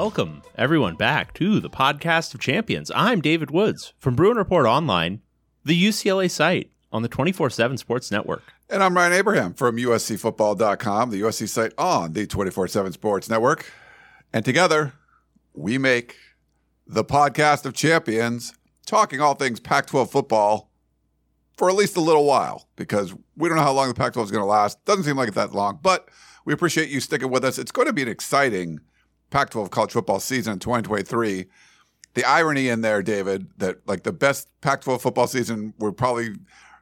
Welcome, everyone, back to the podcast of champions. I'm David Woods from Bruin Report Online, the UCLA site on the 24 7 Sports Network. And I'm Ryan Abraham from USCFootball.com, the USC site on the 24 7 Sports Network. And together, we make the podcast of champions, talking all things Pac 12 football for at least a little while because we don't know how long the Pac 12 is going to last. Doesn't seem like it's that long, but we appreciate you sticking with us. It's going to be an exciting Pac 12 college football season in 2023. The irony in there, David, that like the best Pac 12 football season we're probably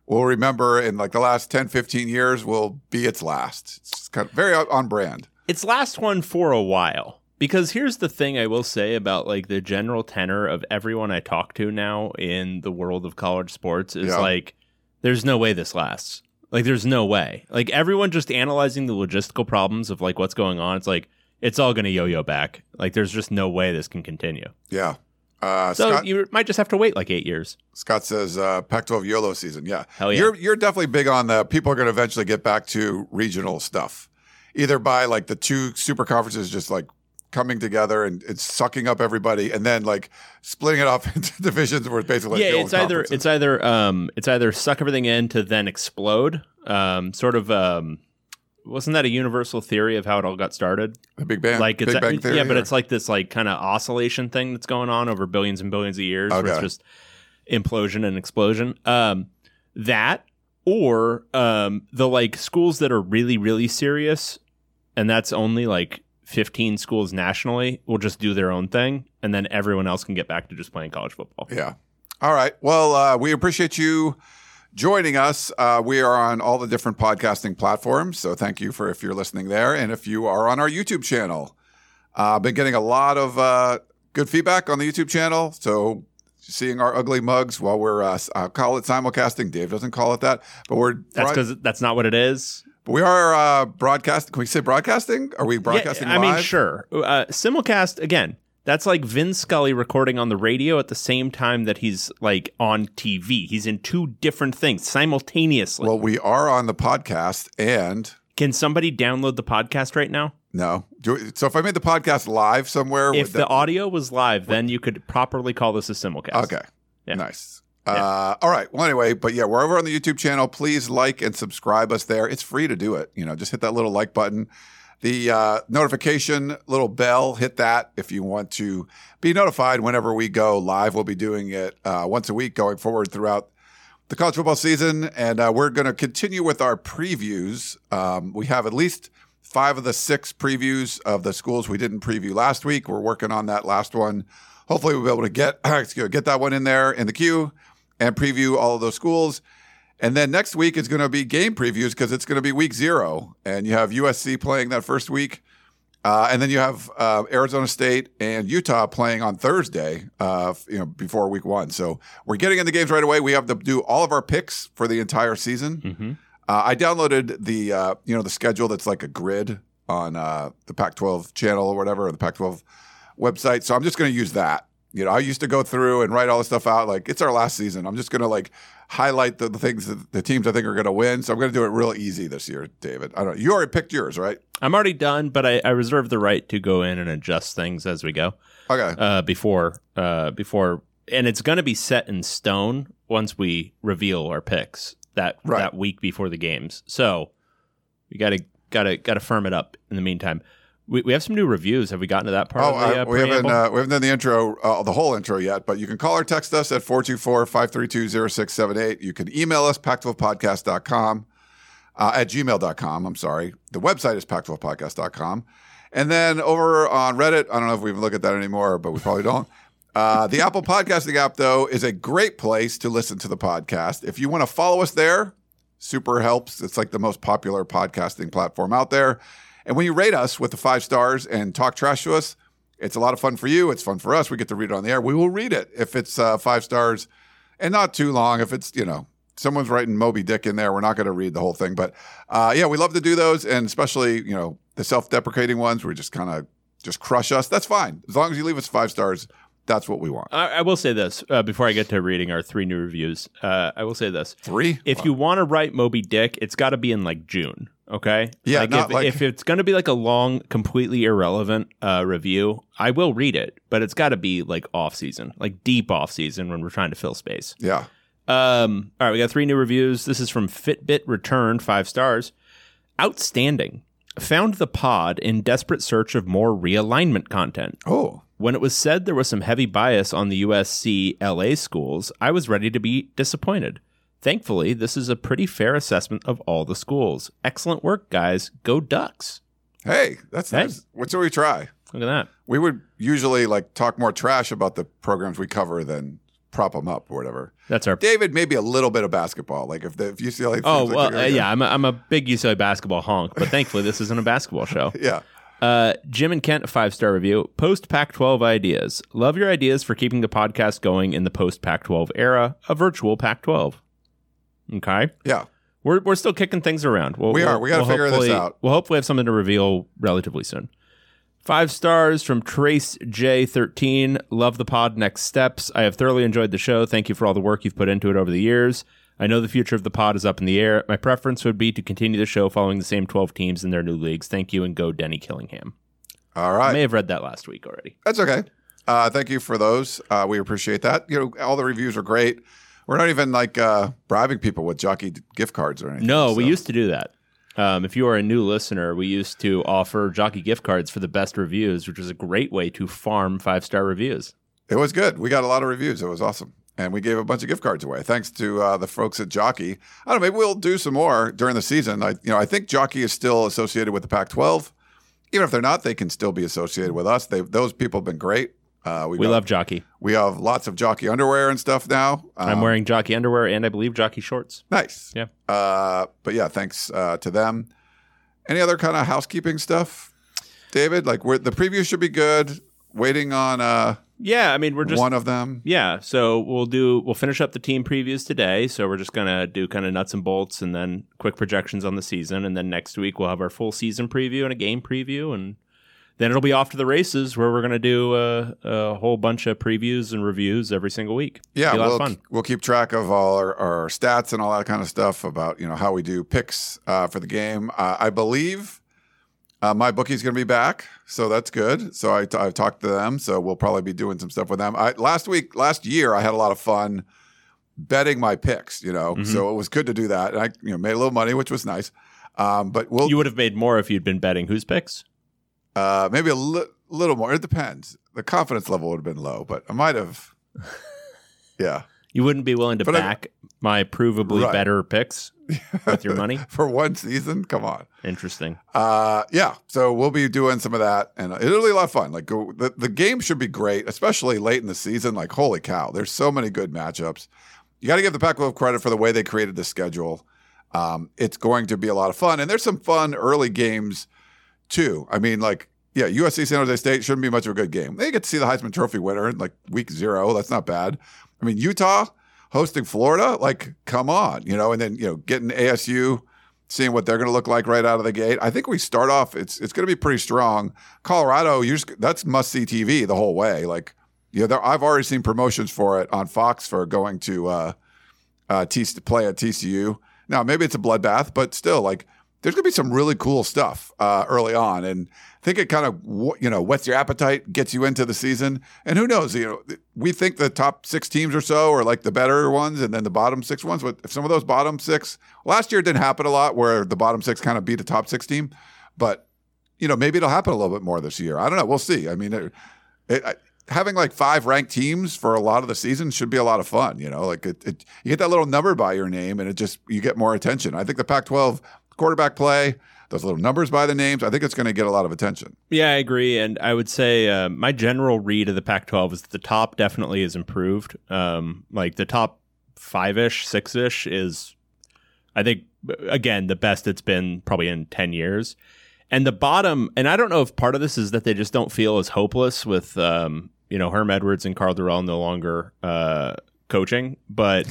will remember in like the last 10, 15 years will be its last. It's kind of very on brand. It's last one for a while. Because here's the thing I will say about like the general tenor of everyone I talk to now in the world of college sports is Yeah. like, there's no way this lasts. Like, there's no way. Like, everyone just analyzing the logistical problems of like what's going on. It's like, it's all going to yo yo back. Like, there's just no way this can continue. Yeah. Uh, So Scott, you might just have to wait like eight years. Scott says uh, Pac-12 YOLO season. Yeah, Hell yeah. You're you're definitely big on the people are going to eventually get back to regional stuff, either by like the two super conferences just like coming together and it's sucking up everybody, and then like splitting it off into divisions where it's basically yeah, old it's either it's either um it's either suck everything in to then explode. Um, sort of um, wasn't that a universal theory of how it all got started? the Big Bang, like it's Big Bang Theory. yeah, but or- it's like this like kind of oscillation thing that's going on over billions and billions of years. Where Okay. it's just implosion and explosion. Um, that or um, the like schools that are really really serious, and that's only like fifteen schools nationally will just do their own thing, and then everyone else can get back to just playing college football. Yeah. All right. Well, uh, we appreciate you joining us. Uh, we are on all the different podcasting platforms. So thank you for if you're listening there. And if you are on our YouTube channel, uh, I've been getting a lot of uh, good feedback on the YouTube channel. So seeing our ugly mugs while we're, uh, I'll call it simulcasting. Dave doesn't call it that, but we're, That's broad- because that's not what it is. but we are uh, broadcasting. Can we say broadcasting? Are we broadcasting Yeah, I mean, sure. Uh, simulcast again. That's like Vin Scully recording on the radio at the same time that he's like on TV. He's in two different things simultaneously. Well, we are on the podcast and Can somebody download the podcast right now? no. Do, so if I made the podcast live somewhere, If the that- audio was live, then you could properly call this a simulcast. Okay. Yeah. Nice. Uh, all right. Well, anyway, but yeah, we're over on the YouTube channel. Please like and subscribe us there. It's free to do it. You know, just hit that little like button. The uh, notification little bell, hit that if you want to be notified whenever we go live. We'll be doing it uh, once a week going forward throughout the college football season. And uh, we're going to continue with our previews. Um, we have at least five of the six previews of the schools we didn't preview last week. We're working on that last one. Hopefully, we'll be able to get get that one in there in the queue and preview all of those schools. And then next week is going to be game previews because it's going to be week zero, and you have USC playing that first week, uh, and then you have uh, Arizona State and Utah playing on Thursday, uh, you know, before week one. So we're getting into the games right away. We have to do all of our picks for the entire season. hmm Uh, I downloaded the uh, you know the schedule that's like a grid on uh, the Pac-12 channel or whatever, or the Pac-12 website. So I'm just going to use that. You know, I used to go through and write all this stuff out. Like it's our last season. I'm just going to like highlight the, the things that the teams I think are going to win. So I'm going to do it real easy this year, David. I don't. You already picked yours, right? I'm already done, but I, I reserve the right to go in and adjust things as we go. Okay. Uh, before, uh, before, and it's going to be set in stone once we reveal our picks that Right. that week before the games. So we got to got to got to firm it up in the meantime. We, we have some new reviews. Have we gotten to that part Oh, of the uh, uh, we haven't uh, we haven't done the intro, uh, the whole intro yet, but you can call or text us at 424-532-0678. You can email us, pac12podcast.com, uh, at gmail.com. I'm sorry. The website is pac12podcast.com. And then over on Reddit, I don't know if we even look at that anymore, but we probably don't. Uh, the Apple Podcasting app, though, is a great place to listen to the podcast. If you want to follow us there, super helps. It's like the most popular podcasting platform out there. And when you rate us with the five stars and talk trash to us, it's a lot of fun for you. It's fun for us. We get to read it on the air. We will read it if it's uh, five stars and not too long. If it's, you know, someone's writing Moby Dick in there, we're not going to read the whole thing. But uh, yeah, we love to do those. And especially, you know, the self deprecating ones where we just kind of just crush us. That's fine. As long as you leave us five stars, that's what we want. I, I will say this uh, before I get to reading our three new reviews. Uh, I will say this: Three? if you want to write Moby Dick, it's got to be in like June. Okay. Yeah, Like if, like- if it's going to be like a long, completely irrelevant uh, review, I will read it, but it's got to be like off season, like deep off season when we're trying to fill space. Yeah. Um, all right, we got three new reviews. This is from Fitbit Returned, five stars. Outstanding. Found the pod in desperate search of more realignment content. Oh, When it was said there was some heavy bias on the USC LA schools, I was ready to be disappointed. Thankfully, this is a pretty fair assessment of all the schools. Excellent work, guys. Go Ducks. hey, that's Hey. nice. What should we try? Look at that. We would usually like talk more trash about the programs we cover than prop them up or whatever. That's our. David, maybe a little bit of basketball. Like if the if UCLA. Oh, like well, uh, yeah, I'm a, I'm a big UCLA basketball honk, but thankfully, this isn't a basketball show. yeah. Uh, Jim and Kent, five star review. Post Pac 12 ideas. Love your ideas for keeping the podcast going in the post Pac 12 era, a virtual Pac 12. Okay. Yeah. We're, we're still kicking things around. We'll, We are. we'll- gotta we'll figure this out. We'll hopefully have something to reveal relatively soon. Five stars from Trace J13. Love the pod. Next steps. I have thoroughly enjoyed the show. Thank you for all the work you've put into it over the years. I know the future of the pod is up in the air. My preference would be to continue the show following the same 12 teams in their new leagues. Thank you and go Denny Killingham. All right. I may have read that last week already. That's okay. Uh, thank you for those. Uh, we appreciate that. You know, all the reviews are great. We're not even like uh, bribing people with jockey gift cards or anything. No, we used to do that. Um, if you are a new listener, we used to offer jockey gift cards for the best reviews, which was a great way to farm five star reviews. It was good. We got a lot of reviews. It was awesome. And we gave a bunch of gift cards away. Thanks to uh, the folks at Jockey. I don't know. Maybe we'll do some more during the season. I, you know, I think Jockey is still associated with the Pac-12. Even if they're not, they can still be associated with us. They those people have been great. Uh, We got- love jockey. We have lots of Jockey underwear and stuff now. I'm Um, wearing jockey underwear and I believe jockey shorts. Nice. Yeah. Uh, but yeah, thanks uh, to them. Any other kind of housekeeping stuff, David? Like, we're, the preview should be good. Waiting on uh, Yeah, I mean we're just one of them. yeah. So we'll do we'll finish up the team previews today. So we're just gonna do kind of nuts and bolts and then quick projections on the season, and then next week we'll have our full season preview and a game preview, and then it'll be off to the races where we're gonna do a, a whole bunch of previews and reviews every single week. Yeah, Be a lot we'll, of fun. we'll keep track of all our, our stats and all that kind of stuff about you know how we do picks uh, for the game. Uh, I believe uh, my bookie's going to be back, so that's good. So I t- I've talked to them, so we'll probably be doing some stuff with them. I, last week, last year, I had a lot of fun betting my picks. You know, Mm-hmm. so it was good to do that, and I you know made a little money, which was nice. Um, but we'll You would have made more if you'd been betting whose picks. Uh, maybe a li- little more. It depends. The confidence level would have been low, but I might have. Yeah. You wouldn't be willing to But I- back my provably Right. better picks with your money. For one season, come on. Interesting. Uh, yeah. So we'll be doing some of that, and it'll be a lot of fun. Like go, the the game should be great, especially late in the season. Like holy cow, there's so many good matchups. You got to give the Pac-12 credit for the way they created the schedule. Um, it's going to be a lot of fun, and there's some fun early games too. I mean, like yeah, USC San Jose State shouldn't be much of a good game. They get to see the Heisman Trophy winner in like week zero. That's not bad. I mean, Utah hosting Florida, like come on, you know, and then you know getting ASU seeing what they're going to look like right out of the gate. I think we start off. It's it's going to be pretty strong. Colorado, you just that's must see TV the whole way. Like you know, I've already seen promotions for it on Fox for going to uh, uh, T- play at TCU. Now maybe it's a bloodbath, but still, like there's going to be some really cool stuff uh, early on, and I think it kind of you know whets your appetite, gets you into the season, and who knows? You know, we think the top six teams or so are like the better ones, and then the bottom six ones. But if some of those bottom six last year didn't happen a lot, where the bottom six kind of beat a top six team, but you know maybe it'll happen a little bit more this year. I don't know. We'll see. I mean. It, it, I, having like five ranked teams for a lot of the season should be a lot of fun. You know, like it, it, you get that little number by your name, and it just you get more attention. I think the Pac-12 quarterback play, those little numbers by the names. I think it's going to get a lot of attention. Yeah, I agree, and I would say uh, my general read of the Pac-12 is that the top definitely is improved. Um, like the top five-ish, six-ish is, I think, again the best it's been probably in ten years. And the bottom, and I don't know if part of this is that they just don't feel as hopeless with, um, you know, Herm Edwards and Karl Dorrell no longer uh, coaching, but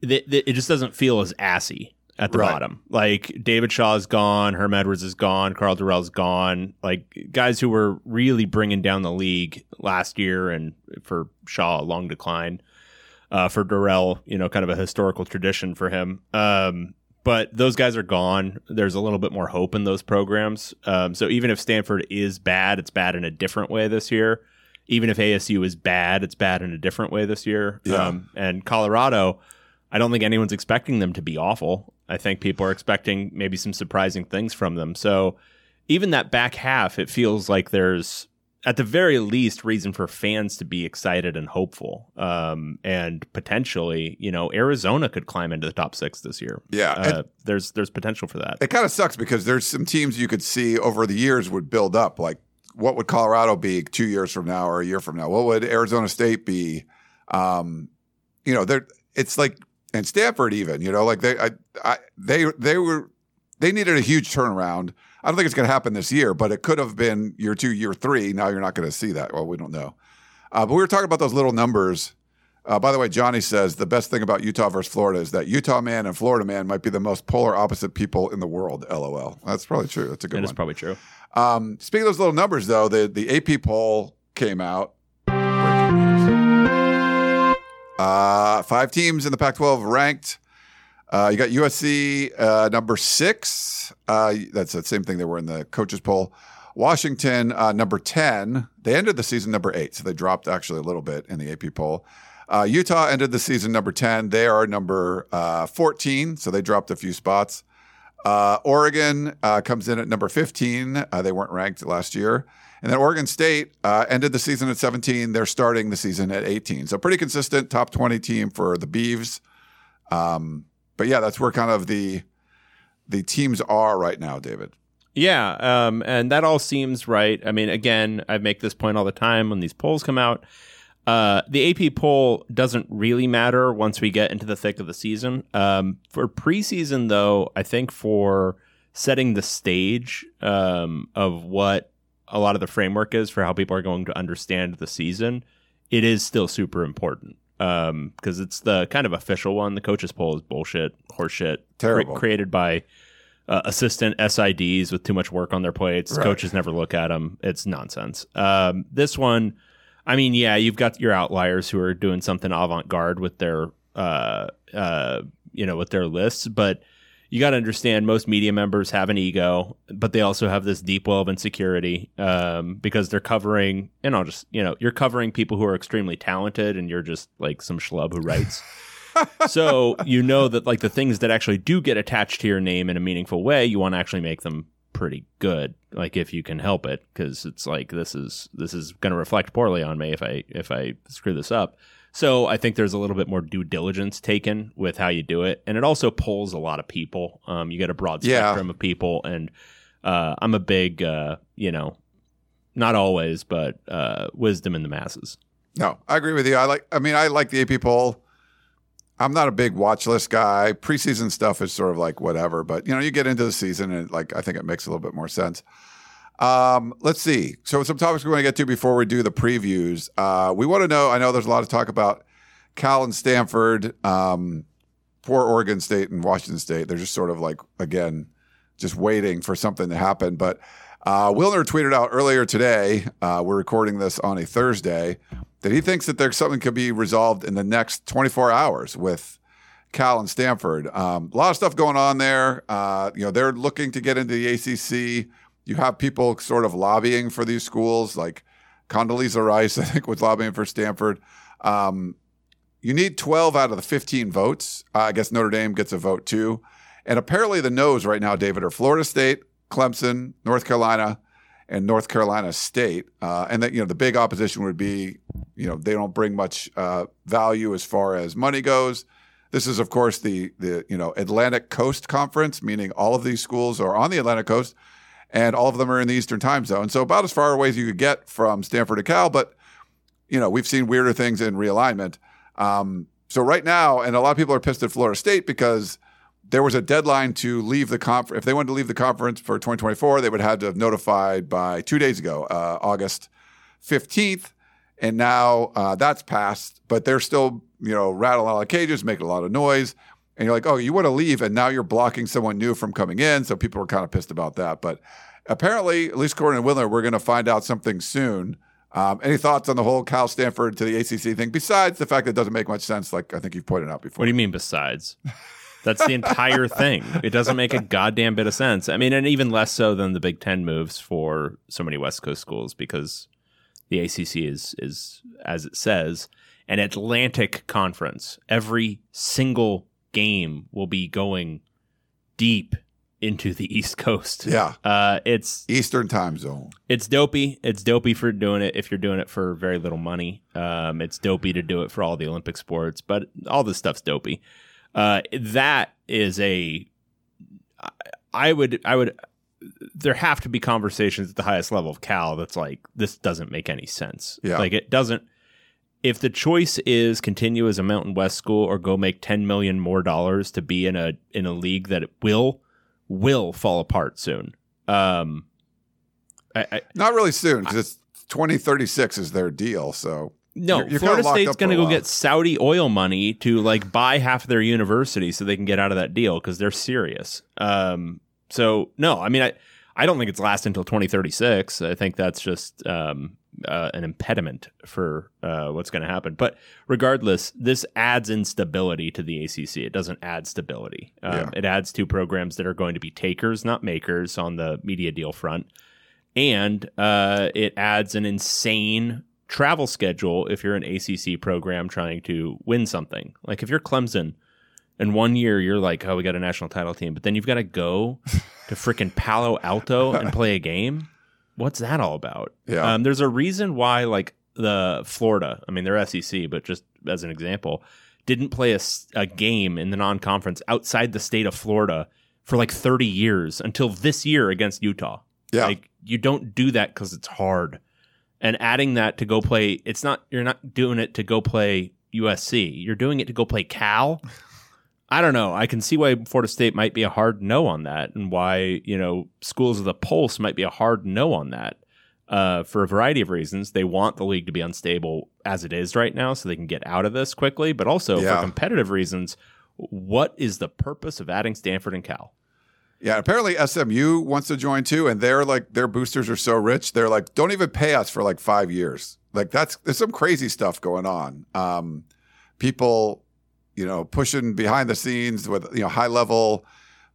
it just doesn't feel as assy at the Right. bottom. Like David Shaw is gone, Herm Edwards is gone, Karl Dorrell's gone. Like guys who were really bringing down the league last year, and for Shaw, a long decline. Uh, for Dorrell, you know, kind of a historical tradition for him. Um, but those guys are gone. There's a little bit more hope in those programs. Um, so even if Stanford is bad, it's bad in a different way this year. Even if ASU is bad, it's bad in a different way this year. Yeah. Um, and Colorado, I don't think anyone's expecting them to be awful. I think people are expecting maybe some surprising things from them. So even that back half, it feels like there's at the very least reason for fans to be excited and hopeful. Um, and potentially, you know, Arizona could climb into the top six this year. Yeah, Uh, there's there's potential for that. It kind of sucks because there's some teams you could see over the years would build up. Like, what would Colorado be two years from now or a year from now? What would Arizona State be? Um, you know, they're it's like and Stanford even. You know, like they I, I they they were they needed a huge turnaround. I don't think it's going to happen this year, but it could have been year two, year three. Now you're not going to see that. Well, we don't know. Uh, but we were talking about those little numbers. Uh, by the way, Johnny says the best thing about Utah versus Florida is that Utah man and Florida man might be the most polar opposite people in the world. LOL. That's probably true. That's a good one. That is probably true. um, speaking of those little numbers, though, the the AP poll came out. Uh, five teams in the Pac-12 ranked. Uh, you got USC uh, number six. Uh, that's the same thing they were in the coaches poll. Washington uh, number ten. They ended the season number eight, so they dropped actually a little bit in the AP poll. Uh, Utah ended the season number ten. They are number uh, fourteen, so they dropped a few spots. Oregon comes in at number 15. Uh, they weren't ranked last year. And then Oregon State uh, ended the season at 17. They're starting the season at 18. So pretty consistent top 20 team for the Beavs. Um, but yeah, that's where kind of the the teams are right now, David. Yeah, um, and that all seems right. I mean, again, I make this point all the time when these polls come out. Uh, the AP poll doesn't really matter once we get into the thick of the season. Um, for preseason, though, I think for setting the stage um, of what a lot of the framework is for how people are going to understand the season, it is still super important because it's the kind of official one. The coaches poll is bullshit, horseshit, cre- Terrible. created by uh, assistant SIDs with too much work on their plates. Right. Coaches never look at them. It's nonsense. Um, this one, I mean, yeah, you've got your outliers who are doing something avant garde with their, uh, uh, you know, with their lists, but you got to understand most media members have an ego, but they also have this deep well of insecurity um, because they're covering, and I'll just, you know, you're covering people who are extremely talented, and you're just like some schlub who writes. so you know that like the things that actually do get attached to your name in a meaningful way, you want to actually make them pretty good, like if you can help it, because it's like this is this is going to reflect poorly on me if I if I screw this up. So I think there's a little bit more due diligence taken with how you do it, and it also pulls a lot of people. Um, you get a broad Yeah. spectrum of people, and uh, I'm a big, uh, you know, not always, but uh, wisdom in the masses. No, I agree with you. I like. I mean, I like the AP poll. I'm not a big watch list guy. Preseason stuff is sort of like whatever, but you know, you get into the season and like I think it makes a little bit more sense. Um, let's see. So some topics we want to get to before we do the previews. Uh, we want to know. I know there's a lot of talk about Cal and Stanford. Um, poor Oregon State and Washington State. They're just sort of like again, just waiting for something to happen. But uh, Wilner tweeted out earlier today. Uh, we're recording this on a Thursday that he thinks that there's something could be resolved in the next 24 hours with Cal and Stanford. Um, a lot of stuff going on there. Uh, you know, they're looking to get into the ACC. You have people sort of lobbying for these schools, like Condoleezza Rice, I think, was lobbying for Stanford. Um, you need 12 out of the 15 votes. Uh, I guess Notre Dame gets a vote too. And apparently, the no's right now, David, are Florida State, Clemson, North Carolina, and North Carolina State. Uh, and that you know the big opposition would be, you know, they don't bring much uh, value as far as money goes. This is, of course, the the you know Atlantic Coast Conference, meaning all of these schools are on the Atlantic Coast, and all of them are in the Eastern Time Zone. So about as far away as you could get from Stanford to Cal. But you know, we've seen weirder things in realignment. Um, so right now, and a lot of people are pissed at Florida State because there was a deadline to leave the conference. If they wanted to leave the conference for 2024, they would have to have notified by two days ago, uh, August 15th. And now uh, that's passed, but they're still, you know, rattling a lot of cages, making a lot of noise. And you're like, oh, you want to leave, and now you're blocking someone new from coming in. So people are kind of pissed about that. But apparently, at least according to Wilner, we're going to find out something soon. Um, any thoughts on the whole Cal Stanford to the ACC thing, besides the fact that it doesn't make much sense, like I think you've pointed out before? What do you mean besides? That's the entire thing. It doesn't make a goddamn bit of sense. I mean, and even less so than the Big Ten moves for so many West Coast schools because the ACC is is as it says an Atlantic conference. Every single game will be going deep into the East Coast. Yeah. Uh, it's Eastern time zone. it's dopey. It's dopey for doing it if you're doing it for very little money. Um, it's dopey to do it for all the Olympic sports, but all this stuff's dopey. Uh, that is a. I would. I would. There have to be conversations at the highest level of Cal that's like this doesn't make any sense. Yeah. Like it doesn't. If the choice is continue as a Mountain West school or go make ten million more dollars to be in a in a league that will will fall apart soon. Um, I, I, Not really soon because it's 2036 is their deal. So no, You're- you're Florida State's going to go get Saudi oil money to like buy half of their university so they can get out of that deal because they're serious. Um, so no, I mean, I, I don't think it's last until 2036. I think that's just um, uh, an impediment for uh, what's going to happen. But regardless, this adds instability to the ACC. It doesn't add stability. Um, Yeah. It adds two programs that are going to be takers, not makers, on the media deal front and uh, it adds an insane travel schedule if you're an ACC program trying to win something. Like if you're Clemson, and one year you're like, oh, we got a national title team, but then you've got to go to freaking Palo Alto and play a game. What's that all about? Yeah. Um, there's a reason why, like the Florida, I mean, they're SEC, but just as an example, didn't play a, a game in the non-conference outside the state of Florida for like 30 years until this year against Utah. Yeah. Like you don't do that because it's hard. And adding that to go play, it's not you're not doing it to go play USC. You're doing it to go play Cal. I don't know. I can see why Florida State might be a hard no on that, and why you know schools of the Pulse might be a hard no on that. Uh, for a variety of reasons, they want the league to be unstable as it is right now, so they can get out of this quickly. But also Yeah. for competitive reasons, what is the purpose of adding Stanford and Cal? yeah, apparently SMU wants to join too, and they're like their boosters are so rich, they're like, don't even pay us for like five years. Like that's there's some crazy stuff going on. Um, people, you know, pushing behind the scenes with you know high level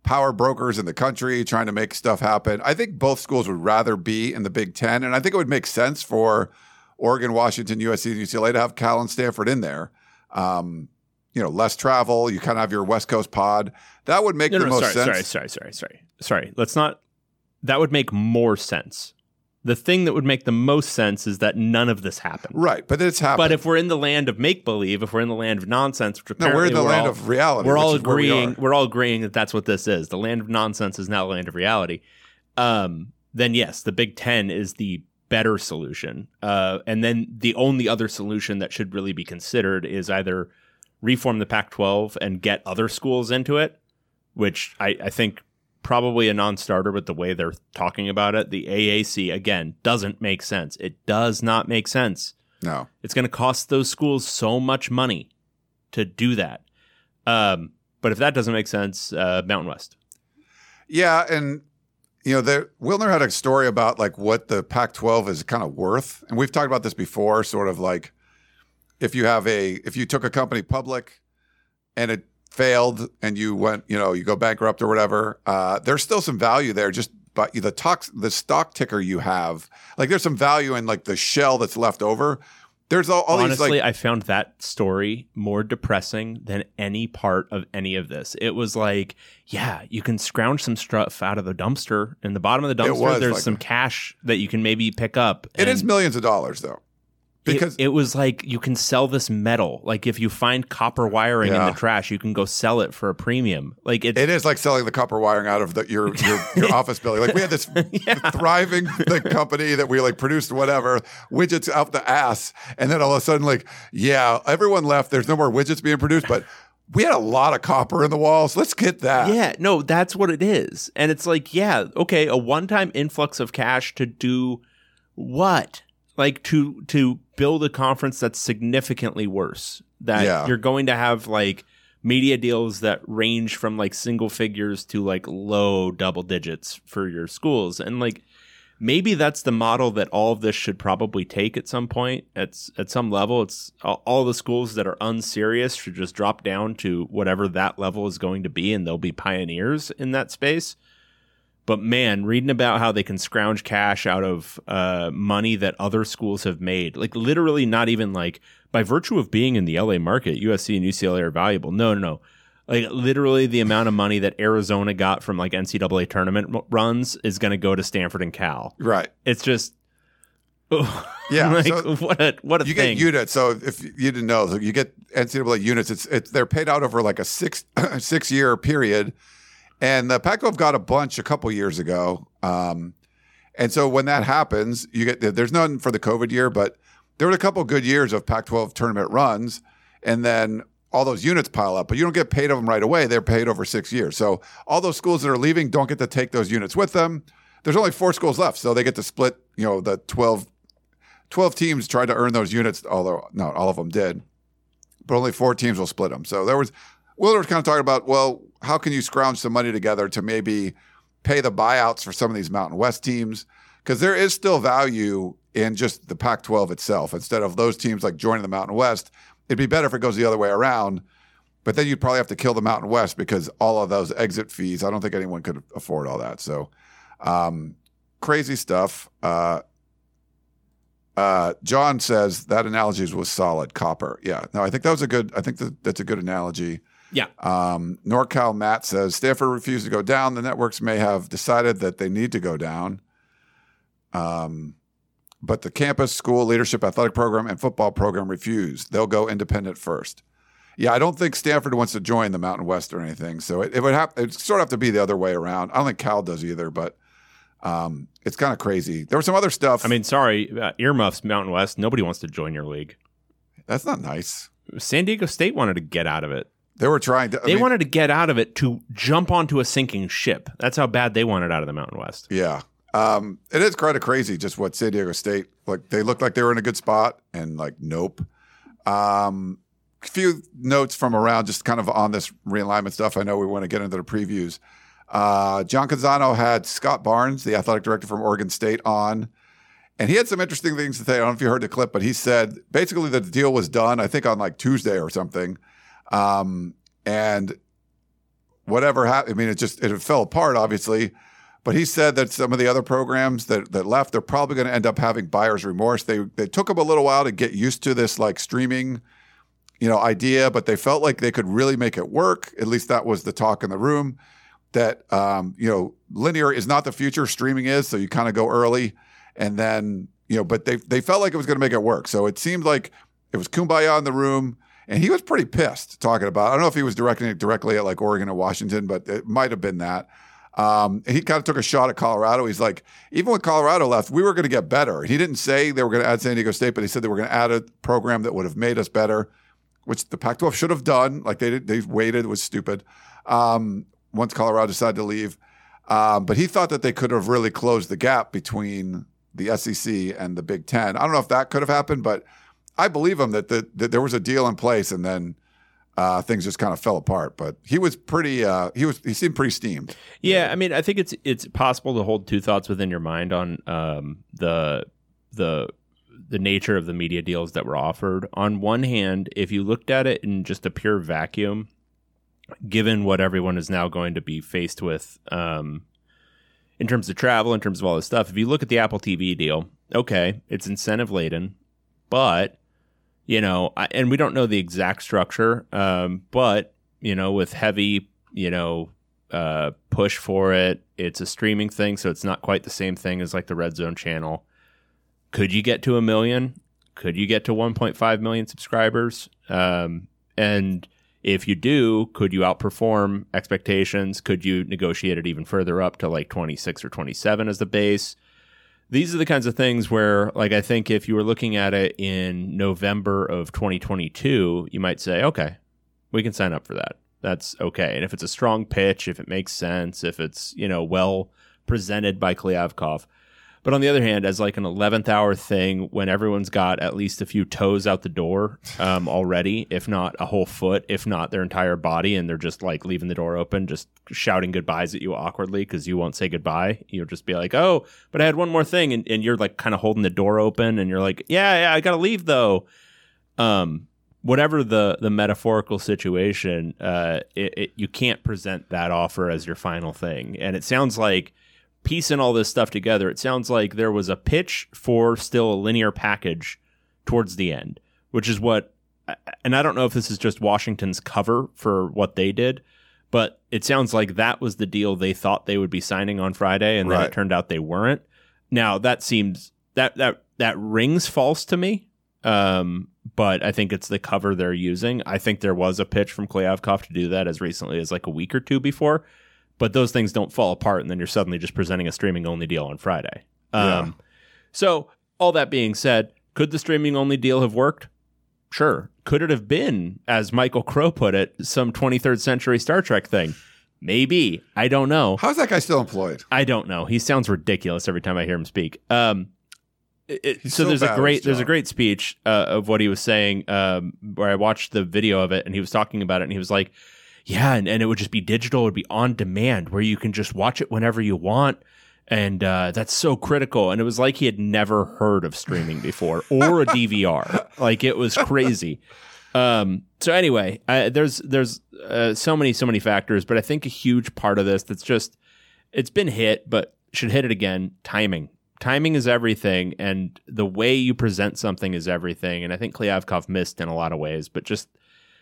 power brokers in the country trying to make stuff happen. I think both schools would rather be in the Big Ten, and I think it would make sense for Oregon, Washington, USC, and UCLA to have Cal and Stanford in there. Um, you know, less travel. You kind of have your West Coast pod. That would make No, the no, most sorry, sense. sorry, sorry, sorry, sorry, sorry. Let's not. That would make more sense. The thing that would make the most sense is that none of this happened. Right, but it's happening. But if we're in the land of make believe, if we're in the land of nonsense, which No, we're in the land all- of reality, We're all which is where we agreeing. are. are all agreeing that that's what this is. The land of nonsense is now the land of reality. Um, then yes, the Big Ten is the better solution. Uh, and then the only other solution that should really be considered is either reform the Pac-12 and get other schools into it, which I, I think probably a non-starter with the way they're talking about it. The AAC again doesn't make sense. It does not make sense. no. It's going to cost those schools so much money to do that. Um, but if that doesn't make sense, uh, Mountain West. Yeah, and you know, there Wilner had a story about like what the Pac-12 is kind of worth, and we've talked about this before. Sort of like if you have a if you took a company public and it failed and you went, you know, you go bankrupt or whatever, uh, there's still some value there. Just but the tox, the stock ticker you have, like there's some value in like the shell that's left over. There's all, all Honestly, these like I found that story more depressing than any part of any of this. It was like, yeah, you can scrounge some stuff out of the dumpster. In the bottom of the dumpster, there's like some cash that you can maybe pick up. it is millions of dollars though. Because- it, it was like you can sell this metal. Like if you find copper wiring Yeah. in the trash, you can go sell it for a premium. Like it's It is like selling the copper wiring out of the, your your, your office building. Like we had this thriving the company that we like produced whatever widgets out the ass, and then all of a sudden, like, yeah, everyone left. There's no more widgets being produced, but we had a lot of copper in the walls. Let's get that. Yeah, no, that's what it is. And it's like, yeah, okay, a one-time influx of cash to do what? Like to to build a conference that's significantly worse. That Yeah. you're going to have like media deals that range from like single figures to like low double digits for your schools. And like maybe that's the model that all of this should probably take at some point at at some level it's all, all the schools that are unserious should just drop down to whatever that level is going to be and they'll be pioneers in that space but man reading about how they can scrounge cash out of uh, money that other schools have made like literally not even like by virtue of being in the la market usc and ucla are valuable no no no like literally the amount of money that Arizona got from like NCAA tournament runs is going to go to Stanford and Cal. Right. It's just, Yeah, like so what a what a You thing. get units. So if you didn't know, so you get NCAA units. It's it's they're paid out over like a six six year period, and the Pac-12 got a bunch a couple years ago. Um, and so when that happens, you get there's none for the COVID year, but there were a couple good years of Pac-12 tournament runs, and then all those units pile up. But you don't get paid of them right away. They're paid over six years. So all those schools that are leaving don't get to take those units with them. There's only four schools left, so they get to split. You know the 12 12 teams tried to earn those units, although not all of them did, but only four teams will split them. So there was, Wilner kind of talking about, well, how can you scrounge some money together to maybe pay the buyouts for some of these Mountain West teams? Because there is still value in just the Pac 12 itself. Instead of those teams like joining the Mountain West, it'd be better if it goes the other way around. But then you'd probably have to kill the Mountain West because all of those exit fees, I don't think anyone could afford all that. So, um, crazy stuff. Uh, uh, John says that analogy was solid. Copper. Yeah. No, I think that was a good. I think that, that's a good analogy. Yeah, Um, NorCal Matt says Stanford refused to go down. The networks may have decided that they need to go down. Um, but the campus, school, leadership, athletic program, and football program refused. They'll go independent first. Yeah, I don't think Stanford wants to join the Mountain West or anything. So it, it would have it sort of have to be the other way around. I don't think Cal does either, but um, it's kind of crazy. There was some other stuff. I mean, sorry, uh, earmuffs, Mountain West. Nobody wants to join your league. that's not nice. San Diego State wanted to get out of it. They were trying to. I They mean, wanted to get out of it to jump onto a sinking ship. That's how bad they wanted out of the Mountain West. Yeah. Um, it is kind of crazy just what San Diego State like. They looked like they were in a good spot, and like, nope. Um, a few notes from around, just kind of on this realignment stuff. I know we want to get into the previews. Uh, John Canzano had Scott Barnes, the athletic director from Oregon State, on, and he had some interesting things to say. I don't know if you heard the clip, but he said basically that the deal was done. I think on like Tuesday or something, um, and whatever happened. I mean, it just it fell apart, obviously. But he said that some of the other programs that, that left, they're probably going to end up having buyer's remorse. They they took them a little while to get used to this like streaming, you know, idea, but they felt like they could really make it work. At least that was the talk in the room. That um, you know, linear is not the future, streaming is. So you kind of go early, and then you know, but they they felt like it was going to make it work. So it seemed like it was kumbaya in the room. And he was pretty pissed talking about. It. I don't know if he was directing it directly at like Oregon or Washington, but it might have been that. Um, he kind of took a shot at Colorado. He's like, even when Colorado left, we were going to get better. He didn't say they were going to add San Diego State, but he said they were going to add a program that would have made us better, which the Pac-12 should have done. Like they did, they waited. It was stupid. Um, once Colorado decided to leave, um, but he thought that they could have really closed the gap between the SEC and the Big Ten. I don't know if that could have happened, but I believe him that, the, that there was a deal in place and then uh, things just kind of fell apart. But he was pretty. Uh, he was. He seemed pretty steamed. Yeah, I mean, I think it's it's possible to hold two thoughts within your mind on um, the the the nature of the media deals that were offered. On one hand, if you looked at it in just a pure vacuum, given what everyone is now going to be faced with um, in terms of travel, in terms of all this stuff, if you look at the Apple TV deal, okay, it's incentive laden, but you know, I, and we don't know the exact structure, um, but you know, with heavy, you know, uh, push for it, it's a streaming thing, so it's not quite the same thing as like the Red Zone channel. Could you get to a million? could you get to 1.5 million subscribers? Um, and if you do, could you outperform expectations? Could you negotiate it even further up to like 26 or 27 as the base? These are the kinds of things where, like, I think if you were looking at it in November of 2022, you might say, okay, we can sign up for that. That's okay. And if it's a strong pitch, if it makes sense, if it's, you know, well presented by Kliavkoff. But on the other hand, as like an 11th hour thing, when everyone's got at least a few toes out the door um, already, if not a whole foot, if not their entire body, and they're just like leaving the door open, just shouting goodbyes at you awkwardly because you won't say goodbye. You'll just be like, oh, but I had one more thing. And, and you're like kind of holding the door open and you're like, yeah, yeah, I got to leave though. Um, whatever the the metaphorical situation, uh, it, it, you can't present that offer as your final thing. And it sounds like piecing all this stuff together, it sounds like there was a pitch for still a linear package towards the end, which is what. And I don't know if this is just Washington's cover for what they did, but it sounds like that was the deal they thought they would be signing on Friday, and then it turned out they weren't. Now that seems that that that rings false to me. Um, but I think it's the cover they're using. I think there was a pitch from Kliavkoff to do that as recently as like a week or two before, but those things don't fall apart, and then you're suddenly just presenting a streaming only deal on Friday. Um, So all that being said, could the streaming only deal have worked? Sure. Could it have been, as Michael Crow put it, some 23rd century Star Trek thing? Maybe. I don't know. How's that guy still employed? I don't know. He sounds ridiculous every time I hear him speak. Um, it- it- so so there's a great there's a great speech uh, of what he was saying um, where I watched the video of it and he was talking about it and he was like, yeah, and, and it would just be digital, it would be on demand where you can just watch it whenever you want. And uh, that's so critical. And it was like he had never heard of streaming before or a DVR. like it was crazy. Um, so anyway, I, there's there's uh, so many so many factors, but I think a huge part of this that's just it's been hit, but should hit it again. Timing, timing is everything, and the way you present something is everything. And I think Kliavkoff missed in a lot of ways, but just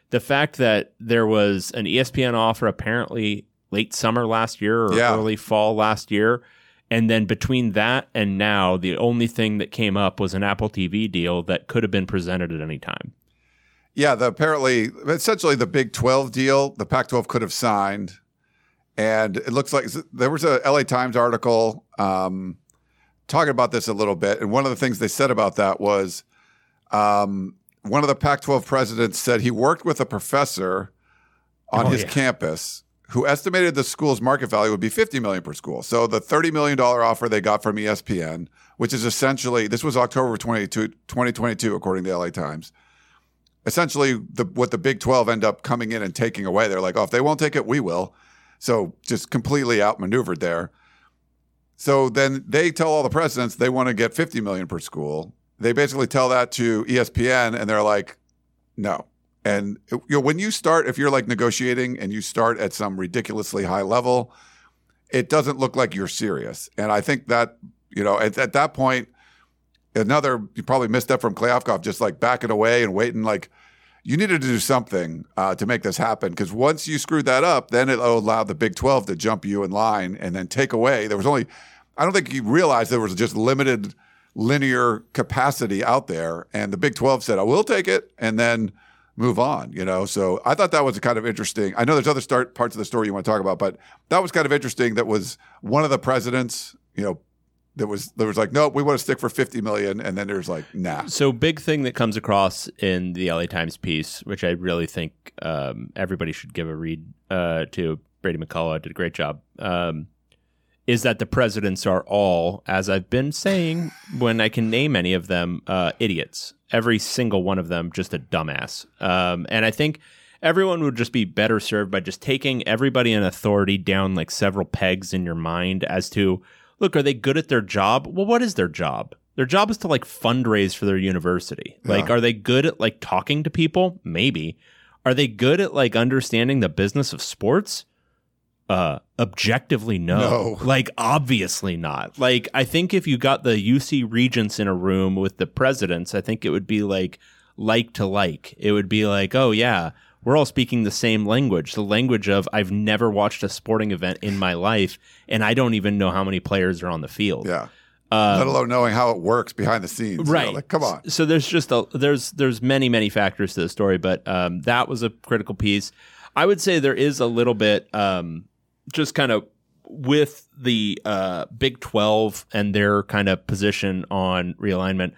the fact that there was an ESPN offer apparently late summer last year or Yeah. early fall last year. And then between that and now, the only thing that came up was an Apple TV deal that could have been presented at any time. Yeah, the apparently essentially the Big 12 deal, the Pac 12 could have signed. And it looks like there was a LA Times article um, talking about this a little bit. And one of the things they said about that was um, one of the Pac 12 presidents said he worked with a professor on Oh, his yeah. campus who estimated the school's market value would be 50 million per school. So the 30 million dollar offer they got from ESPN, which is essentially this was October 22, 2022 according to LA Times essentially the what the Big 12 end up coming in and taking away. They're like, oh, if they won't take it, we will. So just completely outmaneuvered there. So then they tell all the presidents they want to get 50 million per school. They basically tell that to ESPN and they're like, no. And you know, when you start, if you're like negotiating and you start at some ridiculously high level, it doesn't look like you're serious. And I think that, you know, at, at that point, another you probably missed up from Kliavkoff, just like backing away and waiting. Like you needed to do something uh, to make this happen because once you screwed that up, then it allowed the Big Twelve to jump you in line and then take away. There was only, I don't think he realized there was just limited linear capacity out there, and the Big Twelve said, "I will take it," and then move on. You know, so I thought that was kind of interesting. I know there's other start parts of the story you want to talk about, but that was kind of interesting. That was one of the presidents. You know, there was there was like, nope, we want to stick for 50 million, and then there's like, nah. So big thing that comes across in the LA Times piece, which I really think um, everybody should give a read uh, to. Brady McCollough did a great job. Um, is that the presidents are all, as I've been saying, when I can name any of them, uh, idiots. Every single one of them just a dumbass. Um, and I think everyone would just be better served by just taking everybody in authority down like several pegs in your mind as to look, are they good at their job? Well, what is their job? Their job is to like fundraise for their university. Like, are they good at like talking to people? Maybe. Are they good at like understanding the business of sports? Uh, objectively, no. No. Like, obviously not. Like, I think if you got the UC regents in a room with the presidents, I think it would be like like to like. It would be like, oh yeah, we're all speaking the same language, the language of I've never watched a sporting event in my life, and I don't even know how many players are on the field. Yeah. let alone knowing how it works behind the scenes. you know, right like, come on. so there's just a there's there's many many factors to the story but um that was a critical piece i would say there is a little bit um just kind of with the uh big 12 and their kind of position on realignment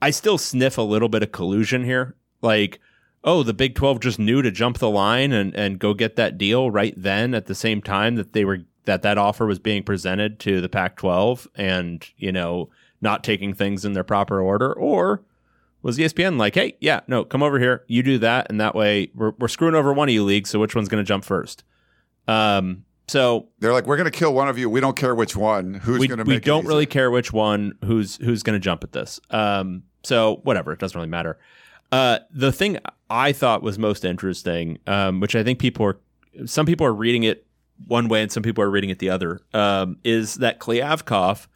i still sniff a little bit of collusion here. Like oh the big 12 just knew to jump the line and and go get that deal right then at the same time that they were that that offer was being presented to the pac 12 and you know not taking things in their proper order, or was ESPN like, hey, yeah, no, come over here, you do that, and that way we're, we're screwing over one of you leagues, so which one's going to jump first? Um, so They're like, we're going to kill one of you. We don't care which one. Who's going to we don't really care which one who's who's going to jump at this. Um, so whatever, it doesn't really matter. Uh, the thing I thought was most interesting, um, which I think people are, some people are reading it one way and some people are reading it the other, um, is that Kliavkoff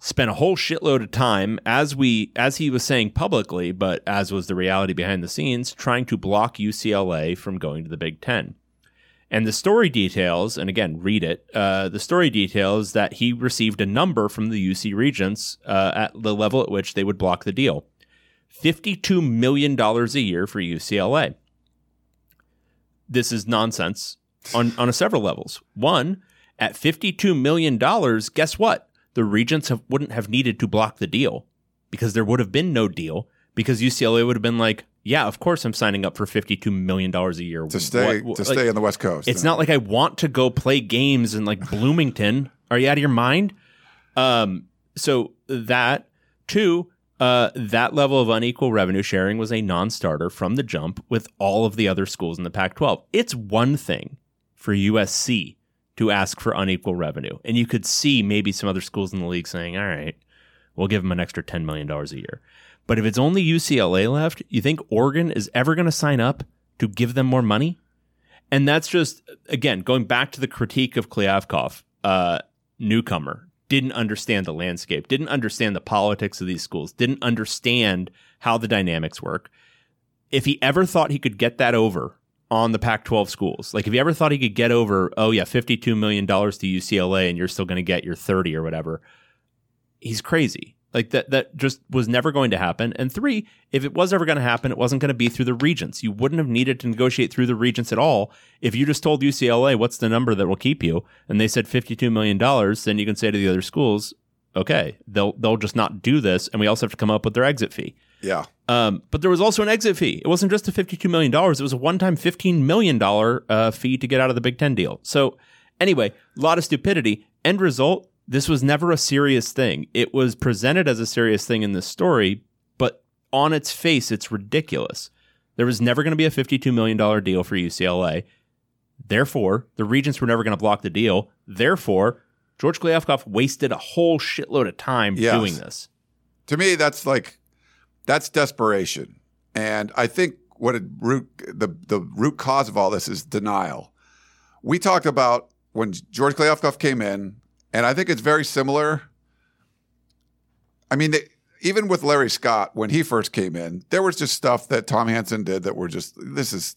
spent a whole shitload of time as we as he was saying publicly, but as was the reality behind the scenes, trying to block UCLA from going to the Big Ten. And the story details, and again, read it. Uh, the story details that he received a number from the UC Regents uh, at the level at which they would block the deal $52 million a year for UCLA. This is nonsense on, on several levels. One, at $52 million, guess what? The Regents have, wouldn't have needed to block the deal because there would have been no deal because UCLA would have been like, yeah, of course I'm signing up for $52 million a year. to stay What- to like- stay in the West Coast. it's not like I want to go play games in like Bloomington. Are you out of your mind? Um, so that two, uh, that level of unequal revenue sharing was a non-starter from the jump with all of the other schools in the Pac-12. It's one thing for USC to ask for unequal revenue, and you could see maybe some other schools in the league saying, "All right, we'll give them an extra ten million dollars a year." But if it's only UCLA left, you think Oregon is ever going to sign up to give them more money? And that's just again going back to the critique of Kliavkoff, uh, newcomer didn't understand the landscape, didn't understand the politics of these schools, didn't understand how the dynamics work. If he ever thought he could get that over on the Pac-12 schools, like if he ever thought he could get over, oh yeah, fifty-two million dollars to UCLA, and you're still going to get your thirty or whatever, he's crazy. Like that that just was never going to happen. And three, if it was ever going to happen, it wasn't going to be through the regents. You wouldn't have needed to negotiate through the regents at all. If you just told UCLA what's the number that will keep you, and they said fifty-two million dollars, then you can say to the other schools, okay, they'll they'll just not do this, and we also have to come up with their exit fee. yeah. Um, but there was also an exit fee. It wasn't just a $52 million. It was a one-time $15 million uh, fee to get out of the Big Ten deal. So anyway, a lot of stupidity. End result, this was never a serious thing. It was presented as a serious thing in this story, but on its face, it's ridiculous. There was never going to be a $52 million deal for UCLA. Therefore, the regents were never going to block the deal. Therefore, George Kliavkoff wasted a whole shitload of time Yes. doing this. to me that's like that's desperation and i think what it root the the root cause of all this is denial we talked about when george Kliavkoff came in and i think it's very similar i mean they, even with larry scott when he first came in there was just stuff that tom hansen did that were just this is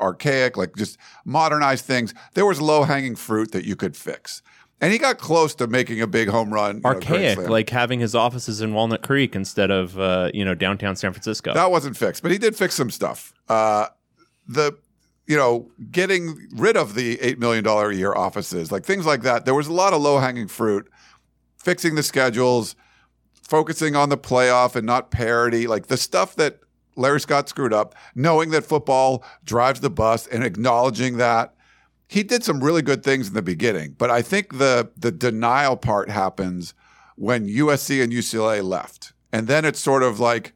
archaic like just modernized things there was low hanging fruit that you could fix and he got close to making a big home run you know, archaic, like having his offices in Walnut Creek instead of uh, you know downtown San Francisco. That wasn't fixed, but he did fix some stuff. Uh, the you know getting rid of the eight million dollar a year offices, like things like that. There was a lot of low hanging fruit. Fixing the schedules, focusing on the playoff and not parity, like the stuff that Larry Scott screwed up. Knowing that football drives the bus and acknowledging that. He did some really good things in the beginning, but I think the the denial part happens when USC and UCLA left. And then it's sort of like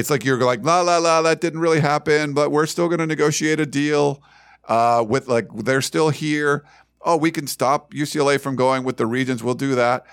it's like you're like la la la that didn't really happen but we're still going to negotiate a deal uh, with like they're still here. Oh we can stop ucla from going with the regions we'll do that.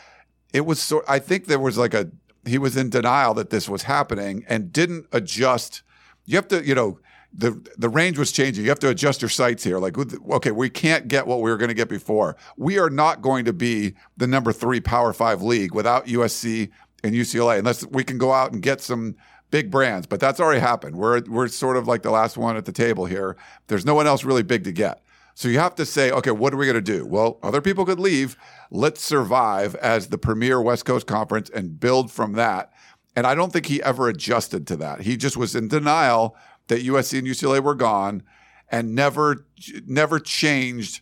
It was so i think there was like a he was in denial that this was happening and didn't adjust. You have to you know the the range was changing. You have to adjust your sights here. Like okay we can't get what we were going to get before. We are not going to be the number three power five league without usc and ucla unless we can go out and get some big brands but that's already happened we're we're sort of like the last one at the table here there's no one else really big to get So you have to say, okay, what are we going to do? Well, other people could leave. Let's survive as the premier West Coast Conference and build from that. And I don't think he ever adjusted to that. He just was in denial that USC and UCLA were gone and never never changed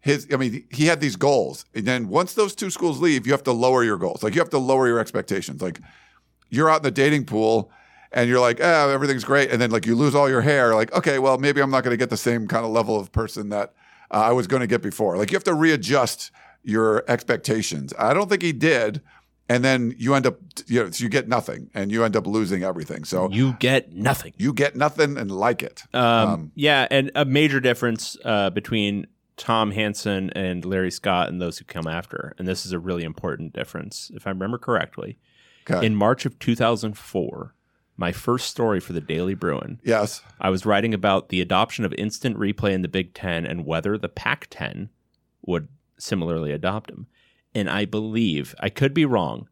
his I mean, he had these goals. And then once those two schools leave, you have to lower your goals. Like you have to lower your expectations. Like you're out in the dating pool and you're like, oh, everything's great. And then like you lose all your hair. Like, okay, well, maybe I'm not going to get the same kind of level of person that uh, I was going to get before. Like you have to readjust your expectations. I don't think he did. And then you end up, you know, you get nothing and you end up losing everything. So You get nothing. you get nothing and like it. Um, yeah, and a major difference uh, between Tom Hansen and Larry Scott and those who come after, and this is a really important difference, if I remember correctly. Okay. In March of 2004, my first story for the Daily Bruin, yes. I was writing about the adoption of instant replay in the Big Ten and whether the Pac 10 would similarly adopt them. And I believe, I could be wrong,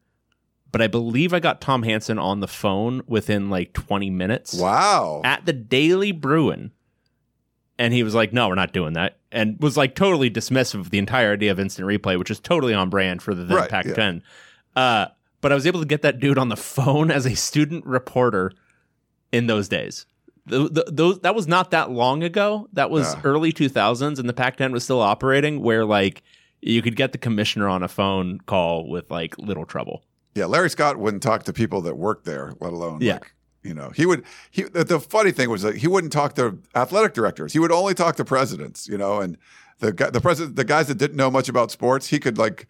but I believe I got Tom Hansen on the phone within like 20 minutes Wow. at the Daily Bruin. And he was like, no, we're not doing that. And was like totally dismissive of the entire idea of instant replay, which is totally on brand for the then Right, Pac yeah. 10. Uh, but I was able to get that dude on the phone as a student reporter in those days. Th th those, that was not that long ago. That was Yeah. early 2000s, and the Pac 10 was still operating where like you could get the commissioner on a phone call with like little trouble. Yeah, Larry Scott wouldn't talk to people that worked there, let alone Yeah. like, you know, he would he the, the funny thing was that he wouldn't talk to athletic directors. He would only talk to presidents, you know, and the guy- the president the guys that didn't know much about sports, he could like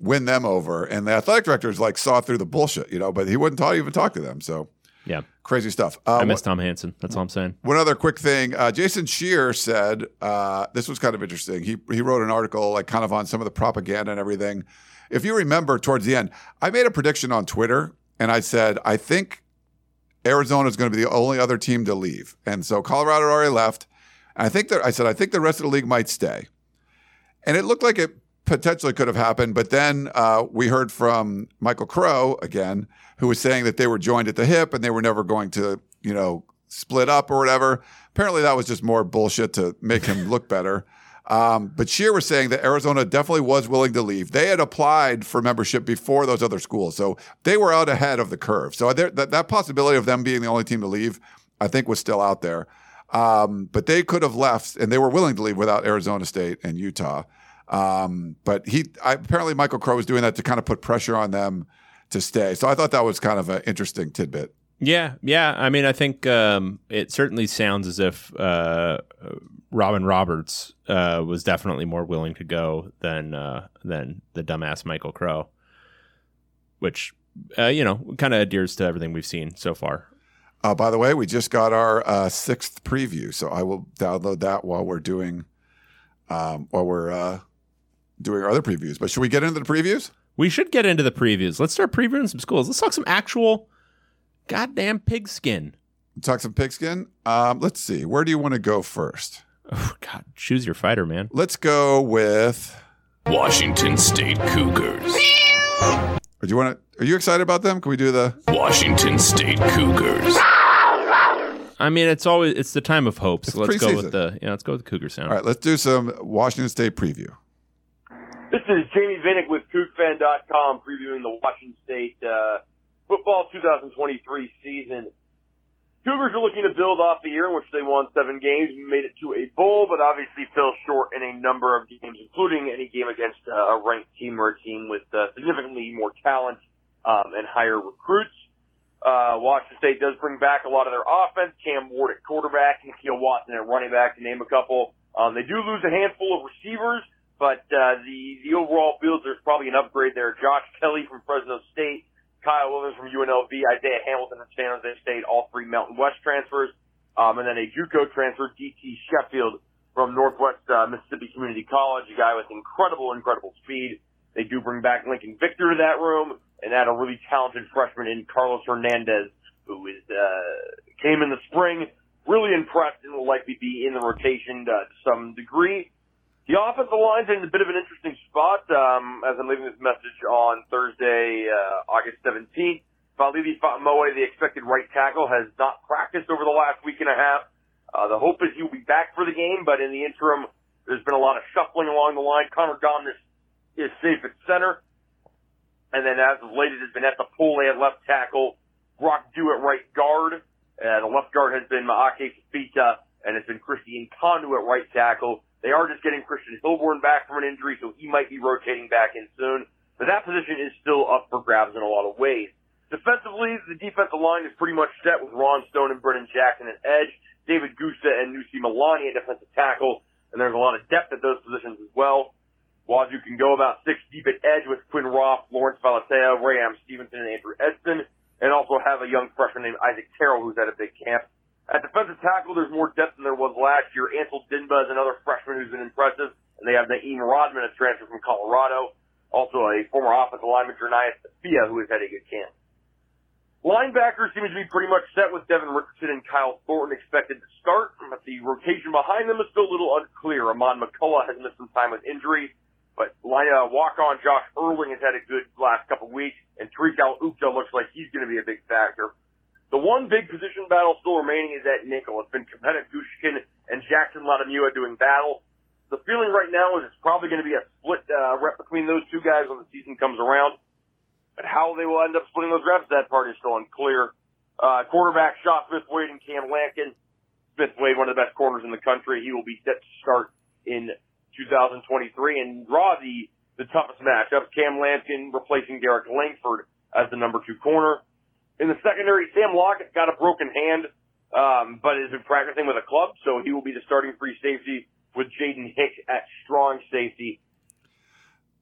win them over and the athletic directors like saw through the bullshit, you know, but he wouldn't talk, even talk to them. So Yeah. crazy stuff. Uh, I miss Tom Hansen. That's all I'm saying. one other quick thing, uh, Jason Scheer said uh, this was kind of interesting. He he wrote an article like kind of on some of the propaganda and everything. If you remember, towards the end, I made a prediction on Twitter, and I said I think Arizona is going to be the only other team to leave, and so Colorado already left. I think that I said I think the rest of the league might stay, and it looked like it potentially could have happened. But then uh, we heard from Michael Crow again, who was saying that they were joined at the hip and they were never going to, you know, split up or whatever. Apparently, that was just more bullshit to make him look better. Um, but Scheer was saying that Arizona definitely was willing to leave. They had applied for membership before those other schools, so they were out ahead of the curve. So there, that, that possibility of them being the only team to leave, I think, was still out there. Um, but they could have left, and they were willing to leave without Arizona State and Utah. Um, but he I, apparently Michael Crow was doing that to kind of put pressure on them to stay. So I thought that was kind of an interesting tidbit. Yeah, yeah. I mean, I think um, it certainly sounds as if uh, Robin Roberts uh, was definitely more willing to go than uh, than the dumbass Michael Crow, which uh, you know kind of adheres to everything we've seen so far. Uh, by the way, we just got our uh, sixth preview, so I will download that while we're doing um, while we're uh, doing our other previews. But should we get into the previews? We should get into the previews. Let's start previewing some schools. Let's talk some actual goddamn pigskin. Talk some pigskin. Um, let's see. Where do you want to go first? Oh, God, choose your fighter, man. Let's go with. Washington State Cougars. Or do you want to? Are you excited about them? Can we do the? Washington State Cougars. I mean, it's always it's the time of hope. So It's let's go with the yeah, let's go with the Cougar sound. All right, let's do some Washington State preview. This is Jamie Vinnick with CougFan.com previewing the Washington State uh, football 2023 season. Cougars are looking to build off the year in which they won seven games and made it to a bowl, but obviously fell short in a number of games, including any game against uh, a ranked team or a team with uh, significantly more talent um, and higher recruits. Uh, Washington State does bring back a lot of their offense. Cam Ward at quarterback, Nakia Watson at running back, to name a couple. Um, they do lose a handful of receivers, but uh, the the overall field there's probably an upgrade there. Josh Kelly from Fresno State, Kyle Williams from UNLV, Isaiah Hamilton from San Jose State, all three Mountain West transfers, um, and then a JUCO transfer, DT Sheffield from Northwest uh, Mississippi Community College, a guy with incredible, incredible speed. They do bring back Lincoln Victor to that room, and add a really talented freshman in Carlos Hernandez, who is uh, came in the spring, really impressed, and will likely be in the rotation to some degree. The offensive line's in a bit of an interesting spot. Um, as I'm leaving this message on Thursday, uh, August 17th, Fa'alili Fa'amoe, the expected right tackle, has not practiced over the last week and a half. Uh, the hope is he'll be back for the game, but in the interim, There's been a lot of shuffling along the line. Connor Don is, safe at center. And then as of late, it has been at the Pole at left tackle, Brock Dieu at right guard. Uh, the left guard has been Maake Fifita, and it's been Christian Condu at right tackle. They are just getting Christian Hilborn back from an injury, so he might be rotating back in soon. But that position is still up for grabs in a lot of ways. Defensively, the defensive line is pretty much set with Ron Stone and Brennan Jackson at edge, David Gusa and Nusi Malani at defensive tackle, and there's a lot of depth at those positions as well. Wazoo can go about six deep at edge with Quinn Roth, Lawrence Falatea, Raam Stevenson, and Andrew Edson, and also have a young freshman named Isaac Terrell who's at a big camp. At defensive tackle, there's more depth than there was last year. Ansel Dinba is another freshman who's been impressive, and they have Naeem Rodman, a transfer from Colorado. Also a former offensive lineman, Jernias Tafia, who has had a good camp. Linebackers seem to be pretty much set with Devin Richardson and Kyle Thornton expected to start, but the rotation behind them is still a little unclear. Amon McCullough has missed some time with injury, but line, uh, walk-on Josh Erling has had a good last couple weeks, and Taariq Al-Uqdah looks like he's going to be a big factor. The one big position battle still remaining is at nickel. It's been Kapena Gushiken and Jackson Lataimua doing battle. The feeling right now is it's probably going to be a split uh, rep between those two guys when the season comes around. But how they will end up splitting those reps, that part is still unclear. Uh, quarterback Chau Smith-Wade and Cam Lampkin. Smith Wade, one of the best corners in the country. He will be set to start in 2023 and draw the, the toughest matchup. Cam Lampkin replacing Derek Langford as the number two corner. In the secondary, Sam Lockett got a broken hand, um, but has been practicing with a club, so he will be the starting free safety with Jaden Hicks at strong safety.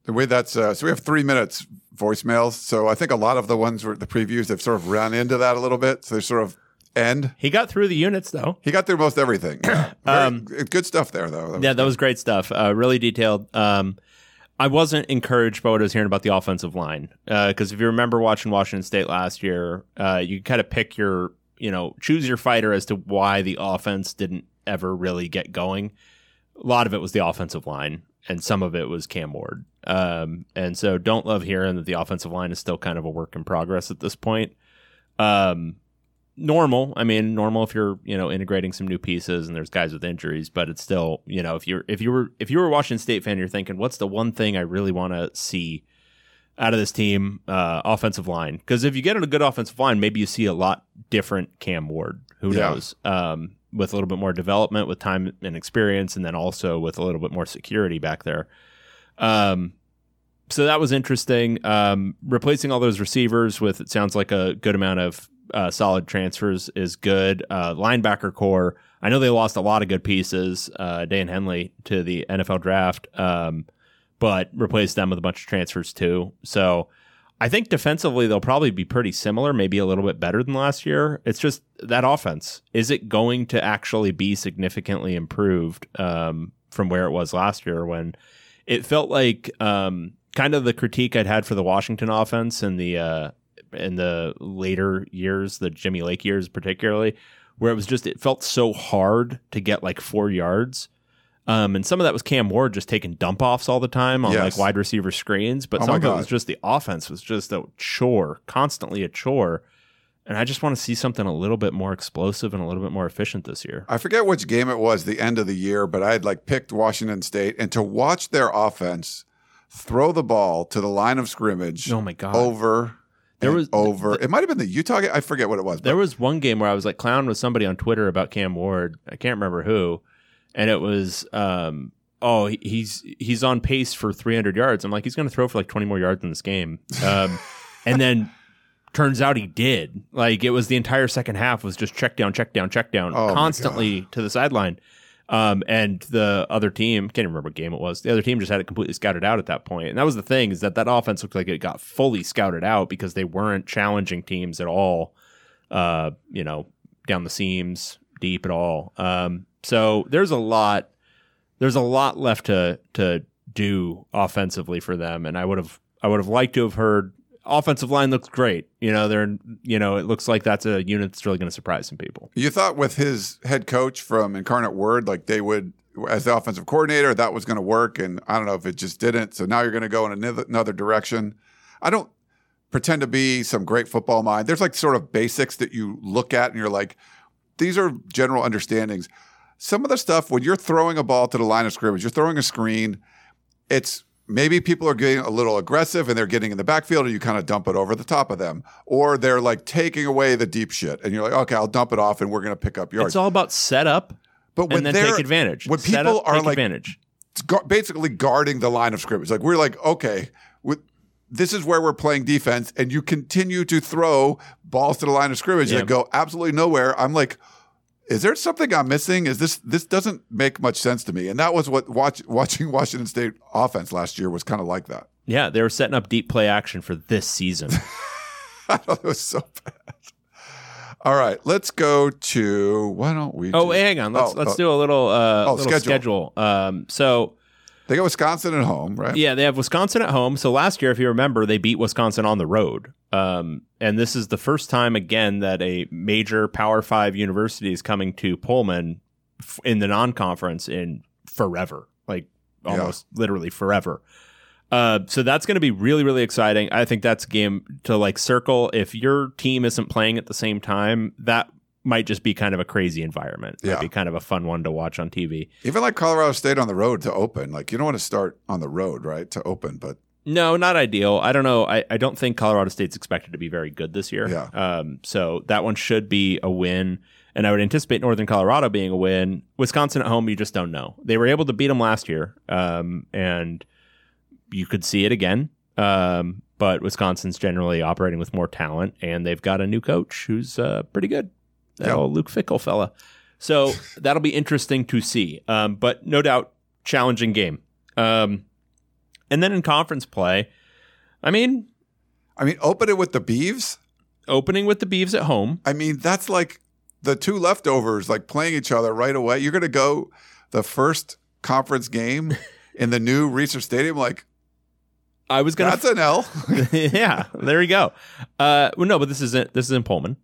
The way that's uh, so we have three minutes voicemails. So I think a lot of the ones were the previews have sort of run into that a little bit. So they sort of end. He got through the units though. He got through most everything. Yeah. Very- Um, good stuff there, though. Yeah, that was great stuff. Uh, really detailed. Um, I wasn't encouraged by what I was hearing about the offensive line because if you remember watching Washington State last year, uh, you kind of pick your, you know, choose your fighter as to why the offense didn't ever really get going. A lot of it was the offensive line, and some of it was Cam Ward. Um, and so, don't love hearing that the offensive line is still kind of a work in progress at this point. Um, normal. I mean, normal if you're you know integrating some new pieces and there's guys with injuries, but it's still you know if you're if you were if you were a Washington State fan, you're thinking, what's the one thing I really want to see out of this team? Uh, offensive line, because if you get a good offensive line, maybe you see a lot different Cam Ward. Who Yeah. knows? Um, with a little bit more development, with time and experience, and then also with a little bit more security back there. Um, so that was interesting. Um, replacing all those receivers with it sounds like a good amount of uh, solid transfers is good. Uh, linebacker core. I know they lost a lot of good pieces, uh, Daiyan Henley to the NFL draft, um, but replaced them with a bunch of transfers too. So I think defensively they'll probably be pretty similar, maybe a little bit better than last year. It's just that offense. Is it going to actually be significantly improved um, from where it was last year when it felt like um, kind of the critique I'd had for the Washington offense in the uh, in the later years, the Jimmy Lake years particularly, where it was just it felt so hard to get like four yards. Um, and some of that was Cam Ward just taking dump offs all the time on Yes. like wide receiver screens, but Oh some of it was just the offense was just a chore, constantly a chore. And I just want to see something a little bit more explosive and a little bit more efficient this year. I forget which game it was, the end of the year, but I had like picked Washington State, and to watch their offense throw the ball to the line of scrimmage Oh my God. over There was- over. it might have been the Utah game. I forget what it was. There but was one game where I was like clown with somebody on Twitter about Cam Ward. I can't remember who, and it was um oh he's he's on pace for 300 yards. I'm like he's going to throw for like 20 more yards in this game, um, and then turns out he did. Like it was the entire second half was just check down, check down, check down, Oh constantly to the sideline. Um, and the other team can't even remember what game it was. The other team just had it completely scouted out at that point, and that was the thing is that that offense looked like it got fully scouted out because they weren't challenging teams at all uh, you know, down the seams, deep at all. Um, so there's a lot, there's a lot left to to do offensively for them, and I would have I would have liked to have heard offensive line looks great. You know, they're you know it looks like that's a unit that's really going to surprise some people. You thought with his head coach from Incarnate Word, like they would, as the offensive coordinator, that was going to work. And I don't know if it just didn't. So now you're going to go in another, another direction. I don't pretend to be some great football mind. There's like sort of basics that you look at and you're like, these are general understandings. some of the stuff when you're throwing a ball to the line of scrimmage, you're throwing a screen. It's maybe people are getting a little aggressive and they're getting in the backfield and you kind of dump it over the top of them, or they're like taking away the deep shit and you're like, okay, I'll dump it off and we're going to pick up yards. It's all about setup but when and then they're take advantage. when Set people up, are like advantage. basically guarding the line of scrimmage. Like we're like, okay, with this is where we're playing defense, and you continue to throw balls to the line of scrimmage Yeah. that go absolutely nowhere. I'm like, is there something I'm missing? Is this this doesn't make much sense to me? And that was what watch, watching Washington State offense last year was kind of like that. Yeah, they were setting up deep play action for this season. I thought it was so bad. All right, let's go to why don't we? oh, do- hang on. Let's Oh, let's oh, do a little uh Oh, little schedule. schedule. Um so They got Wisconsin at home, right? Yeah, they have Wisconsin at home. So last year, if you remember, they beat Wisconsin on the road. Um, and this is the first time again that a major Power Five university is coming to Pullman f- in the non-conference in forever, like almost literally forever. Uh, so that's going to be really, really exciting. I think that's a game to like circle. If your team isn't playing at the same time, that might just be kind of a crazy environment. Yeah. Might be kind of a fun one to watch on TV. Even like Colorado State on the road to open, like you don't want to start on the road, right? To open, but No, not ideal. I don't know. I, I don't think Colorado State's expected to be very good this year. Yeah. Um, so that one should be a win. And I would anticipate Northern Colorado being a win. Wisconsin at home, you just don't know. They were able to beat them last year. Um, and you could see it again. Um, but Wisconsin's generally operating with more talent, and they've got a new coach who's uh, pretty good. That Yeah. old Luke Fickell fella. So that'll be interesting to see. Um, but no doubt, challenging game. Um, and then in conference play, I mean, I mean, open it with the Beavs. opening with the Beavs at home. I mean, that's like the two leftovers like playing each other right away. You're going to go the first conference game in the new Reser Stadium. Like I was gonna, that's an L. yeah, there you go. Uh, well, no, but this isn't. This is in Pullman.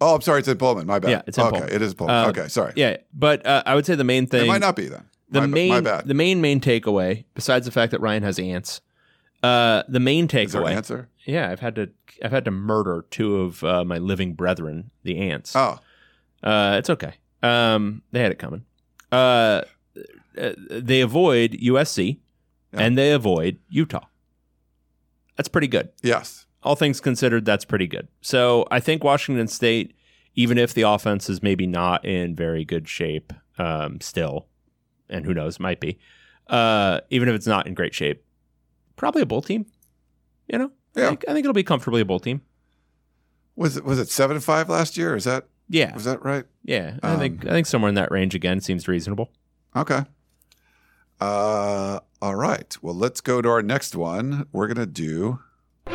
oh, I'm sorry, it's in Pullman. My bad. Yeah, it's in okay. Pullman. It is Pullman. Uh, okay, sorry. Yeah, but uh, I would say the main thing. it might not be then. The my, main, my bad. the main main takeaway, besides the fact that Ryan has ants, uh, the main is there an takeaway. answer? Yeah, I've had to I've had to murder two of uh, my living brethren, the ants. Oh, Uh, it's okay. Um, they had it coming. Uh, uh, they avoid USC Yeah. and they avoid Utah. That's pretty good. yes. All things considered, that's pretty good. So I think Washington State, even if the offense is maybe not in very good shape, um, still, and who knows, might be, uh, even if it's not in great shape, probably a bowl team. You know, I, Yeah. think, I think it'll be comfortably a bowl team. Was it was it seven five last year? Is that Yeah, was that right? yeah. I Um, think I think somewhere in that range again seems reasonable. Okay. Uh, all right. Well, let's go to our next one. We're gonna do.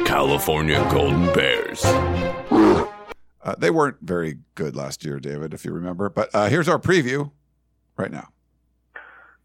California Golden Bears. Uh, they weren't very good last year, David, if you remember. But uh, here's our preview right now.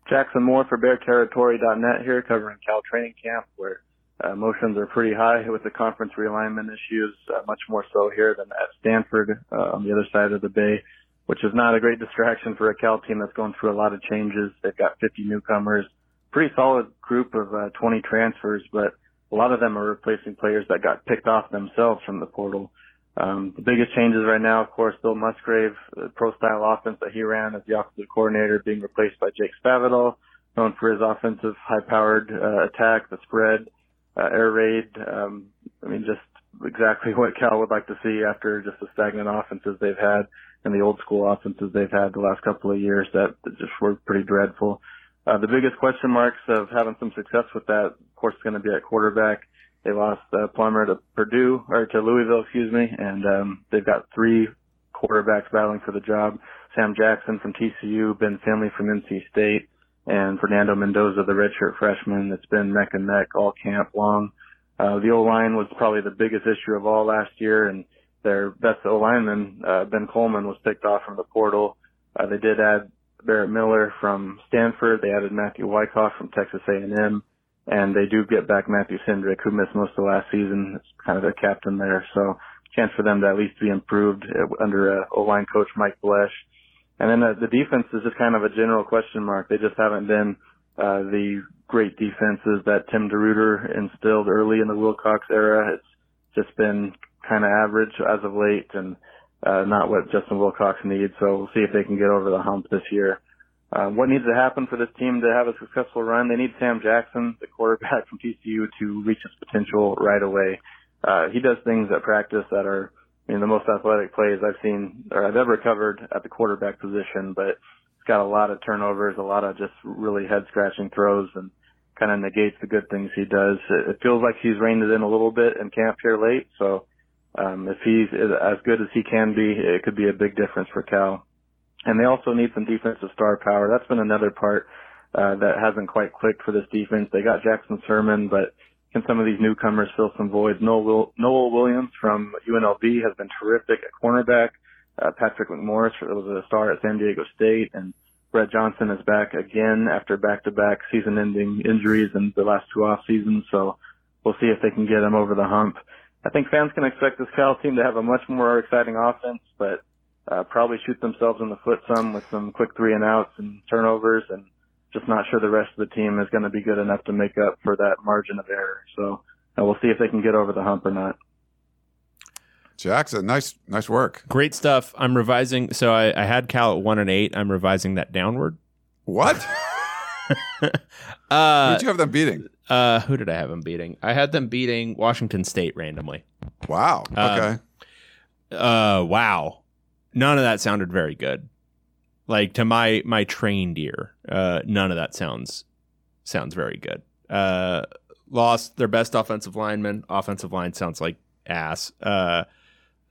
Jackson Moore for BearTerritory.net here, covering Cal training camp, where uh, emotions are pretty high with the conference realignment issues, uh, much more so here than at Stanford uh, on the other side of the bay, which is not a great distraction for a Cal team that's going through a lot of changes. They've got 50 newcomers, pretty solid group of uh, 20 transfers, but a lot of them are replacing players that got picked off themselves from the portal. Um, the biggest changes right now, of course, Bill Musgrave, the pro style offense that he ran as the offensive coordinator, being replaced by Jake Spavital, known for his offensive high powered uh, attack, the spread, uh, air raid. Um, I mean, just exactly what Cal would like to see after just the stagnant offenses they've had and the old school offenses they've had the last couple of years that just were pretty dreadful. Uh, the biggest question marks of having some success with that, of course, is going to be at quarterback. They lost uh, Plummer to Purdue or to Louisville, excuse me, and um, they've got three quarterbacks battling for the job. Sam Jackson from TCU, Ben Finley from NC State, and Fernando Mendoza, the redshirt freshman. It's been neck and neck all camp long. Uh, the O line was probably the biggest issue of all last year, and their best O lineman, uh, Ben Coleman, was picked off from the portal. Uh, they did add Barrett Miller from Stanford. They added Matthew Wyckoff from Texas A&M, and they do get back Matthew Cindric, who missed most of last season. It's kind of their captain there, so chance for them to at least be improved uh, under uh, O-line coach Mike Bloesch. And then uh, the defense is just kind of a general question mark. They just haven't been uh, the great defenses that Tim DeRuyter instilled early in the Wilcox era. It's just been kind of average as of late, and uh, not what Justin Wilcox needs. So we'll see if they can get over the hump this year. Uh, what needs to happen for this team to have a successful run? They need Sam Jackson, the quarterback from TCU, to reach his potential right away. Uh, he does things at practice that are, I mean, the most athletic plays I've seen or I've ever covered at the quarterback position, but he's got a lot of turnovers, a lot of just really head scratching throws and kind of negates the good things he does. It, it feels like he's reined it in a little bit in camp here late. So, um, if he's as good as he can be, it could be a big difference for Cal. And they also need some defensive star power. That's been another part uh, that hasn't quite clicked for this defense. They got Jackson Sirmon, but can some of these newcomers fill some voids? Nohl, Will- Nohl Williams from UNLV has been terrific at cornerback. Uh, Patrick McMorris was a star at San Diego State, and Brett Johnson is back again after back-to-back season-ending injuries in the last two off seasons. So we'll see if they can get him over the hump. I think fans can expect this Cal team to have a much more exciting offense, but uh, probably shoot themselves in the foot some with some quick three and outs and turnovers, and just not sure the rest of the team is going to be good enough to make up for that margin of error. So uh, we'll see if they can get over the hump or not. Jackson, nice, nice work. Great stuff. I'm revising. So I, I had Cal at one and eight. I'm revising that downward. What? Uh, Who'd you have them beating? uh, who did I have them beating? I had them beating Washington State randomly. Wow. Um, Okay. Uh, wow. None of that sounded very good. Like to my my trained ear, uh, none of that sounds sounds very good. Uh, lost their best offensive lineman. Offensive line sounds like ass. Uh,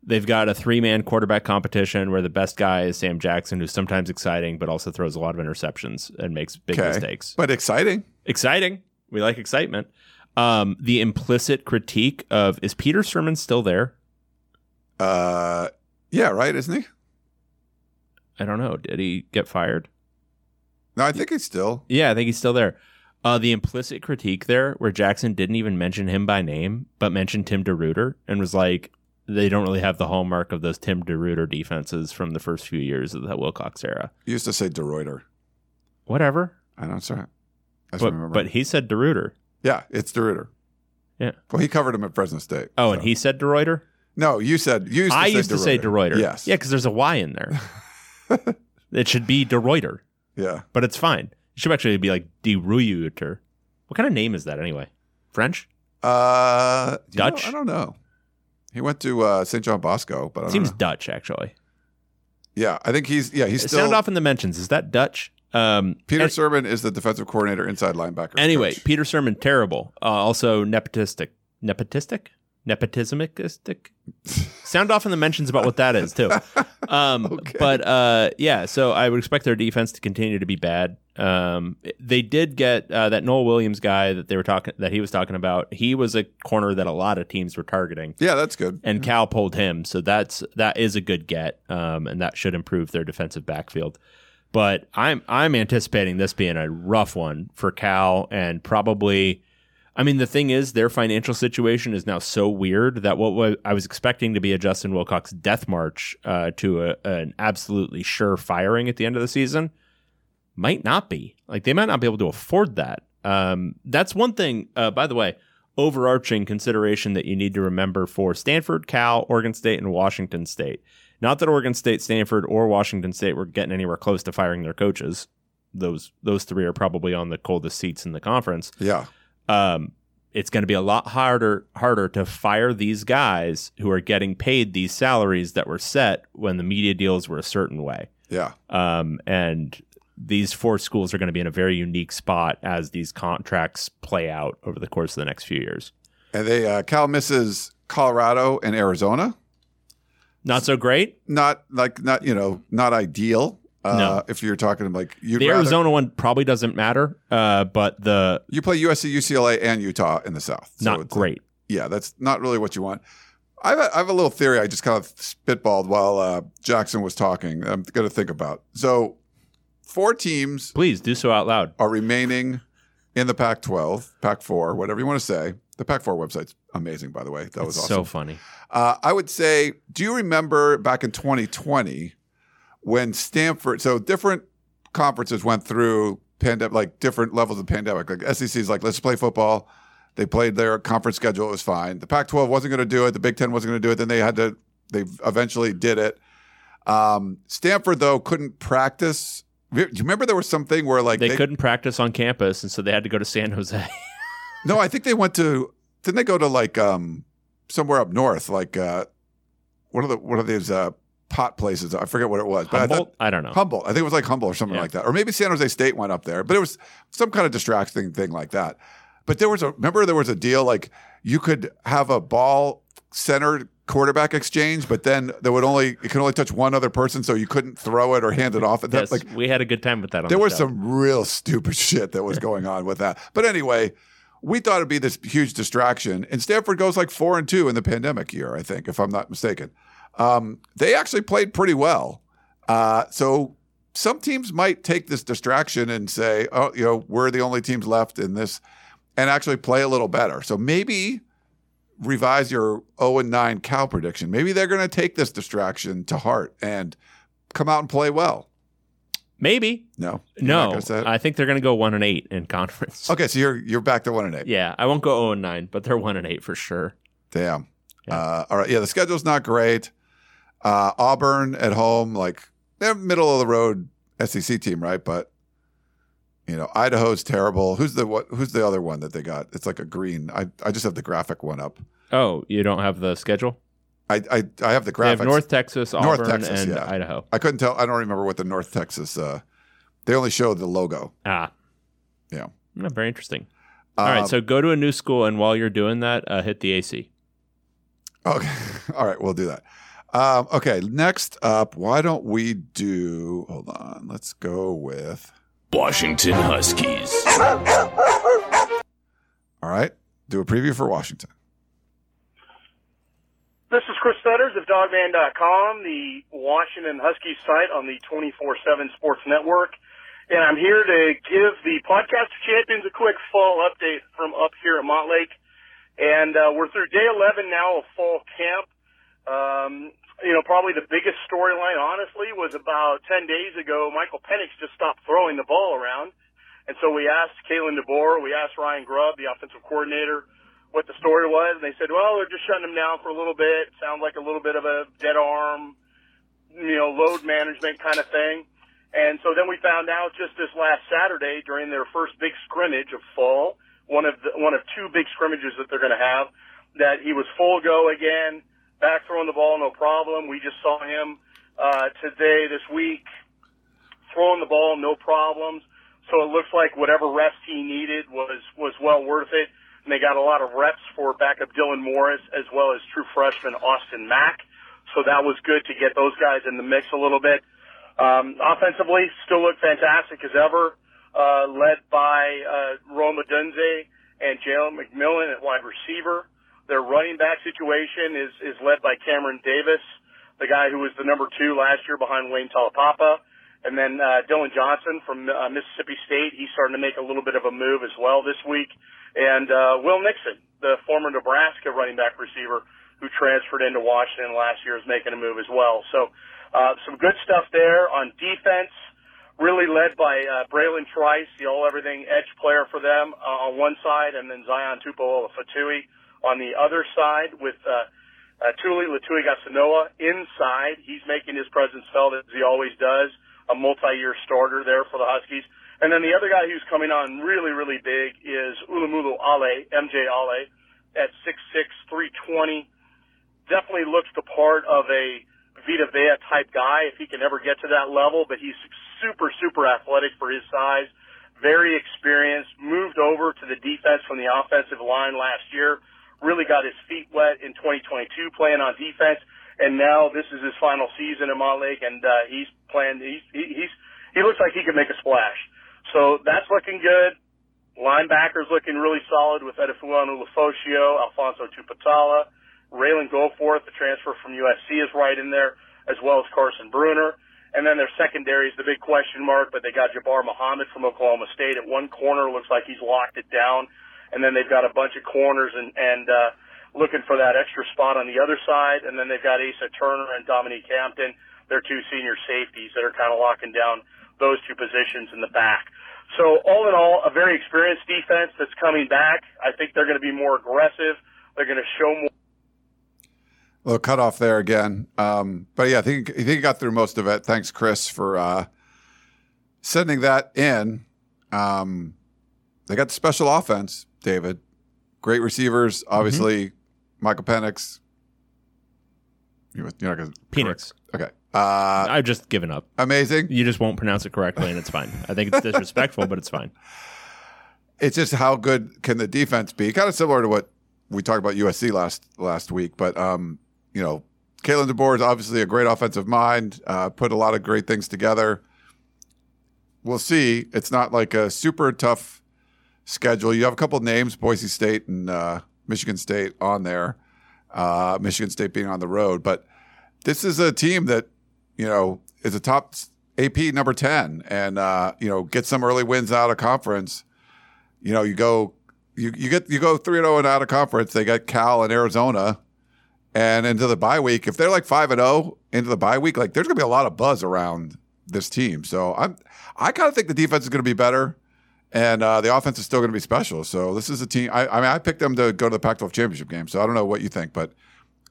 they've got a three man quarterback competition where the best guy is Sam Jackson, who's sometimes exciting but also throws a lot of interceptions and makes big okay. mistakes. But exciting. Exciting. We like excitement. Um, the implicit critique of is Peter Sirmon still there? Uh, yeah, right, isn't he? I don't know. Did he get fired? No, I think he's still. Yeah, I think he's still there. Uh, the implicit critique there, where Jackson didn't even mention him by name, but mentioned Tim DeRuyter and was like, they don't really have the hallmark of those Tim DeRuyter defenses from the first few years of the Wilcox era. He used to say DeReuter. Whatever. I don't sorry. I But, remember. but he said DeRuyter. yeah, it's DeRuyter. Yeah. Well, he covered him at Fresno State. Oh, so. and he said DeRuyter? No, you said you used to I used to say DeRuyter. Yes. Yeah, because there's a Y in there. it should be De DeRuyter, Yeah. but it's fine. It should actually be like DeRuyter. What kind of name is that anyway? French? Uh, you know, Dutch? I don't know. He went to uh, St. John Bosco, but I don't Seems know. Dutch, actually. Yeah, I think he's yeah he's still. Sound off in the mentions. Is that Dutch? Um, Peter and- Sirmon is the defensive coordinator, inside linebacker. Anyway, coach. Peter Sirmon, terrible. Uh, also nepotistic. Nepotistic? Nepotismicistic? Sound off in the mentions about what that is, too. Um, Okay. But uh, yeah, so I would expect their defense to continue to be bad. Um, they did get uh, that Nohl Williams guy that they were talking that he was talking about. He was a corner that a lot of teams were targeting, yeah, that's good. and Cal pulled him. So that's that is a good get, um, and that should improve their defensive backfield. But I'm I'm anticipating this being a rough one for Cal, and probably. I mean, the thing is, their financial situation is now so weird that what I was expecting to be a Justin Wilcox death march uh, to a, an absolutely sure firing at the end of the season might not be. Like they might not be able to afford that. Um, that's one thing. Uh, by the way, overarching consideration that you need to remember for Stanford, Cal, Oregon State, and Washington State. Not that Oregon State, Stanford, or Washington State were getting anywhere close to firing their coaches. Those those three are probably on the coldest seats in the conference. Yeah, Um, it's going to be a lot harder harder to fire these guys who are getting paid these salaries that were set when the media deals were a certain way. yeah, Um, and these four schools are going to be in a very unique spot as these contracts play out over the course of the next few years. and they uh, Cal misses Colorado and Arizona. Not so great. Not like not you know not ideal. Uh, No. if you're talking like you'd the rather- Arizona one probably doesn't matter, uh, but the you play USC, UCLA, and Utah in the South. So not great. yeah, that's not really what you want. I have, a, I have a little theory I just kind of spitballed while uh, Jackson was talking. I'm going to think about. So, four teams Please do so out loud. are remaining in the Pac 12, Pac 4, whatever you want to say. The Pac 4 website's amazing, by the way. That was It's awesome. so funny. Uh, I would say, do you remember back in 2020 when Stanford, so different conferences went through pandemic, like different levels of pandemic. Like SEC's like, let's play football. They played their conference schedule. It was fine. The Pac 12 wasn't going to do it. The Big Ten wasn't going to do it. Then they had to they eventually did it. Um, Stanford though couldn't practice. Do you remember there was something where like They, couldn't practice on campus, and so they had to go to San Jose. No, I think they went to. Didn't they go to like um somewhere up north? Like uh, what are the what are these uh pot places? I forget what it was. But I thought I don't know. Humboldt. I think it was like Humboldt or something Yeah. like that, or maybe San Jose State went up there. But it was some kind of distracting thing like that. But there was a remember there was a deal like you could have a ball center quarterback exchange, but then there would only it could only touch one other person, so you couldn't throw it or hand it off. That, Yes, like we had a good time with that. On there the was show. some real stupid shit that was going on with that. But anyway, we thought it'd be this huge distraction. And Stanford goes like four and two in the pandemic year, I think, if I'm not mistaken. Um, they actually played pretty well. Uh, so some teams might take this distraction and say, oh, you know, we're the only teams left in this and actually play a little better. So maybe revise your 0 and 9 Cal prediction. Maybe they're going to take this distraction to heart and come out and play well. maybe. No, No, gonna say it? I think they're going to go one and eight in conference. Okay, so you're you're back to one and eight. Yeah, I won't go zero and nine, but they're one and eight for sure. Damn. Yeah. Uh, all right. Yeah, the schedule's not great. Uh, Auburn at home, like they're middle of the road SEC team, right? But you know, Idaho's terrible. Who's the what? Who's the other one that they got? It's like a green. I I just have the graphic one up. Oh, you don't have the schedule? I I, I have the They have. North Texas, North Auburn, Texas, and yeah. Idaho. I couldn't tell. I don't remember what the North Texas. Uh, they only showed the logo. Ah, Yeah. No, very interesting. All right, Um, so go to a new school, and while you're doing that, uh, hit the AC. Okay. All right. We'll do that. Um, okay. Next up, why don't we do, hold on. Let's go with, Washington Huskies. all right. Do a preview for Washington. This is Chris Fetters of Dawgman.com, the Washington Huskies site on the 24-7 Sports Network. And I'm here to give the Podcast Champions a quick fall update from up here at Montlake. And uh, we're through day 11 now of fall camp. Um, you know, probably the biggest storyline, honestly, was about 10 days ago. Michael Penix just stopped throwing the ball around. And so we asked Kalen DeBoer, we asked Ryan Grubb, the offensive coordinator, what the story was. And they said, well, they're just shutting him down for a little bit. Sounds like a little bit of a dead arm, you know, load management kind of thing. And so then we found out just this last Saturday during their first big scrimmage of fall, one of the, one of two big scrimmages that they're going to have, that he was full go again, back throwing the ball, no problem. We just saw him uh, today, this week, throwing the ball, no problems. So it looks like whatever reps he needed was was well worth it. And they got a lot of reps for backup Dylan Morris as well as true freshman Austin Mack. So that was good to get those guys in the mix a little bit. Um, offensively, still look fantastic as ever, uh, led by uh, Rome Odunze and Jalen McMillan at wide receiver. Their running back situation is is led by Cameron Davis, the guy who was the number two last year behind Wayne Taulapapa. And then uh, Dillon Johnson from uh, Mississippi State, he's starting to make a little bit of a move as well this week. And uh, Will Nixon, the former Nebraska running back receiver who transferred into Washington last year, is making a move as well. So uh, some good stuff there on defense, really led by uh, Bralen Trice, the all-everything edge player for them uh, on one side, and then Zion Tupuola-Fetui on the other side with uh, uh, Tuli Letuligasenoa inside. He's making his presence felt as he always does a multi-year starter there for the Huskies. And then the other guy who's coming on really, really big is Ulamulu Ale, MJ Ale, at 6'6", 320. Definitely looks the part of a Vita Vea type guy if he can ever get to that level, but he's super, super athletic for his size, very experienced, moved over to the defense from the offensive line last year, really got his feet wet in 2022 playing on defense and now this is his final season in Montlake, and uh, he's playing. He's he, he's he looks like he can make a splash. So that's looking good. Linebackers looking really solid with Edefuan Ulofoshio, Alphonzo Tuputala, Ralen Goforth, the transfer from USC is right in there, as well as Carson Bruner. And then their secondary is the big question mark, but they got Jabbar Muhammad from Oklahoma State at one corner. Looks like he's locked it down. And then they've got a bunch of corners and, and, uh, looking for that extra spot on the other side. And then they've got Asa Turner and Dominique Hampton, their two senior safeties that are kind of locking down those two positions in the back. So all in all, a very experienced defense that's coming back. I think they're going to be more aggressive. They're going to show more. Little cutoff there again. Um, but yeah, I think I think he got through most of it. Thanks, Chris, for uh, sending that in. Um, they got the special offense, David. Great receivers, obviously. Michael Penix. You- You're not going to Penix. Okay. Uh, I've just given up. amazing. You just won't pronounce it correctly, and it's fine. I think it's disrespectful, but it's fine. It's just how good can the defense be? Kind of similar to what we talked about USC last last week, but um, you know, Kalen DeBoer is obviously a great offensive mind. Uh, put a lot of great things together. We'll see. It's not like a super tough schedule. You have a couple names, Boise State and uh, Michigan State, on there. Uh, Michigan State being on the road, but this is a team that you know is a top AP number ten, and uh, you know get some early wins out of conference you know, you go, you, you get, you go three and zero and out of conference. They got Cal and Arizona, and into the bye week. If they're like five and zero into the bye week, like there's gonna be a lot of buzz around this team. So I'm, I kind of think the defense is gonna be better, and uh, the offense is still gonna be special. So this is a team. I, I mean, I picked them to go to the Pac-12 championship game. So I don't know what you think, but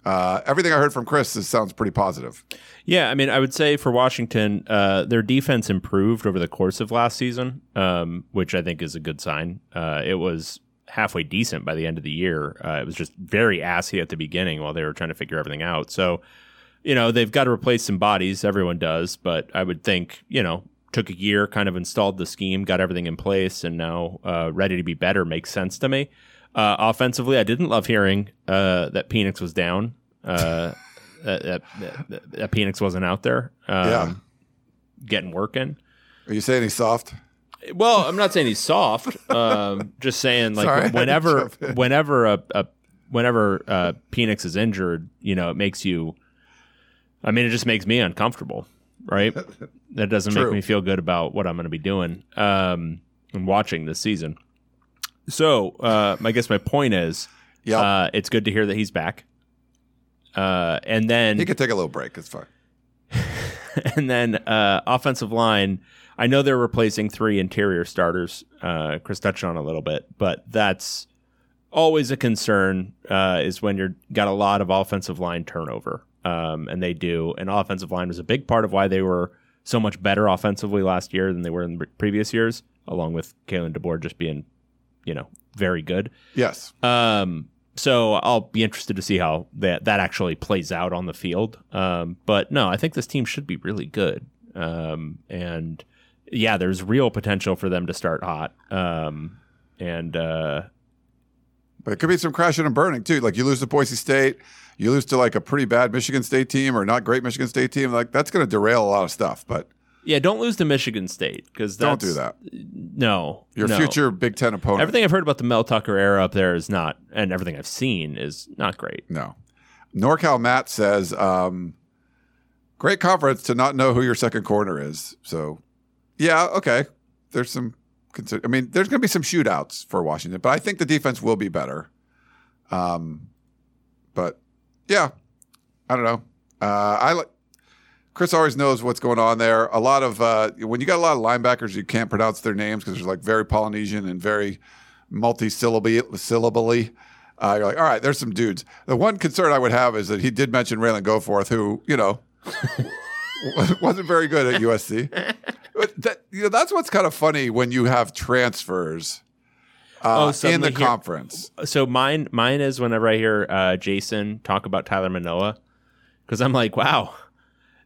uh, everything I heard from Chris is, sounds pretty positive. Yeah, I mean, I would say for Washington, uh, their defense improved over the course of last season, um, which I think is a good sign. Uh, it was halfway decent by the end of the year. Uh, it was just very assy at the beginning while they were trying to figure everything out. So, you know, they've got to replace some bodies. Everyone does, but I would think, you know, took a year, kind of installed the scheme, got everything in place, and now uh, ready to be better makes sense to me. Uh, offensively, I didn't love hearing uh, that Penix was down. Uh, that, that, that, Penix wasn't out there. Um, Yeah. Getting working. Are you saying he's soft? Well, I'm not saying he's soft. Um, just saying, like, Sorry, I had to whenever, whenever a, a whenever uh, Penix is injured, you know, it makes you. I mean, it just makes me uncomfortable, right? that doesn't True. make me feel good about what I'm going to be doing um, and watching this season. So, uh, I guess my point is, Yep. uh, it's good to hear that he's back. Uh, and then he could take a little break. It's fine. and then uh, offensive line. I know they're replacing three interior starters. Uh, Chris touched on a little bit, but that's always a concern. Uh, is when you're got a lot of offensive line turnover, um, and they do. And offensive line was a big part of why they were so much better offensively last year than they were in the previous years, along with Kalen DeBoer just being, you know, very good. Yes. Um, so I'll be interested to see how that that actually plays out on the field. Um, but no, I think this team should be really good. Um, and yeah, there's real potential for them to start hot. Um, and uh, But it could be some crashing and burning too. Like you lose to Boise State, you lose to like a pretty bad Michigan State team or not great Michigan State team. Like that's going to derail a lot of stuff. But yeah, don't lose to Michigan State because don't do that. No, Your no. future Big Ten opponent. Everything I've heard about the Mel Tucker era up there is not, and everything I've seen is not great. No. NorCal Matt says, um, great conference to not know who your second corner is. So, yeah, okay. There's some, consider- I mean, there's going to be some shootouts for Washington, but I think the defense will be better. Um, but yeah, I don't know. Uh, I like. Chris always knows what's going on there. A lot of uh, when you got a lot of linebackers, you can't pronounce their names because they're like very Polynesian and very multi-syllably. syllably. Uh, you're like, all right, there's some dudes. The one concern I would have is that he did mention Ralen Goforth, who you know wasn't very good at USC. But that, you know, that's what's kind of funny when you have transfers uh, Oh, in the here- conference. so mine mine is whenever I hear uh, Jason talk about Tyler Manoa, because I'm like, wow,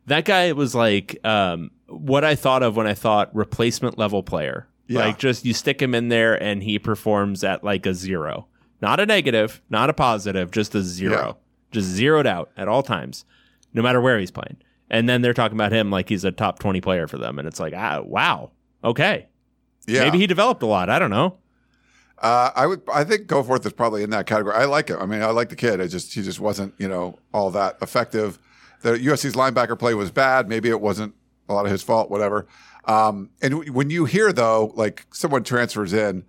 that guy was like um, what I thought of when I thought replacement level player. Yeah. Like just you stick him in there and he performs at like a zero, not a negative, not a positive, just a zero, Yeah. just zeroed out at all times, no matter where he's playing. And then they're talking about him like he's a top twenty player for them, and it's like, ah, wow, okay, Yeah, maybe he developed a lot. I don't know. Uh, I would. I think Goforth is probably in that category. I like him. I mean, I like the kid. I just he just wasn't you know all that effective. The USC's linebacker play was bad. Maybe it wasn't a lot of his fault. Whatever. Um, and w- when you hear though, like someone transfers in,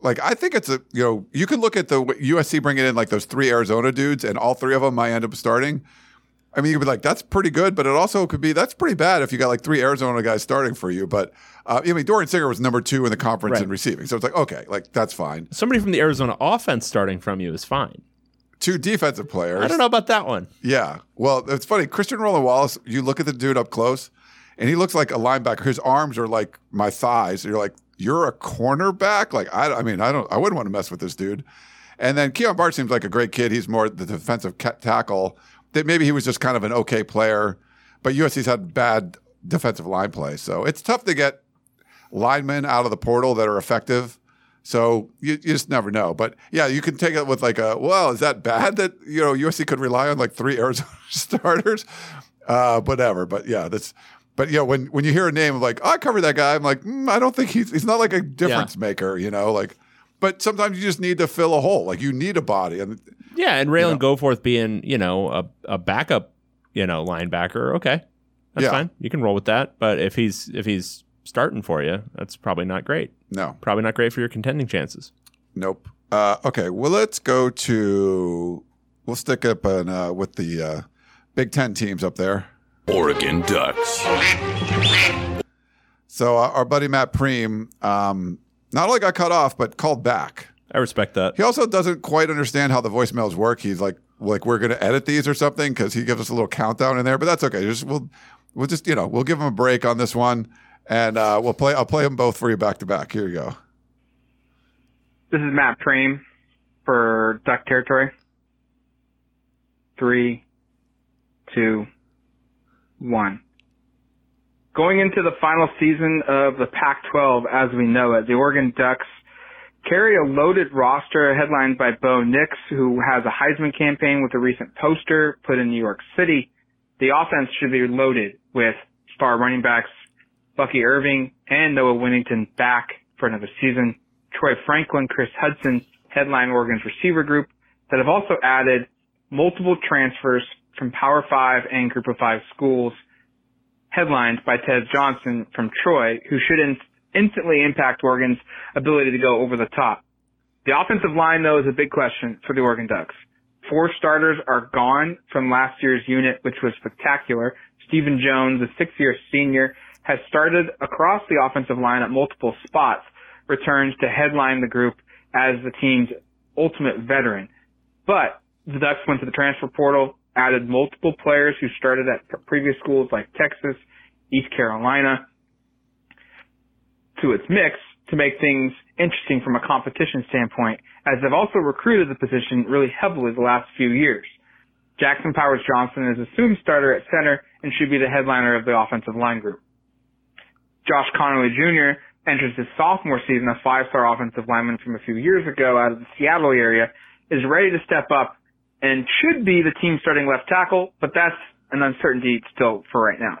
like I think it's a you know you can look at the USC bringing in like those three Arizona dudes, and all three of them might end up starting. I mean, you could be like, that's pretty good, but it also could be that's pretty bad if you got like three Arizona guys starting for you. But uh, I mean, Dorian Singer was number two in the conference Right. in receiving, so it's like okay, like that's fine. Somebody from the Arizona offense starting from you is fine. two defensive players. I don't know about that one. Yeah. Well, it's funny. Christian Roland Wallace, you look at the dude up close, and he looks like a linebacker. His arms are like my thighs. You're like, you're a cornerback? Like, I, I mean, I don't, I wouldn't want to mess with this dude. And then Kyon Barrs seems like a great kid. He's more the defensive tackle. That maybe he was just kind of an okay player, but USC's had bad defensive line play. So it's tough to get linemen out of the portal that are effective. So you, you just never know. But yeah, you can take it with like a, well, is that bad that, you know, USC could rely on like three Arizona starters? Uh, whatever. But yeah, that's, but yeah, when, when you hear a name like, oh, I covered that guy, I'm like, mm, I don't think he's, he's not like a difference maker, you know, like, but sometimes you just need to fill a hole. Like you need a body. And Yeah, and Ralen Goforth being, you know, a, a backup, you know, linebacker, okay. That's Yeah. fine. You can roll with that. But if he's if he's starting for you, that's probably not great. no, Probably not great for your contending chances. nope. Uh, okay. Well, let's go to, we'll stick up in, uh, with the, uh, Big Ten teams up there. Oregon Ducks. So uh, our buddy Matt Prehm, um, not only got cut off, but called back. I respect that. He also doesn't quite understand how the voicemails work. He's like, like we're going to edit these or something because he gives us a little countdown in there. But that's okay. Just we'll we'll just you know we'll give him a break on this one, and uh, we'll play. I'll play them both for you back to back. Here you go. This is Matt Prehm for Duck Territory. Three, two, one. Going into the final season of the Pac-12 as we know it, the Oregon Ducks carry a loaded roster headlined by Bo Nix, who has a Heisman campaign with a recent poster put in New York City. The offense should be loaded with star running backs Bucky Irving and Noah Whittington back for another season. Troy Franklin, Chris Hutson headline Oregon's receiver group that have also added multiple transfers from Power 5 and Group of 5 schools headlined by Tez Johnson from Troy, who should in- instantly impact Oregon's ability to go over the top. The offensive line, though, is a big question for the Oregon Ducks. Four starters are gone from last year's unit, which was spectacular. Stephen Jones, a six-year senior, has started across the offensive line at multiple spots, returns to headline the group as the team's ultimate veteran. But the Ducks went to the transfer portal, added multiple players who started at previous schools like Texas, East Carolina to its mix to make things interesting from a competition standpoint, as they've also recruited the position really heavily the last few years. Jackson Powers Johnson is assumed starter at center and should be the headliner of the offensive line group. Josh Conerly Jr. enters his sophomore season, a five-star offensive lineman from a few years ago out of the Seattle area, is ready to step up and should be the team starting left tackle, but that's an uncertainty still for right now.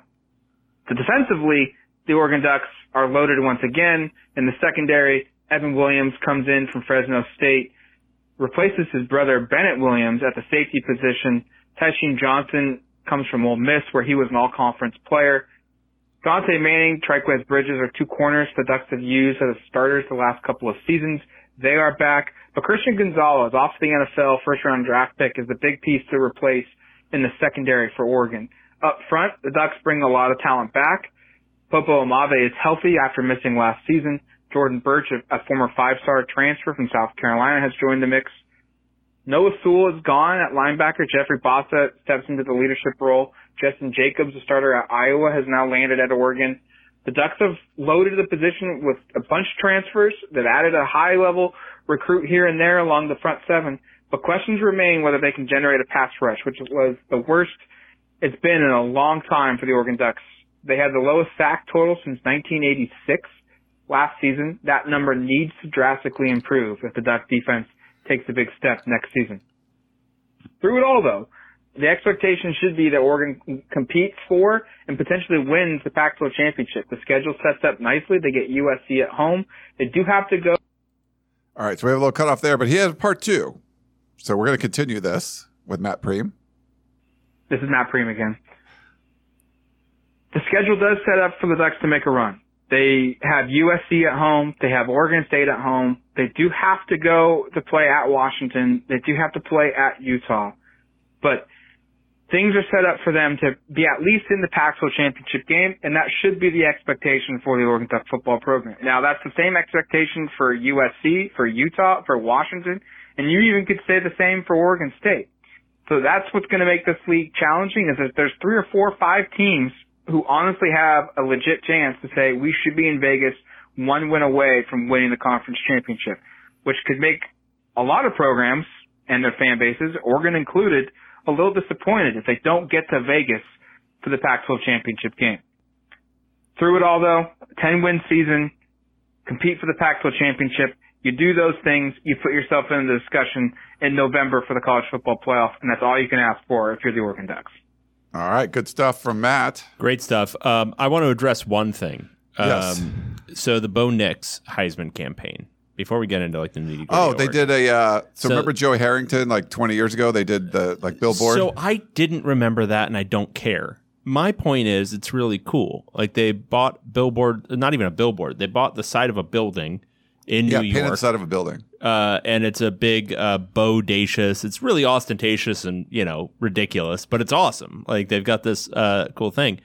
So defensively, the Oregon Ducks are loaded once again. In the secondary, Evan Williams comes in from Fresno State, replaces his brother Bennett Williams at the safety position. Tysheem Johnson comes from Ole Miss, where he was an all-conference player. Dontae Manning, Trikweze Bridges are two corners the Ducks have used as starters the last couple of seasons. They are back. But Christian Gonzalez, off the NFL first round draft pick, is the big piece to replace in the secondary for Oregon. Up front, the Ducks bring a lot of talent back. Popo Aumavae is healthy after missing last season. Jordan Burch, a, former five-star transfer from South Carolina, has joined the mix. Noah Sewell is gone at linebacker. Jeffrey Bassa steps into the leadership role. Jestin Jacobs, a starter at Iowa, has now landed at Oregon. The Ducks have loaded the position with a bunch of transfers. They've added a high level recruit here and there along the front seven, but questions remain whether they can generate a pass rush, which was the worst it's been in a long time for the Oregon Ducks. They had the lowest sack total since 1986 last season. That number needs to drastically improve if the Ducks defense takes a big step next season. Through it all though, the expectation should be that Oregon competes for and potentially wins the Pac-12 championship. The schedule sets up nicely. They get USC at home. They do have to go. All right, so we have a little cutoff there, but he has part two. So we're going to continue this with Matt Prehm. This is Matt Prehm again. The schedule does set up for the Ducks to make a run. They have USC at home. They have Oregon State at home. They do have to go to play at Washington. They do have to play at Utah. But things are set up for them to be at least in the Pac-12 championship game, and that should be the expectation for the Oregon Duck football program. Now, that's the same expectation for USC, for Utah, for Washington, And you even could say the same for Oregon State. So that's what's going to make this league challenging is that there's three or four or five teams who honestly have a legit chance to say we should be in Vegas one win away from winning the conference championship, which could make a lot of programs and their fan bases, Oregon included, a little disappointed if they don't get to Vegas for the Pac-12 championship game. Through it all though, 10 win season, compete for the Pac-12 championship. You do those things, you put yourself in the discussion in November for the college football playoff, and that's all you can ask for if you're the Oregon Ducks. All right, good stuff from Matt. Great stuff. Um, I want to address one thing. Um, Yes. So the Bo Nix Heisman campaign. Before we get into like the nitty gritty. Oh, they did a. Uh, so, So- remember Joe Harrington like 20 years ago? They did the like billboard. So I didn't remember that, and I don't care. My point is, it's really cool. Like they bought billboard, not even a billboard. They bought the side of a building in yeah, New painted York, side of a building. uh, and it's a big uh, bodacious. It's really ostentatious and you know ridiculous, but it's awesome. Like they've got this uh, cool thing,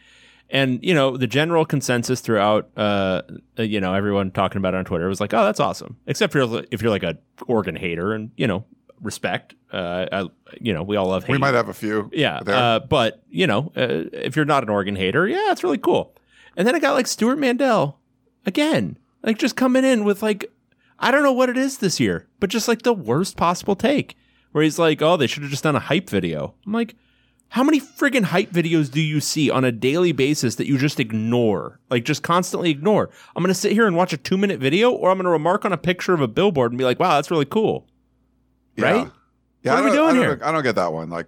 and you know the general consensus throughout, uh, uh, you know everyone talking about it on Twitter was like, "Oh, that's awesome." Except for if you're like a Oregon hater, and you know respect. Uh, I, you know we all love. We might have a few. Yeah, uh, but you know, uh, if you're not an Oregon hater, yeah, it's really cool. And then I got like Stewart Mandel again, like just coming in with like I don't know what it is this year, but just like the worst possible take, where he's like, "Oh, they should have just done a hype video." I'm like, how many friggin' hype videos do you see on a daily basis that you just ignore, like just constantly ignore? I'm gonna sit here and watch a two minute video, or I'm gonna remark on a picture of a billboard and be like, "Wow, that's really cool." Yeah. right? Yeah, What I are we doing I here? I don't get that one. Like,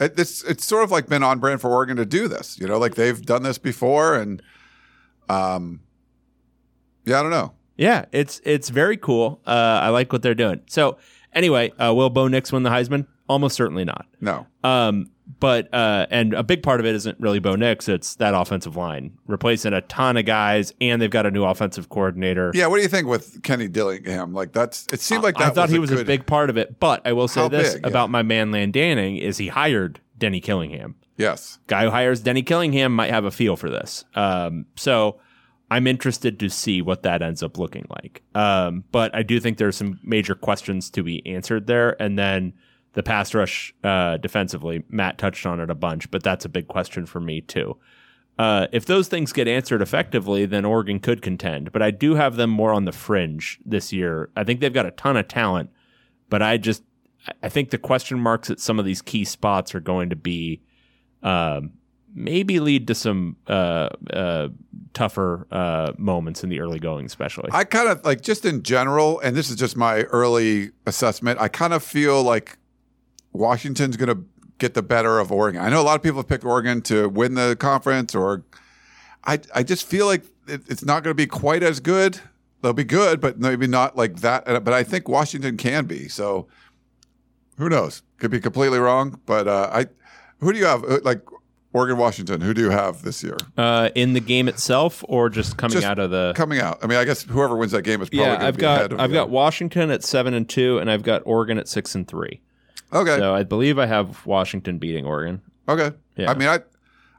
it, it's it's sort of like been on brand for Oregon to do this. You know, like they've done this before, and um, yeah, I don't know. Yeah, it's it's very cool. Uh, I like what they're doing. So anyway, uh, will Bo Nix win the Heisman? Almost certainly not. No, Um, but uh, and a big part of it isn't really Bo Nix. It's that offensive line replacing a ton of guys, and they've got a new offensive coordinator. yeah. What do you think with Kenny Dillingham? Like that's it seemed like that. I thought was he a was good, a big part of it. But I will say How this big? Yeah. about my man Landanning is he hired Denny Killingham. Yes, guy who hires Denny Killingham might have a feel for this. Um, so I'm interested to see what that ends up looking like. Um, but I do think there's some major questions to be answered there. And then the pass rush uh, defensively, Matt touched on it a bunch, but that's a big question for me too. Uh, if those things get answered effectively, then Oregon could contend. But I do have them more on the fringe this year. I think they've got a ton of talent, but I just I think the question marks at some of these key spots are going to be um, maybe lead to some uh, uh, tougher uh, moments in the early going, especially. I kind of like just in general, and this is just my early assessment. I kind of feel like Washington's going to get the better of Oregon. I know a lot of people have picked Oregon to win the conference, or I I just feel like it, it's not going to be quite as good. They'll be good, but maybe not like that. But I think Washington can be. So who knows? Could be completely wrong. But uh, I, who do you have? Uh, Like Oregon, Washington. Who do you have this year uh, in the game itself, or just coming Just out of the coming out? I mean, I guess whoever wins that game is probably. yeah, I've be ahead got I've got Washington at seven and two, and I've got Oregon at six and three. Okay. So I believe I have Washington beating Oregon. Okay. Yeah. I mean, I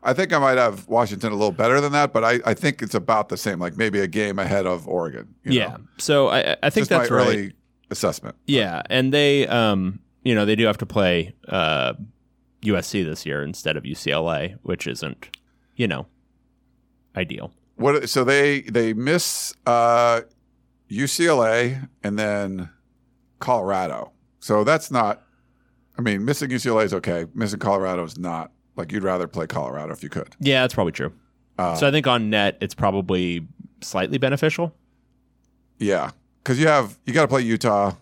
I think I might have Washington a little better than that, but I, I think it's about the same, like maybe a game ahead of Oregon. you yeah. know? So I, I- I think Just that's my right. early assessment. Yeah, and they, um, you know, they do have to play uh, USC this year instead of UCLA, which isn't, you know, ideal. What? So they they miss uh, UCLA and then Colorado. So that's not. I mean, missing UCLA is okay. Missing Colorado is not. Like you'd rather play Colorado if you could. Yeah, that's probably true. Uh, so I think on net, it's probably slightly beneficial Yeah, because you have you got to play Utah.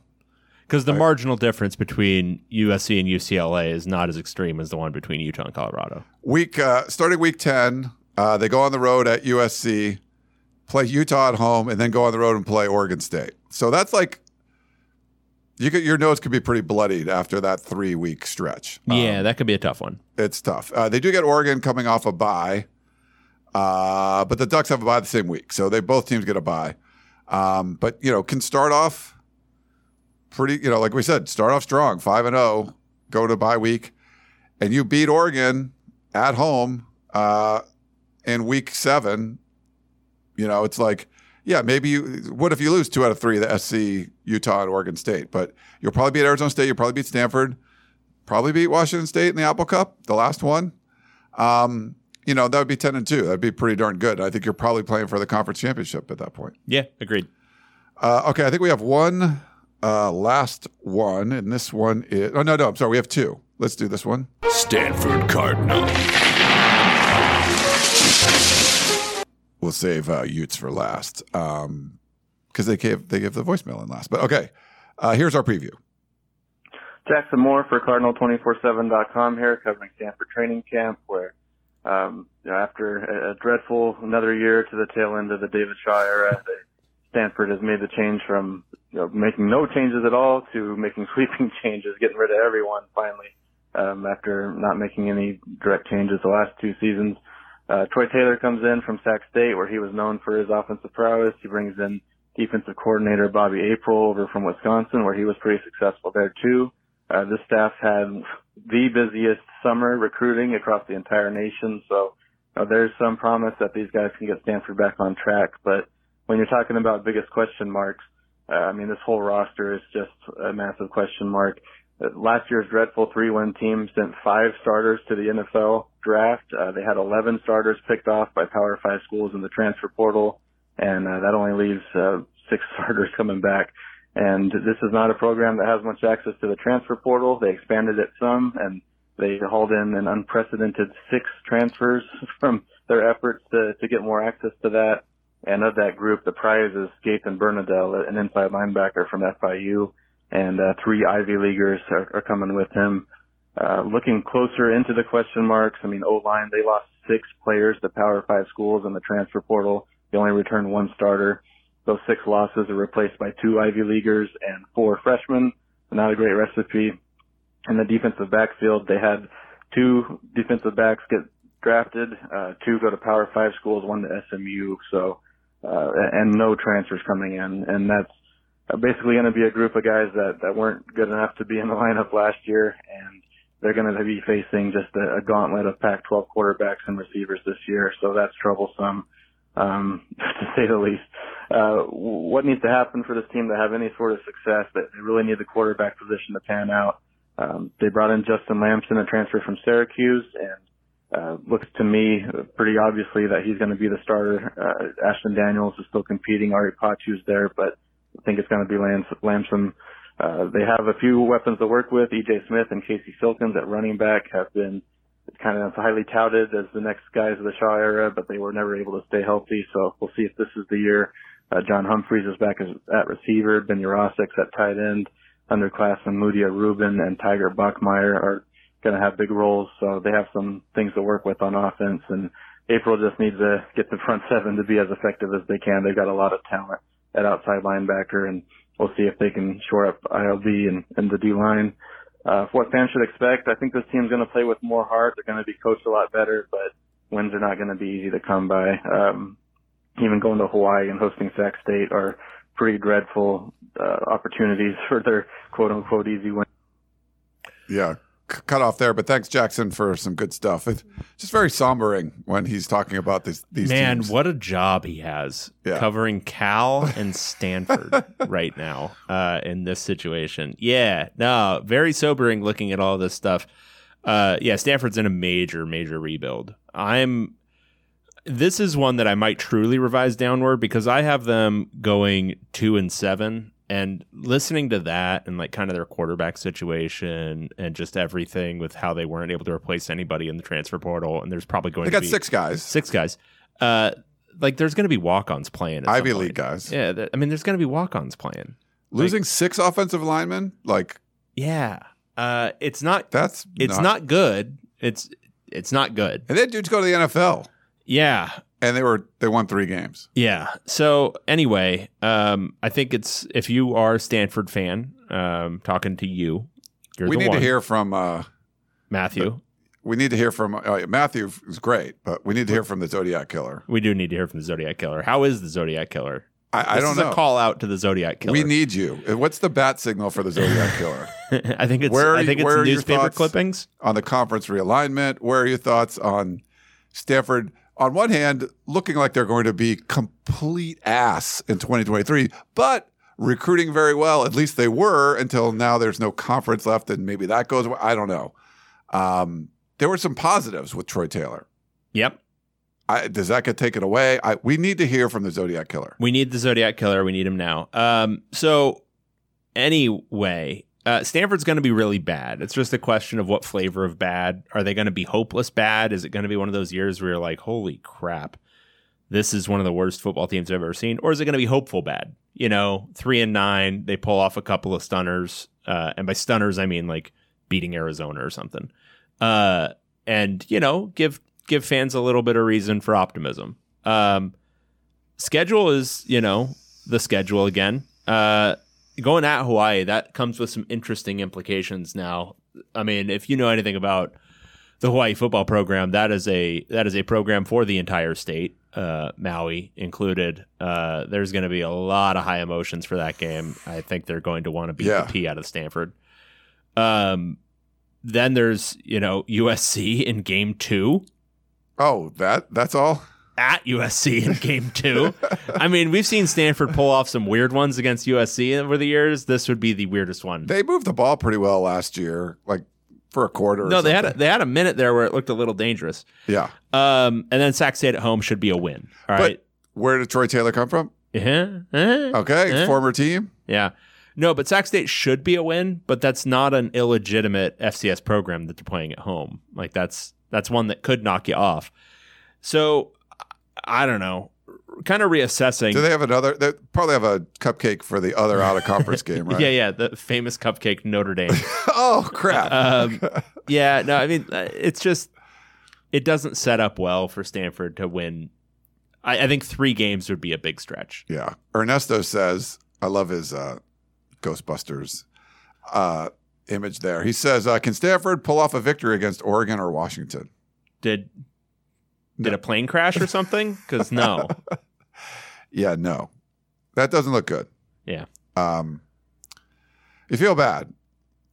because the marginal difference between USC and UCLA is not as extreme as the one between Utah and Colorado. Week uh, starting week ten, uh, they go on the road at USC, play Utah at home, and then go on the road and play Oregon State. So that's like you could, your nose could be pretty bloodied after that three week stretch. yeah, that could be a tough one. It's tough. Uh, they do get Oregon coming off a bye, uh, but the Ducks have a bye the same week, so they both teams get a bye. Um, but you know, can start off pretty. You know, like we said, start off strong, five and zero, go to bye week, and you beat Oregon at home uh, in week seven. You know, it's like yeah, maybe you. What if you lose two out of three? The SC, Utah, and Oregon State, but you'll probably beat Arizona State. You'll probably beat Stanford. Probably beat Washington State in the Apple Cup, the last one. Um, you know that would be ten and two. That'd be pretty darn good. I think you're probably playing for the conference championship at that point. Yeah, agreed. Uh, okay, I think we have one uh, last one, and this one is. Oh no, no, I'm sorry. We have two. Let's do this one. Stanford Cardinal. We'll save uh, Utes for last because they gave they gave the voicemail in last. But okay, uh, here's our preview. Jackson Moore for Cardinal247.com here, covering Stanford training camp, where um, you know, after a, dreadful another year to the tail end of the David Shaw era, Stanford has made the change from you know, making no changes at all to making sweeping changes, getting rid of everyone finally um, after not making any direct changes the last two seasons. Uh, Troy Taylor comes in from Sac State, where he was known for his offensive prowess. He brings in defensive coordinator Bobby April over from Wisconsin, where he was pretty successful there too. Uh, this staff had the busiest summer recruiting across the entire nation, so uh, there's some promise that these guys can get Stanford back on track. But when you're talking about biggest question marks, uh, I mean, this whole roster is just a massive question mark. Uh, last year's dreadful three-win team sent five starters to the NFL draft. Uh, they had 11 starters picked off by Power Five schools in the transfer portal, and uh, that only leaves uh, six starters coming back. And this is not a program that has much access to the transfer portal. They expanded it some, and they hauled in an unprecedented six transfers from their efforts to, to get more access to that. And of that group, the prize is Gaethan Bernadel, an inside linebacker from FIU, and uh, three Ivy Leaguers are, are coming with him. Uh, looking closer into the question marks, I mean, O-line, they lost six players to Power Five schools in the transfer portal. They only returned one starter. Those six losses are replaced by two Ivy Leaguers and four freshmen. Not a great recipe. In the defensive backfield, they had two defensive backs get drafted, uh, two go to Power Five schools, one to SMU. So, uh, and no transfers coming in. And that's basically going to be a group of guys that, that weren't good enough to be in the lineup last year. And they're going to be facing just a, a gauntlet of Pac-12 quarterbacks and receivers this year. So that's troublesome, um, to say the least. Uh, what needs to happen for this team to have any sort of success? That they really need the quarterback position to pan out. Um, they brought in Justin Lamson, a transfer from Syracuse, and uh, looks to me pretty obviously that he's going to be the starter. Uh, Ashton Daniels is still competing. Ari Patu's there, but I think it's going to be Lams- Lamson. Uh, they have a few weapons to work with. EJ Smith and Casey Filkins at running back have been kind of highly touted as the next guys of the Shaw era, but they were never able to stay healthy. So we'll see if this is the year. Uh, John Humphreys is back as, at receiver. Ben Yurosek at tight end. Underclassmen Mudia Reuben and Tiger Bachmeier are going to have big roles. So they have some things to work with on offense. And April just needs to get the front seven to be as effective as they can. They've got a lot of talent at outside linebacker, and we'll see if they can shore up ILB and, and the D line. Uh, what fans should expect, I think this team's going to play with more heart. They're going to be coached a lot better, but wins are not going to be easy to come by. Um, even going to Hawaii and hosting Sac State are pretty dreadful uh, opportunities for their quote unquote easy win. Yeah, cut off there. But thanks, Jackson, for some good stuff. It's just very sombering when he's talking about these these Man, teams. what a job he has Yeah. covering Cal and Stanford right now uh, in this situation. Yeah, no, very sobering looking at all this stuff. Uh, yeah, Stanford's in a major, major rebuild. I'm. This is one that I might truly revise downward because I have them going two and seven, and listening to that and like kind of their quarterback situation and just everything with how they weren't able to replace anybody in the transfer portal, and there's probably going They to got be six guys. six guys. Uh, like there's going to be walk-ons playing. at some Ivy. League guys. Yeah, th- I mean, there's going to be walk-ons playing. Losing six offensive linemen, like Yeah, uh, it's not. that's It's not, good. It's it's not good. And then dudes go to the NFL, Yeah, and they were they won three games. yeah. So anyway, um, I think it's if you are a Stanford fan, um, talking to you, you're we the need one, to hear from. uh Matthew. We need to hear from uh, Matthew. Is great, but we need to hear from the Zodiac Killer. We do need to hear from the Zodiac Killer. How is the Zodiac Killer? I, I don't know. A call out to the Zodiac Killer. We need you. Uh, What's the bat signal for the Zodiac Killer? I think it's. Where are I think where it's your newspaper clippings. on the conference realignment? Where are your thoughts on Stanford on one hand, looking like they're going to be complete ass in 2023, but recruiting very well. At least they were until now. There's no conference left, and maybe that goes away. I don't know. Um, there were some positives with Troy Taylor. Yep. I, does that get taken away? I, we need to hear from the Zodiac Killer. We need the Zodiac Killer. We need him now. Um, so anyway, uh, Stanford's going to be really bad. It's just a question of what flavor of bad. Are they going to be hopeless bad? Is it going to be one of those years where you're like, holy crap, this is one of the worst football teams I've ever seen? Or is it going to be hopeful bad? You know, three and nine, they pull off a couple of stunners. Uh, and by stunners, I mean like beating Arizona or something. Uh, and, you know, give give fans a little bit of reason for optimism. Um, schedule is, you know, the schedule again. Uh, going at Hawaii, that comes with some interesting implications now. I mean, if you know anything about the Hawaii football program, that is a that is a program for the entire state, uh, Maui included. Uh, there's going to be a lot of high emotions for that game. I think they're going to want to beat Yeah. the P out of Stanford. Um, then there's you know USC in game two Oh, that that's all. At USC in game two. I mean, we've seen Stanford pull off some weird ones against USC over the years. This would be the weirdest one. They moved the ball pretty well last year, like for a quarter. or no, they had a, they had a minute there where it looked a little dangerous. yeah. Um, and then Sac State at home should be a win. All But right. where did Troy Taylor come from? Uh-huh. Uh-huh. Okay, Uh-huh. former team. Yeah. No, but Sac State should be a win, but that's not an illegitimate FCS program that they're playing at home. Like that's that's one that could knock you off. So I don't know. Kind of reassessing. Do they have another? They probably have a cupcake for the other out of conference game, right? Yeah, yeah, the famous cupcake Notre Dame. Oh crap! um, yeah, no, I mean, uh, it's just it doesn't set up well for Stanford to win. I, I think three games would be a big stretch. yeah. Ernesto says, "I love his uh, Ghostbusters uh, image there." He says, uh, "Can Stanford pull off a victory against Oregon or Washington?" Did did a plane crash or something? Because no, Yeah, no, that doesn't look good. yeah, um, you feel bad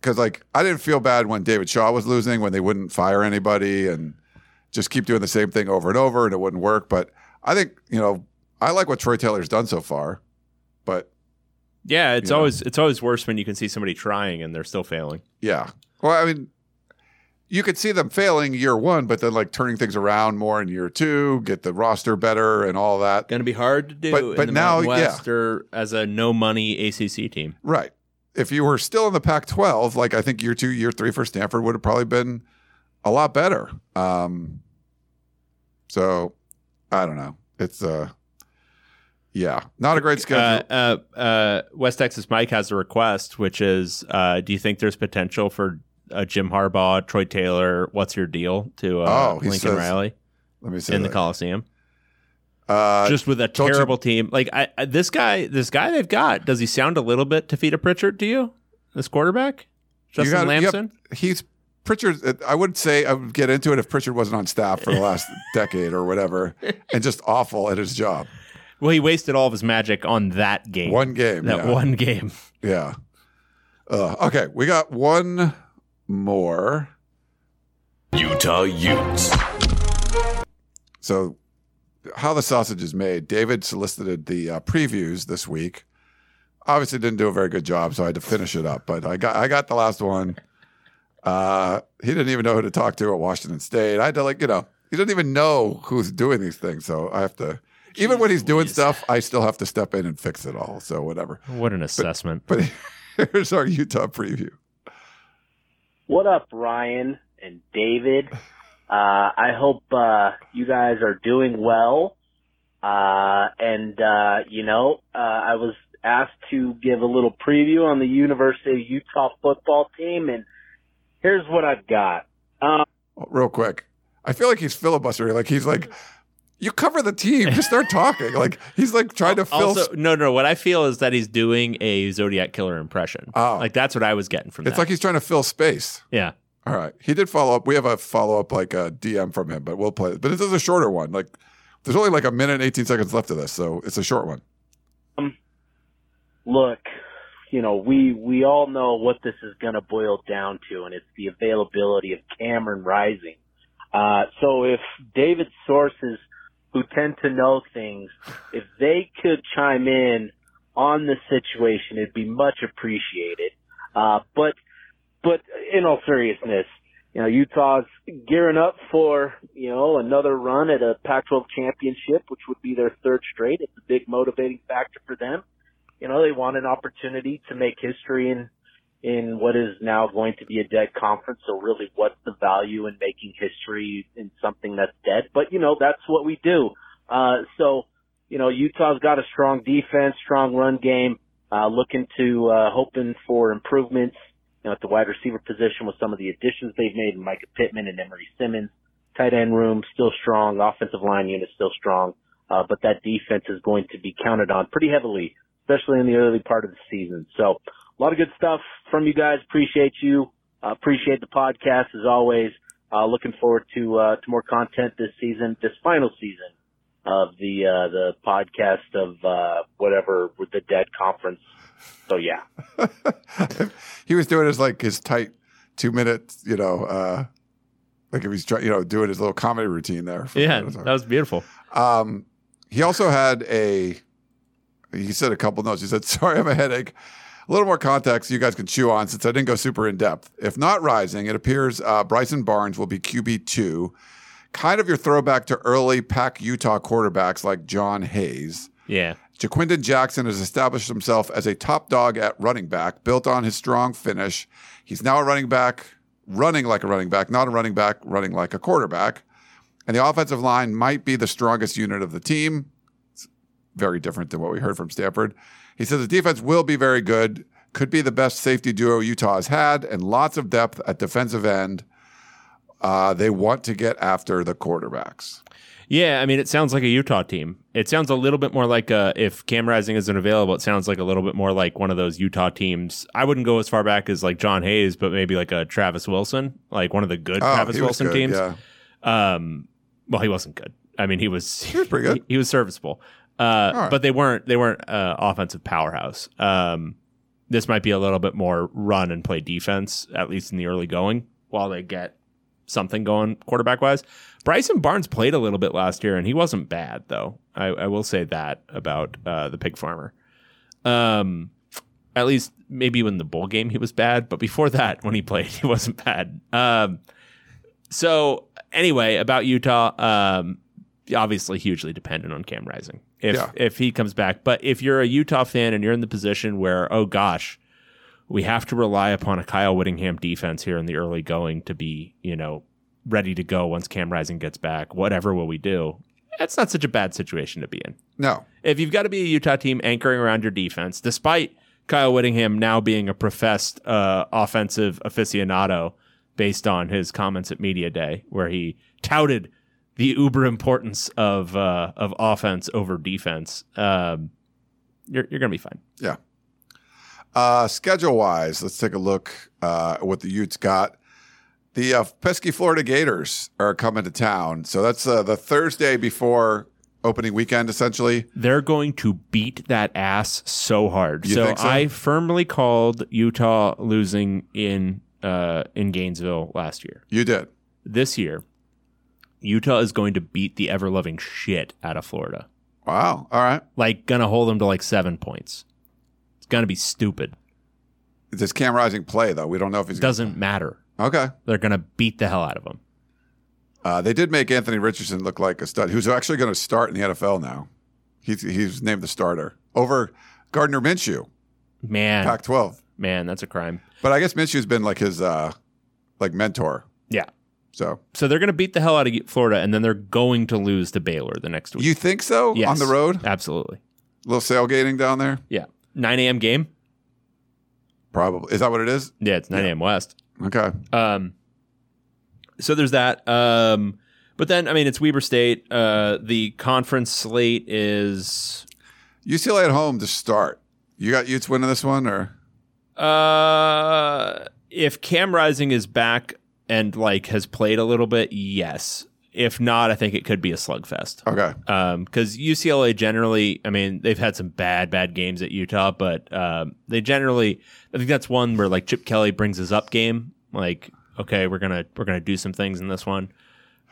because like I didn't feel bad when David Shaw was losing when they wouldn't fire anybody and just keep doing the same thing over and over and it wouldn't work. But I think you know I like what Troy Taylor's done so far, but yeah. It's always it's always worse when you can see somebody trying and they're still failing. yeah. Well, I mean, you could see them failing year one, but then like turning things around more in year two, get the roster better and all that. Going to be hard to do. But- in but the now, Mountain yeah. Or as a no money ACC team. Right. If you were still in the Pac 12, like I think year two, year three for Stanford would have probably been a lot better. Um, so I don't know. It's, uh, yeah, not a great Uh, schedule. uh, uh, West Texas Mike has a request, which is: uh, Do you think there's potential for uh, Jim Harbaugh, Troy Taylor? What's your deal to uh, Oh, Lincoln says- Riley Let me see. in the. Coliseum? Uh, Just with a don't you- terrible team, like I, I, this guy, this guy they've got. Does he sound a little bit Tavita Pritchard to you? This quarterback, Justin gotta- Lamson. have- he's Pritchard. I would say I would get into it if Pritchard wasn't on staff for the last decade or whatever and just awful at his job. Well, he wasted all of his magic on that game. One game. that yeah. one game. Yeah. Uh, okay, we got one more. Utah Utes. So, how the sausage is made. David solicited the uh, previews this week. Obviously, didn't do a very good job, so I had to finish it up. But I got I got the last one. Uh, he didn't even know who to talk to at Washington State. I had to like you know he doesn't even know who's doing these things, so I have to. Even when he's doing stuff, I still have to step in and fix it all. So whatever. What an assessment. But here's our Utah preview. What up, Ryan and David? Uh, I hope uh, you guys are doing well. Uh, and uh, you know, uh, I was asked to give a little preview on the University of Utah football team, and here's what I've got. Um, real quick. I feel like he's filibustering. Like he's like, you cover the team. Just start talking. Like he's like trying to fill. Also, no, no. What I feel is that he's doing a Zodiac Killer impression. Oh. like that's what I was getting from it's that. like he's trying to fill space. yeah. All right. He did follow up. We have a follow up like a DM from him, but we'll play it. But this is a shorter one. Like there's only like a minute and 18 seconds left of this, so it's a short one. Um, look, you know, we we all know what this is going to boil down to, and it's the availability of Cameron Rising. Uh, so if David's sources who tend to know things, if they could chime in on the situation, it'd be much appreciated. Uh, but, but in all seriousness, you know, Utah's gearing up for, you know, another run at a Pac-12 championship, which would be their third straight. It's a big motivating factor for them. You know, they want an opportunity to make history in, in what is now going to be a dead conference. So really, what's the value in making history in something that's dead? But, you know, that's what we do. Uh, so, you know, Utah's got a strong defense, strong run game, uh, looking to, uh, hoping for improvements you know, at the wide receiver position with some of the additions they've made, in Mycah Pittman and Emery Simmons. Tight end room still strong, offensive line unit still strong, uh, but that defense is going to be counted on pretty heavily, especially in the early part of the season. So a lot of good stuff from you guys. Appreciate you. Uh, appreciate the podcast as always. Uh, looking forward to, uh, to more content this season, this final season of the, uh, the podcast of, uh, whatever with the dead conference. So yeah. he was doing his like his tight two minutes, you know, uh, like if he's trying, you know, doing his little comedy routine there. for- Yeah, that was beautiful. Um, he also had a. He said a couple notes. He said, "Sorry, I have a headache." A little more context you guys can chew on since I didn't go super in depth. If not rising, it appears uh, Bryson Barnes will be QB two, kind of your throwback to early Pack Utah quarterbacks like Jon Hays. Yeah. Ja'Quinden Jackson has established himself as a top dog at running back, built on his strong finish. He's now a running back, running like a running back, not a running back, running like a quarterback. And the offensive line might be the strongest unit of the team. It's very different than what we heard from Stanford. He says the defense will be very good, could be the best safety duo Utah has had, and lots of depth at defensive end. Uh, they want to get after the quarterbacks. Yeah, I mean, it sounds like a Utah team. It sounds a little bit more like uh if Cam Rising isn't available, it sounds like a little bit more like one of those Utah teams. I wouldn't go as far back as like Jon Hays, but maybe like a Travis Wilson, like one of the good Oh, Travis Wilson good, teams. yeah. Um, well, he wasn't good. I mean, he was he was pretty good. He, was serviceable, uh, right. but they weren't they weren't uh, offensive powerhouse. Um, this might be a little bit more run and play defense, at least in the early going, while they get something going quarterback wise. Bryson Barnes played a little bit last year, and he wasn't bad though. I, I will say that about uh, the pig farmer. Um, at least maybe when the bowl game he was bad, but before that, when he played, he wasn't bad. Um, so anyway, about Utah, um, obviously hugely dependent on Cam Rising if Yeah. if he comes back. But if you're a Utah fan and you're in the position where, oh gosh, we have to rely upon a Kyle Whittingham defense here in the early going to be, you know, ready to go once Cam Rising gets back. Whatever will we do? That's not such a bad situation to be in. No, If you've got to be a Utah team anchoring around your defense, despite Kyle Whittingham now being a professed uh, offensive aficionado based on his comments at Media Day, where he touted the uber importance of uh, of offense over defense, um, you're, you're going to be fine. Yeah. Uh, schedule wise, let's take a look uh, at what the Utes got. The uh, pesky Florida Gators are coming to town, so that's uh, the Thursday before opening weekend, essentially. They're going to beat that ass so hard. So, so? I firmly called Utah losing in uh, in Gainesville last year. You did. This year, Utah is going to beat the ever loving shit out of Florida. Wow. All right. Like, gonna hold them to like seven points. It's gonna be stupid. Does Cam Rising play though? We don't know if he's Doesn't matter. Okay. They're gonna beat the hell out of him. Uh, they did make Anthony Richardson look like a stud, who's actually going to start in the NFL now. He's he's named the starter over Gardner Minshew, Man, Pac-12. man, that's a crime. But I guess Minshew's been like his uh, like mentor. Yeah. So So they're gonna beat the hell out of Florida, and then they're going to lose to Baylor the next week. you think so Yes. on the road? Absolutely. A little sailgating down there. Yeah. 9 a.m. game. Probably is that what it is? Yeah, it's 9 a.m. West. Okay. Um, so there's that. Um, but then, I mean, it's Weber State. Uh, the conference slate is UCLA at home to start. You got Utes winning this one, or uh, if Cam Rising is back and like has played a little bit, yes. If not, I think it could be a slugfest. okay? Um, because UCLA generally, I mean, they've had some bad, bad games at Utah, but um, they generally, I think that's one where like Chip Kelly brings his up game, like, okay, we're gonna we're gonna do some things in this one,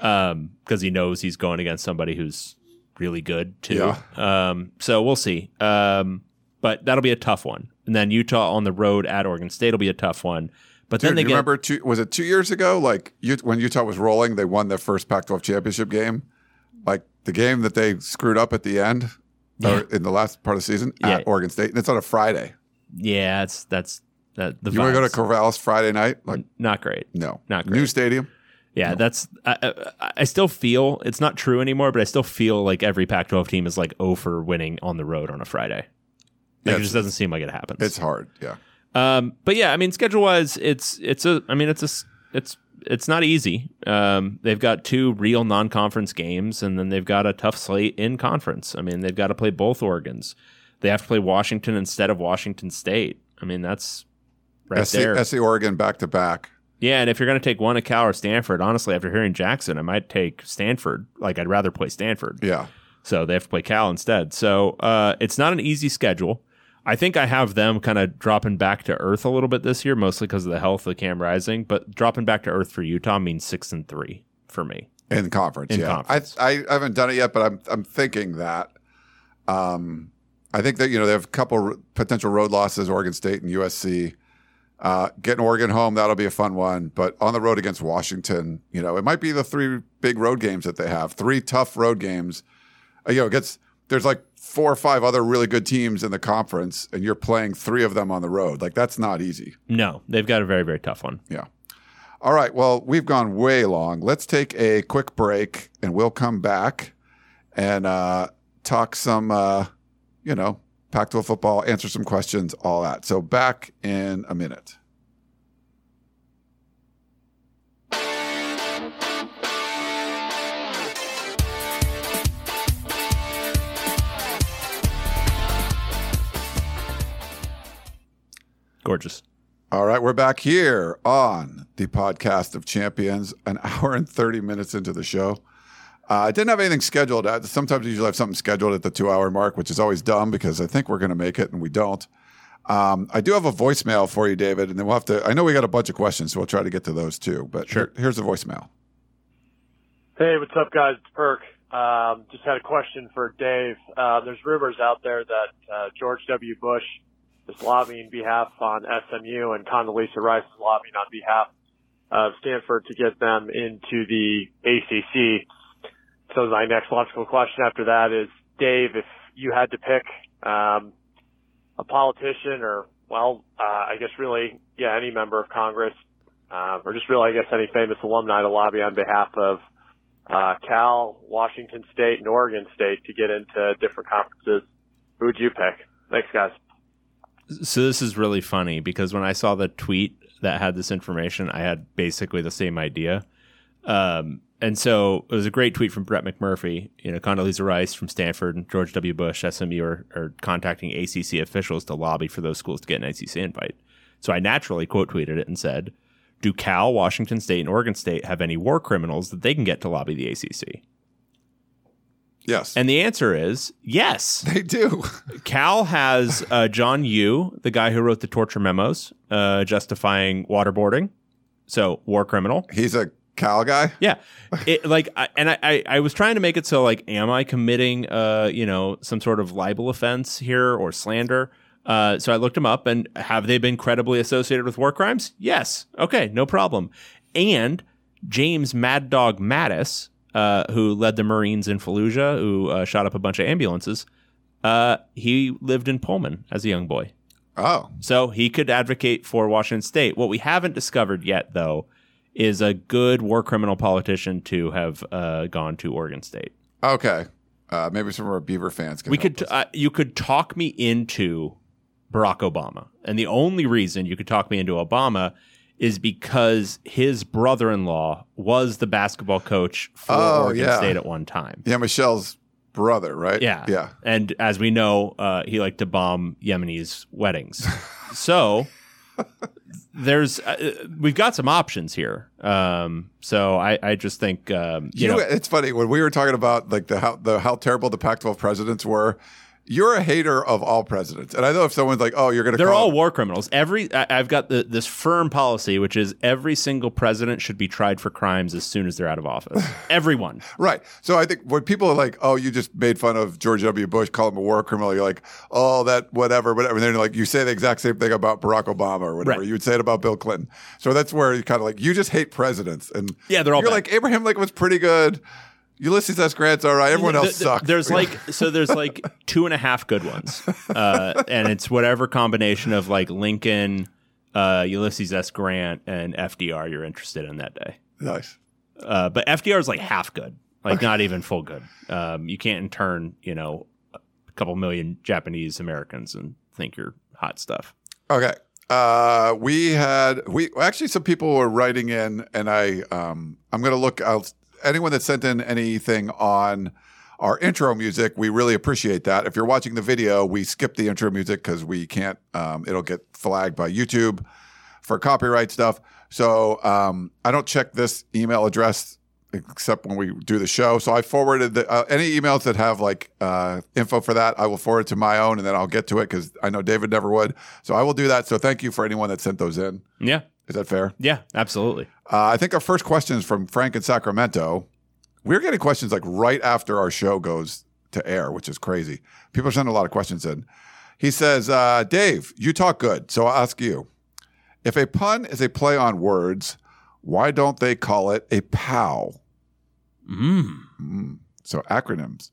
Um, because he knows he's going against somebody who's really good too. Um, so we'll see. Um, but that'll be a tough one. And then Utah on the road at Oregon State will be a tough one. But Dude, then they you get remember two, was it two years ago? Like you, when Utah was rolling, they won their first Pac-12 championship game. Like the game that they screwed up at the end, or in the last part of the season Yeah. at Oregon State, and it's on a Friday. yeah, it's that's that the you want to go to. Corvallis Friday night? Like not great. no, Not great. new stadium. Yeah, that's I, I, I still feel it's not true anymore, but I still feel like every Pac-12 team is like 0 for winning on the road on a Friday. Like, Yeah, it just doesn't seem like it happens. It's hard. Yeah. Um, but yeah, I mean, schedule wise, it's it's a. I mean, it's a It's it's not easy. Um, they've got two real non-conference games, and then they've got a tough slate in conference. I mean, they've got to play both Oregons. They have to play Washington instead of Washington State. I mean, that's right SC, there. SC Oregon back to back. Yeah, and if you're going to take one at Cal or Stanford, honestly, after hearing Jackson, I might take Stanford. Like, I'd rather play Stanford. Yeah. So they have to play Cal instead. So uh, it's not an easy schedule. I think I have them kind of dropping back to earth a little bit this year, mostly because of the health of Cam Rising. But dropping back to earth for Utah means six and three for me. In conference, In yeah. conference. I, I haven't done it yet, but I'm I'm thinking that. Um, I think that you know they have a couple r- potential road losses: Oregon State and USC. Uh, getting Oregon home that'll be a fun one, but on the road against Washington, you know it might be the three big road games that they have. Three tough road games. Uh, you know, it gets there's like four or five other really good teams in the conference, and you're playing three of them on the road. Like that's not easy. No, they've got a very, very tough one. Yeah. All right. Well, we've gone way long. Let's take a quick break and we'll come back and uh, talk some, uh, you know, Pac 12 football, answer some questions, all that. So back in a minute. Gorgeous. All right. We're back here on the podcast of champions, an hour and 30 minutes into the show. Uh, I didn't have anything scheduled. Sometimes I usually have something scheduled at the two hour mark, which is always dumb because I think we're going to make it and we don't. Um, I do have a voicemail for you, David, and then we'll have to. I know we got a bunch of questions, so we'll try to get to those too. But Sure. here- here's the voicemail. Hey, what's up, guys? It's Perk. Um, just had a question for Dave. Uh, there's rumors out there that uh, George W. Bush is lobbying behalf on SMU and Condoleezza Rice is lobbying on behalf of Stanford to get them into the ACC. So my next logical question after that is, Dave, if you had to pick um, a politician or, well, uh, I guess really, yeah, any member of Congress, uh, or just really, I guess, any famous alumni to lobby on behalf of uh, Cal, Washington State, and Oregon State to get into different conferences. Who would you pick? Thanks, guys. So this is really funny because when I saw the tweet that had this information, I had basically the same idea. Um, and so it was a great tweet from Brett McMurphy. You know, Condoleezza Rice from Stanford and George W. Bush, SMU, are, are contacting ACC officials to lobby for those schools to get an ACC invite. So I naturally quote tweeted it and said, "Do Cal, Washington State, and Oregon State have any war criminals that they can get to lobby the ACC?" Yes, And the answer is yes. they do. Cal has uh, John Yoo, the guy who wrote the torture memos uh, justifying waterboarding. So, war criminal. He's a Cal guy. Yeah. It, like, I, and I, I, I was trying to make it so, like, am I committing, uh, you know, some sort of libel offense here or slander? Uh, so I looked them up and have they been credibly associated with war crimes? Yes. Okay, no problem. And James Mad Dog Mattis, uh, who led the Marines in Fallujah, who uh, shot up a bunch of ambulances, uh, he lived in Pullman as a young boy. Oh, So he could advocate for Washington State. What we haven't discovered yet, though, is a good war criminal politician to have uh, gone to Oregon State. okay. Uh, maybe some of our Beaver fans can. We could, uh, you could talk me into Barack Obama, and the only reason you could talk me into Obama is because his brother-in-law was the basketball coach for Oh, Oregon yeah. State at one time. yeah, Michelle's brother, right? Yeah. yeah. And as we know, uh, he liked to bomb Yemenis' weddings. so there's uh, we've got some options here. Um, so I, I just think um, you, You know, know it's funny when we were talking about like the how the how terrible the Pac-12 presidents were. You're a hater of all presidents, and I know if someone's like, "Oh, you're going to," They're all war criminals. Every I, I've got the, this firm policy, which is every single president should be tried for crimes as soon as they're out of office. Everyone. Right. So I think when people are like, "Oh, you just made fun of George W. Bush, call him a war criminal," you're like, "Oh, that whatever, whatever." And then like you say the exact same thing about Barack Obama or whatever. Right. You would say it about Bill Clinton. So that's where you kind of like you just hate presidents, and Yeah, they're all You're bad. like Abraham Lincoln was pretty good. Ulysses S. Grant's all right. Everyone else Th- th- sucks. There's like so there's like two and a half good ones, uh, and it's whatever combination of like Lincoln, uh, Ulysses S. Grant, and FDR you're interested in that day. nice. Uh, but FDR is like half good, like not even full good. Um, you can't intern, you know, a couple million Japanese Americans and think you're hot stuff. Okay. Uh, we had we actually some people were writing in, and I um I'm gonna look. I'll anyone that sent in anything on our intro music, we really appreciate that. If you're watching the video, we skip the intro music because we can't. Um, it'll get flagged by YouTube for copyright stuff. So um, I don't check this email address except when we do the show. So I forwarded the, uh, any emails that have like uh, info for that. I will forward to my own, and then I'll get to it because I know David never would. So I will do that. So thank you for anyone that sent those in. Yeah, Is that fair? yeah, absolutely. Uh, I think our first question is from Frank in Sacramento. We're getting questions like right after our show goes to air, which is crazy. People are sending a lot of questions in. He says, uh, Dave, you talk good. So I'll ask you if a pun is a play on words, why don't they call it a POW? Mm. Mm, so acronyms.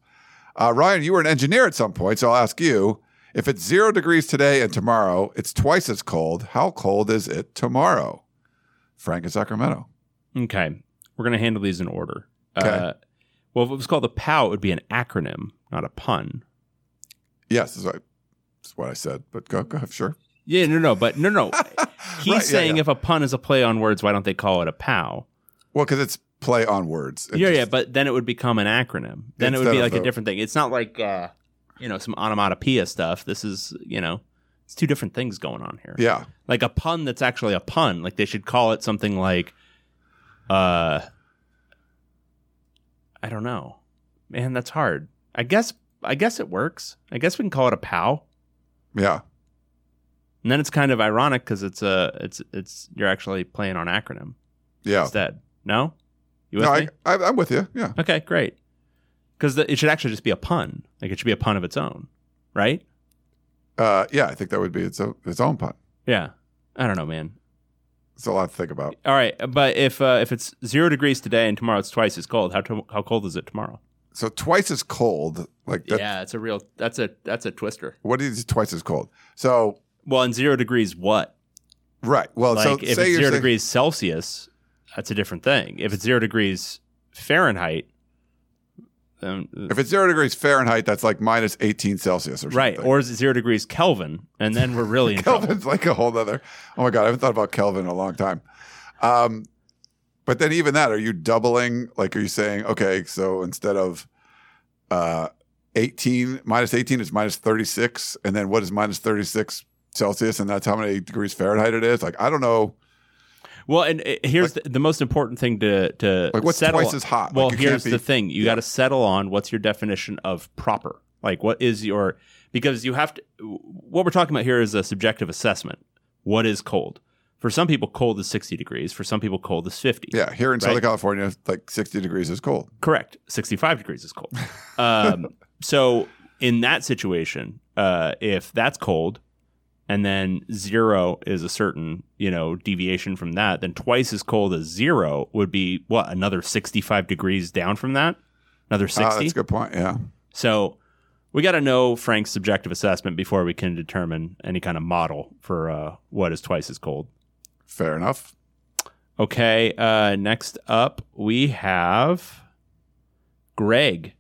Uh, Ryan, you were an engineer at some point, so I'll ask you if it's zero degrees today and tomorrow, it's twice as cold. How cold is it tomorrow? Frank in Sacramento. Okay, we're gonna handle these in order. Okay. Uh, well, if it was called the POW, it would be an acronym, not a pun. Yes, that's what, that's what I said. But go, go sure. Yeah, no, no, but no, no. He's Right, saying yeah. if a pun is a play on words, why don't they call it a POW? Well, because it's play on words. It yeah, just- yeah, but then it would become an acronym. Then it would be like a different thing. It's not like uh, you know some onomatopoeia stuff. This is you know, it's two different things going on here. Yeah. like a pun that's actually a pun. Like they should call it something like, uh, I don't know, man. That's hard. I guess I guess it works. I guess we can call it a POW. Yeah. And then it's kind of ironic because it's a it's it's you're actually playing on acronym Yeah. instead. No, you with No, me? I, I, I'm with you. Yeah. Okay, great. Because it should actually just be a pun. Like it should be a pun of its own, right? Uh, yeah, I think that would be its own, its own pun. Yeah. I don't know, man. It's a lot to think about. All right, but if uh, if it's zero degrees today and tomorrow it's twice as cold, how to, how cold is it tomorrow? So twice as cold. Like that, yeah, it's a real that's a that's a twister. What is twice as cold? So Well, in zero degrees, what? right. Well, like so if say it's zero saying- degrees Celsius, that's a different thing. If it's zero degrees Fahrenheit, then If it's zero degrees Fahrenheit, that's like minus 18 Celsius or something. right, or is it zero degrees Kelvin, and then we're really in. Kelvin's like a whole other. Oh my god, I haven't thought about Kelvin in a long time. Um, but then even that, are you doubling? Like, are you saying okay? So instead of uh, eighteen minus eighteen is minus thirty six, and then what is minus thirty six Celsius, and that's how many degrees Fahrenheit it is? Like, I don't know. Well, and uh, here's the, the most important thing to to Like, what's settle twice on- as hot? Well, Like, here's be- the thing: you got to settle on what's your definition of proper. Like, what is your because you have to. What we're talking about here is a subjective assessment. What is cold? For some people, cold is sixty degrees. For some people, cold is fifty. Yeah, here in Right. Southern California, like sixty degrees is cold. Correct. 65 degrees is cold. Um, so in that situation, uh, if that's cold and then zero is a certain, you know, deviation from that, then twice as cold as zero would be what? Another 65 degrees down from that? Another 60? Ah, that's a good point. Yeah. So we got to know Frank's subjective assessment before we can determine any kind of model for uh, what is twice as cold. Fair enough. Okay. Uh, next up, we have Greg.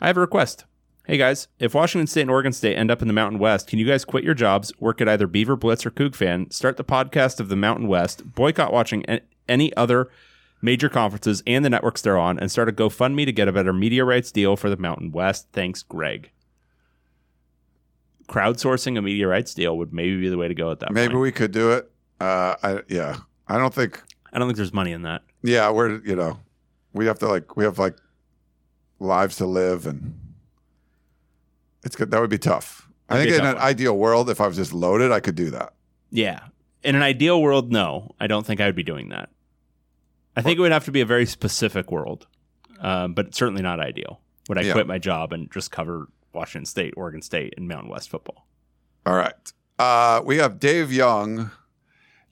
I have a request. Hey guys, if Washington State and Oregon State end up in the Mountain West, can you guys quit your jobs, work at either Beaver Blitz or Coug Fan, start the podcast of the Mountain West, boycott watching any other major conferences and the networks they're on, and start a GoFundMe to get a better media rights deal for the Mountain West? Thanks, Greg. Crowdsourcing a media rights deal would maybe be the way to go at that Maybe point. we could do it. Uh, I yeah. I don't think. I don't think there's money in that. Yeah, we're you know, we have to like we have like lives to live and It's good. That would be tough. I think in an one. ideal world, if I was just loaded, I could do that. Yeah. In an ideal world, no, I don't think I would be doing that. I think it would have to be a very specific world, um, but certainly not ideal. Would I Yeah. quit my job and just cover Washington State, Oregon State, and Mountain West football? All right. Uh, we have Dave Young.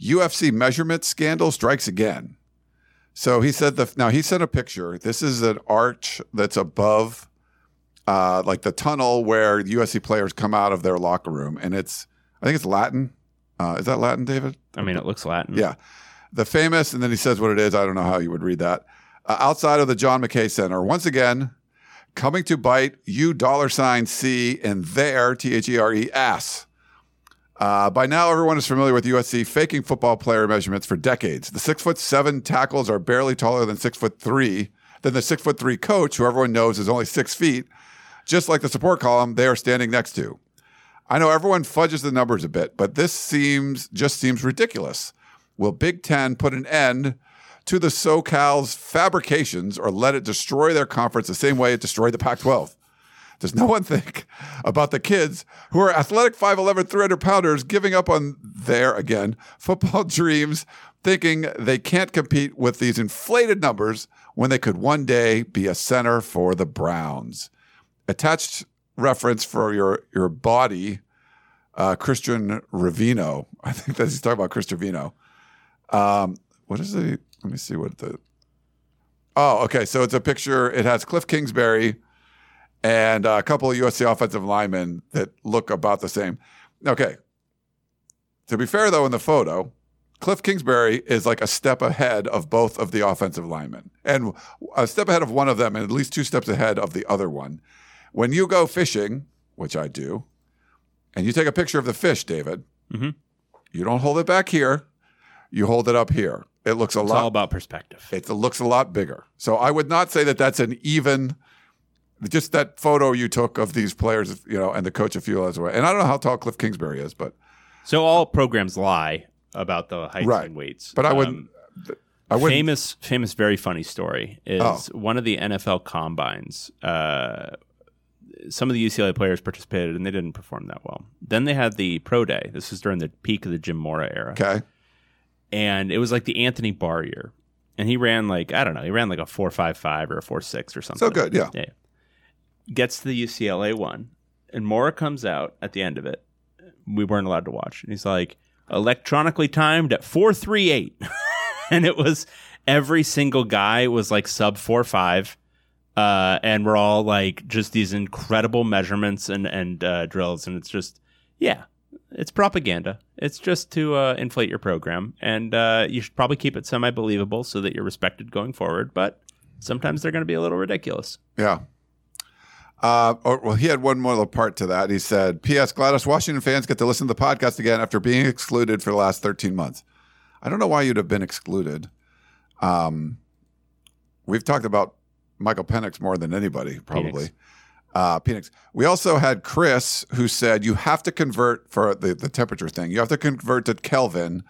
USC measurement scandal strikes again. So he said the now he sent a picture. This is an arch that's above, uh, like the tunnel where USC players come out of their locker room, and it's I think it's Latin. Uh, is that Latin, David? I mean, it looks Latin. Yeah. The famous, and then he says what it is. I don't know how you would read that. Uh, outside of the John McKay Center, once again, coming to bite you dollar sign C in their T H E R E ass. Uh, by now, everyone is familiar with USC faking football player measurements for decades. The six foot seven tackles are barely taller than six foot three. Then the six foot three coach, who everyone knows is only six feet, just like the support column they are standing next to. I know everyone fudges the numbers a bit, but this seems just seems ridiculous. Will Big Ten put an end to the SoCal's fabrications or let it destroy their conference the same way it destroyed the Pac 12? Does no one think about the kids who are athletic 5'11, 300 pounders giving up on their, again, football dreams, thinking they can't compete with these inflated numbers when they could one day be a center for the Browns? Attached reference for your, your body, uh, Christian Ravino. I think that he's talking about Chris Ravino. Um, what is the, let me see what the, oh, okay. So it's a picture. It has Cliff Kingsbury and a couple of USC offensive linemen that look about the same. Okay. To be fair, though, in the photo, Cliff Kingsbury is like a step ahead of both of the offensive linemen and a step ahead of one of them and at least two steps ahead of the other one. When you go fishing, which I do, and you take a picture of the fish, David, Mhm. you don't hold it back here. You hold it up here. It looks a It's lot all about perspective. it looks a lot bigger. So I would not say that that's an even. Just that photo you took of these players, you know, and the coach a few miles away. And I don't know how tall Cliff Kingsbury is, but So all programs lie about the heights Right. and weights. but I Um, wouldn't. I wouldn't. famous, famous, very funny story is Oh. one of the NFL combines. Uh, some of the UCLA players participated and they didn't perform that well. Then they had the pro day. This was during the peak of the Jim Mora era, Okay. and it was like the Anthony Barr year, and he ran like I don't know, he ran like a four five five or a four six or something. So good, yeah. Yeah. Gets to the UCLA one, and Mora comes out at the end of it. We weren't allowed to watch, and he's like electronically timed at four three eight, and it was every single guy was like sub four five, uh, and we're all like just these incredible measurements and and uh, drills, and it's just yeah, it's propaganda. It's just to uh, inflate your program, and uh, you should probably keep it semi believable so that you're respected going forward. But sometimes they're going to be a little ridiculous. Yeah. Uh, or, well, he had one more little part to that. He said, P.S. Gladys, Washington fans get to listen to the podcast again after being excluded for the last 13 months. I don't know why you'd have been excluded. Um, we've talked about Michael Penix more than anybody, probably. Penix. Uh, Penix. We also had Chris who said you have to convert for the, the temperature thing. You have to convert to Kelvin,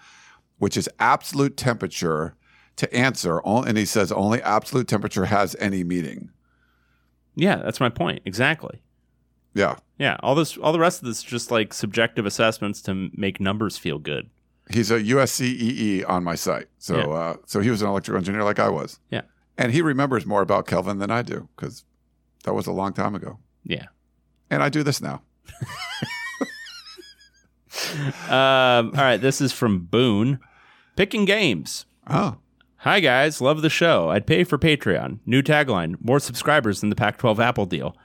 which is absolute temperature, to answer. And he says only absolute temperature has any meaning. Yeah, that's my point. Exactly. Yeah. Yeah, all this, all the rest of this, is just like subjective assessments to make numbers feel good. He's a USC EE on my site. So Yeah. uh, so he was an electrical engineer like I was. Yeah. And he remembers more about Kelvin than I do because that was a long time ago. Yeah. And I do this now. Um, all right, this is from Boone. Picking games. Oh. Hi guys, love the show. I'd pay for Patreon. New tagline: more subscribers than the Pac-12 Apple deal.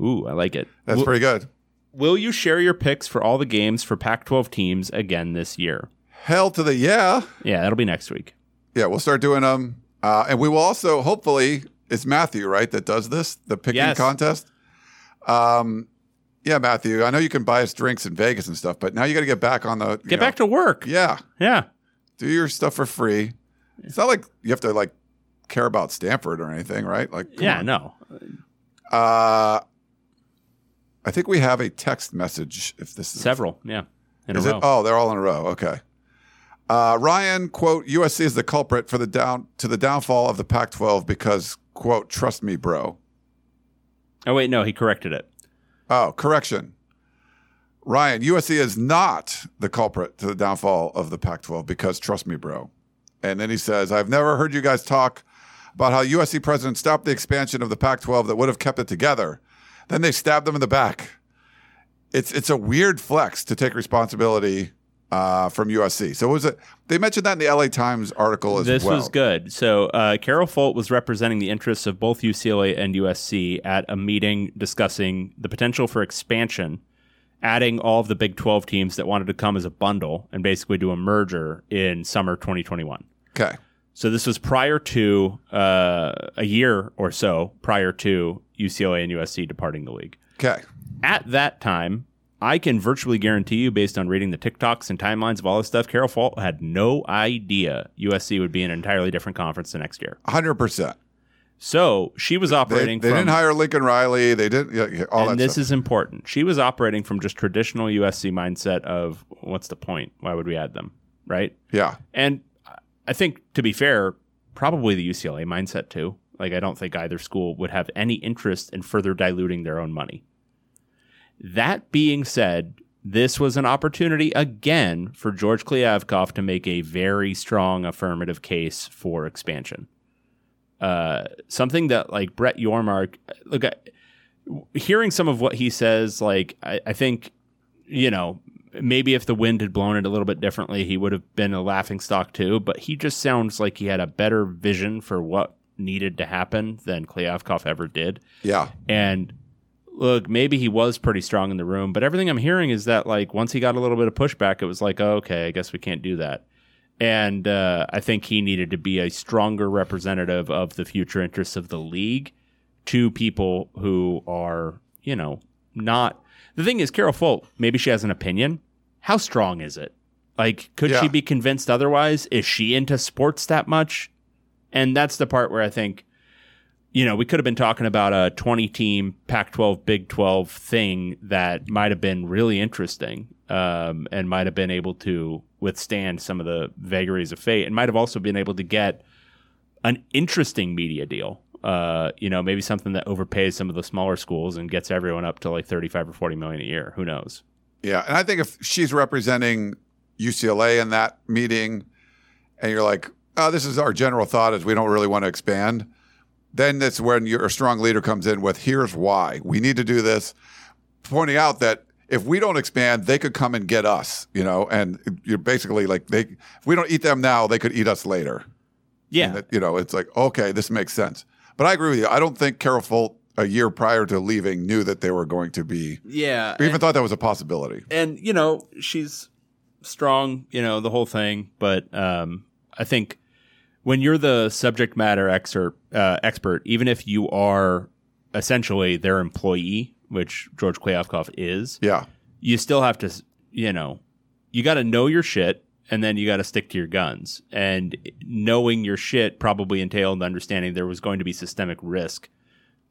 Ooh, I like it. That's Will- pretty good. Will you share your picks for all the games for Pac-12 teams again this year? Hell to the yeah. Yeah, that'll be next week. Yeah, we'll start doing them. Uh, and we will also, hopefully, it's Matthew, right, that does this, the picking Yes. contest. Um, yeah, Matthew, I know you can buy us drinks in Vegas and stuff, but now you got to get back on the. Get back to work. Yeah. Yeah. Do your stuff for free. It's not like you have to like care about Stanford or anything, right? Like, Yeah, on. no. Uh, I think we have a text message. If this is Several, yeah. In is a it? Oh, they're all in a row. Okay. Uh, Ryan quote USC is the culprit for the down to the downfall of the Pac-12 because quote trust me, bro. Oh wait, no, he corrected it. Oh, correction. Ryan, USC is not the culprit to the downfall of the Pac 12 because trust me, bro. And then he says, I've never heard you guys talk about how USC president stopped the expansion of the Pac 12 that would have kept it together. Then they stabbed them in the back. It's it's a weird flex to take responsibility uh, from USC. So was it? They mentioned that in the LA Times article as this well. This was good. So uh, Carol Folt was representing the interests of both UCLA and USC at a meeting discussing the potential for expansion, adding all of the Big 12 teams that wanted to come as a bundle and basically do a merger in summer 2021. Okay. So this was prior to uh, a year or so prior to UCLA and USC departing the league. Okay. At that time, I can virtually guarantee you, based on reading the TikToks and timelines of all this stuff, Carol Folt had no idea USC would be in an entirely different conference the next year. 100%. So she was operating they from. didn't hire Lincoln Riley. They didn't, all and this stuff. is important. She was operating from just traditional USC mindset of what's the point? Why would we add them? Right? yeah. And I think, to be fair, probably the UCLA mindset too. Like, I don't think either school would have any interest in further diluting their own money. That being said, this was an opportunity again for George Kliavkoff to make a very strong affirmative case for expansion. Uh, something that like Brett Yormark, look, I, hearing some of what he says, like I, I think, you know, maybe if the wind had blown it a little bit differently, he would have been a laughing stock too. But he just sounds like he had a better vision for what needed to happen than Kliavkoff ever did. Yeah. And look, maybe he was pretty strong in the room, but everything I'm hearing is that like once he got a little bit of pushback, it was like, oh, okay, I guess we can't do that. And uh, I think he needed to be a stronger representative of the future interests of the league to people who are, you know, not. The thing is, Carol Folt, maybe she has an opinion. How strong is it? Like, could Yeah. she be convinced otherwise? Is she into sports that much? And that's the part where I think, you know, we could have been talking about a 20 team Pac 12, Big 12 thing that might have been really interesting um, and might have been able to withstand some of the vagaries of fate and might have also been able to get an interesting media deal. Uh, you know, maybe something that overpays some of the smaller schools and gets everyone up to like 35 or 40 million a year. Who knows? Yeah, and I think if she's representing UCLA in that meeting, and you're like, "Oh, this is our general thought is we don't really want to expand," then that's when your strong leader comes in with, "Here's why we need to do this," pointing out that if we don't expand, they could come and get us, you know, and you're basically like they if we don't eat them now, they could eat us later. Yeah. That, you know, it's like okay, this makes sense. But I agree with you. I don't think Carol Folt a year prior to leaving knew that they were going to be. Yeah. Or even thought that was a possibility. and you know she's strong you know the whole thing but um i think when you're the subject matter expert uh, expert even if you are essentially their employee which george Kliavkoff is Yeah. you still have to you know you got to know your shit and then you got to stick to your guns and knowing your shit probably entailed understanding there was going to be systemic risk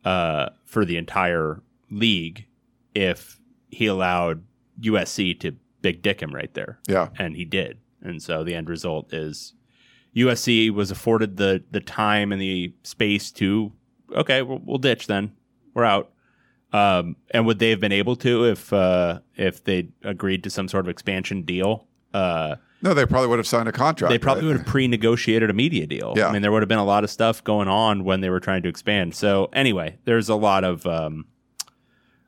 uh, for the entire league if he allowed USC to big dick him right there. Yeah. And he did. And so the end result is USC was afforded the the time and the space to okay, we'll, we'll ditch then. We're out. Um, and would they have been able to if uh, if they agreed to some sort of expansion deal? Uh, No, they probably would have signed a contract. they probably right? would have pre-negotiated a media deal. Yeah. I mean, there would have been a lot of stuff going on when they were trying to expand. So anyway, there's a lot of um,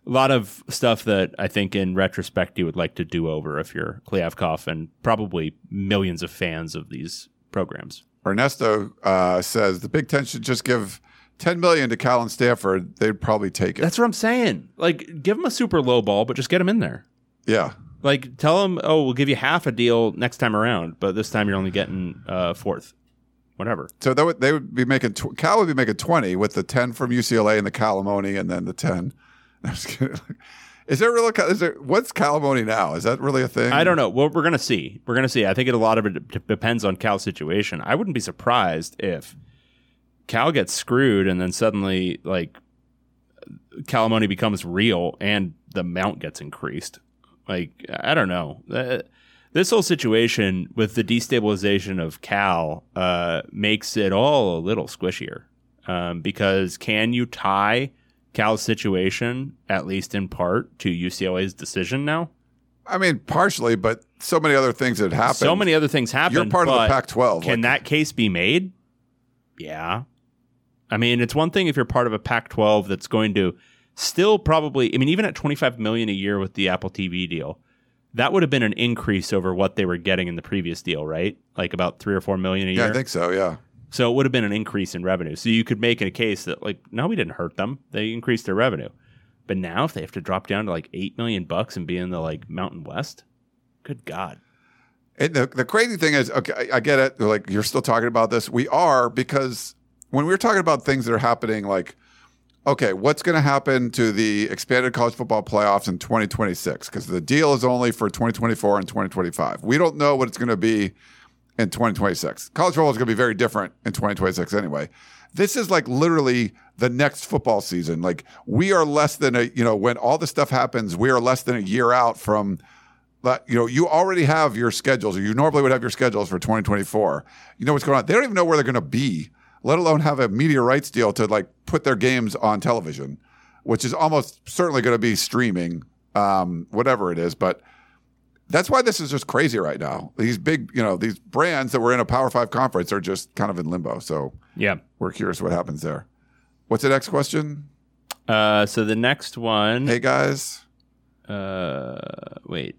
a lot of stuff that I think, in retrospect, you would like to do over if you're Kliavkoff and probably millions of fans of these programs. Ernesto uh, says the Big Ten should just give ten million to Cal and Stanford. They'd probably take it. That's what I'm saying. Like, give them a super low ball, but just get them in there. yeah. Like, tell them, oh, we'll give you half a deal next time around, but this time you're only getting uh, fourth. Whatever. So that would, they would be making tw- Cal would be making twenty with the ten from UCLA and the Calamoni, and then the ten. I'm just kidding. Is there really? Is there what's Calamoni now? Is that really a thing? I don't know. Well, we're gonna see. We're gonna see. I think it, a lot of it d- depends on Cal's situation. I wouldn't be surprised if Cal gets screwed and then suddenly like Calamoni becomes real and the amount gets increased. Like I don't know. Uh, this whole situation with the destabilization of Cal uh, makes it all a little squishier um, because can you tie Cal's situation, at least in part, to UCLA's decision now? I mean, partially, but so many other things that happened. So many other things happen. You're part of the Pac-12. Can that case be made? Yeah. I mean, it's one thing if you're part of a Pac-12 that's going to still probably. I mean, even at 25 million a year with the Apple TV deal, that would have been an increase over what they were getting in the previous deal, right? Like about three or four million a year. Yeah, I think so. Yeah. So it would have been an increase in revenue. So you could make a case that like, no, we didn't hurt them. They increased their revenue. But now if they have to drop down to like eight million bucks and be in the like Mountain West, good God. And the, the crazy thing is, okay, I, I get it. Like you're still talking about this. We are because when we were talking about things that are happening, like, okay, what's going to happen to the expanded college football playoffs in 2026? Because the deal is only for 2024 and 2025. We don't know what it's going to be in 2026. College football is going to be very different in 2026 anyway. This is like literally the next football season. Like we are less than a, you know, when all this stuff happens, we are less than a year out from but you know, you already have your schedules, or you normally would have your schedules for 2024. You know what's going on. They don't even know where they're going to be, let alone have a media rights deal to like put their games on television, which is almost certainly going to be streaming, um, whatever it is. But that's why this is just crazy right now. These big, you know, these brands that were in a Power Five conference are just kind of in limbo. So yeah, we're curious what happens there. What's the next question? Uh, so the next one. Hey guys. Uh, wait.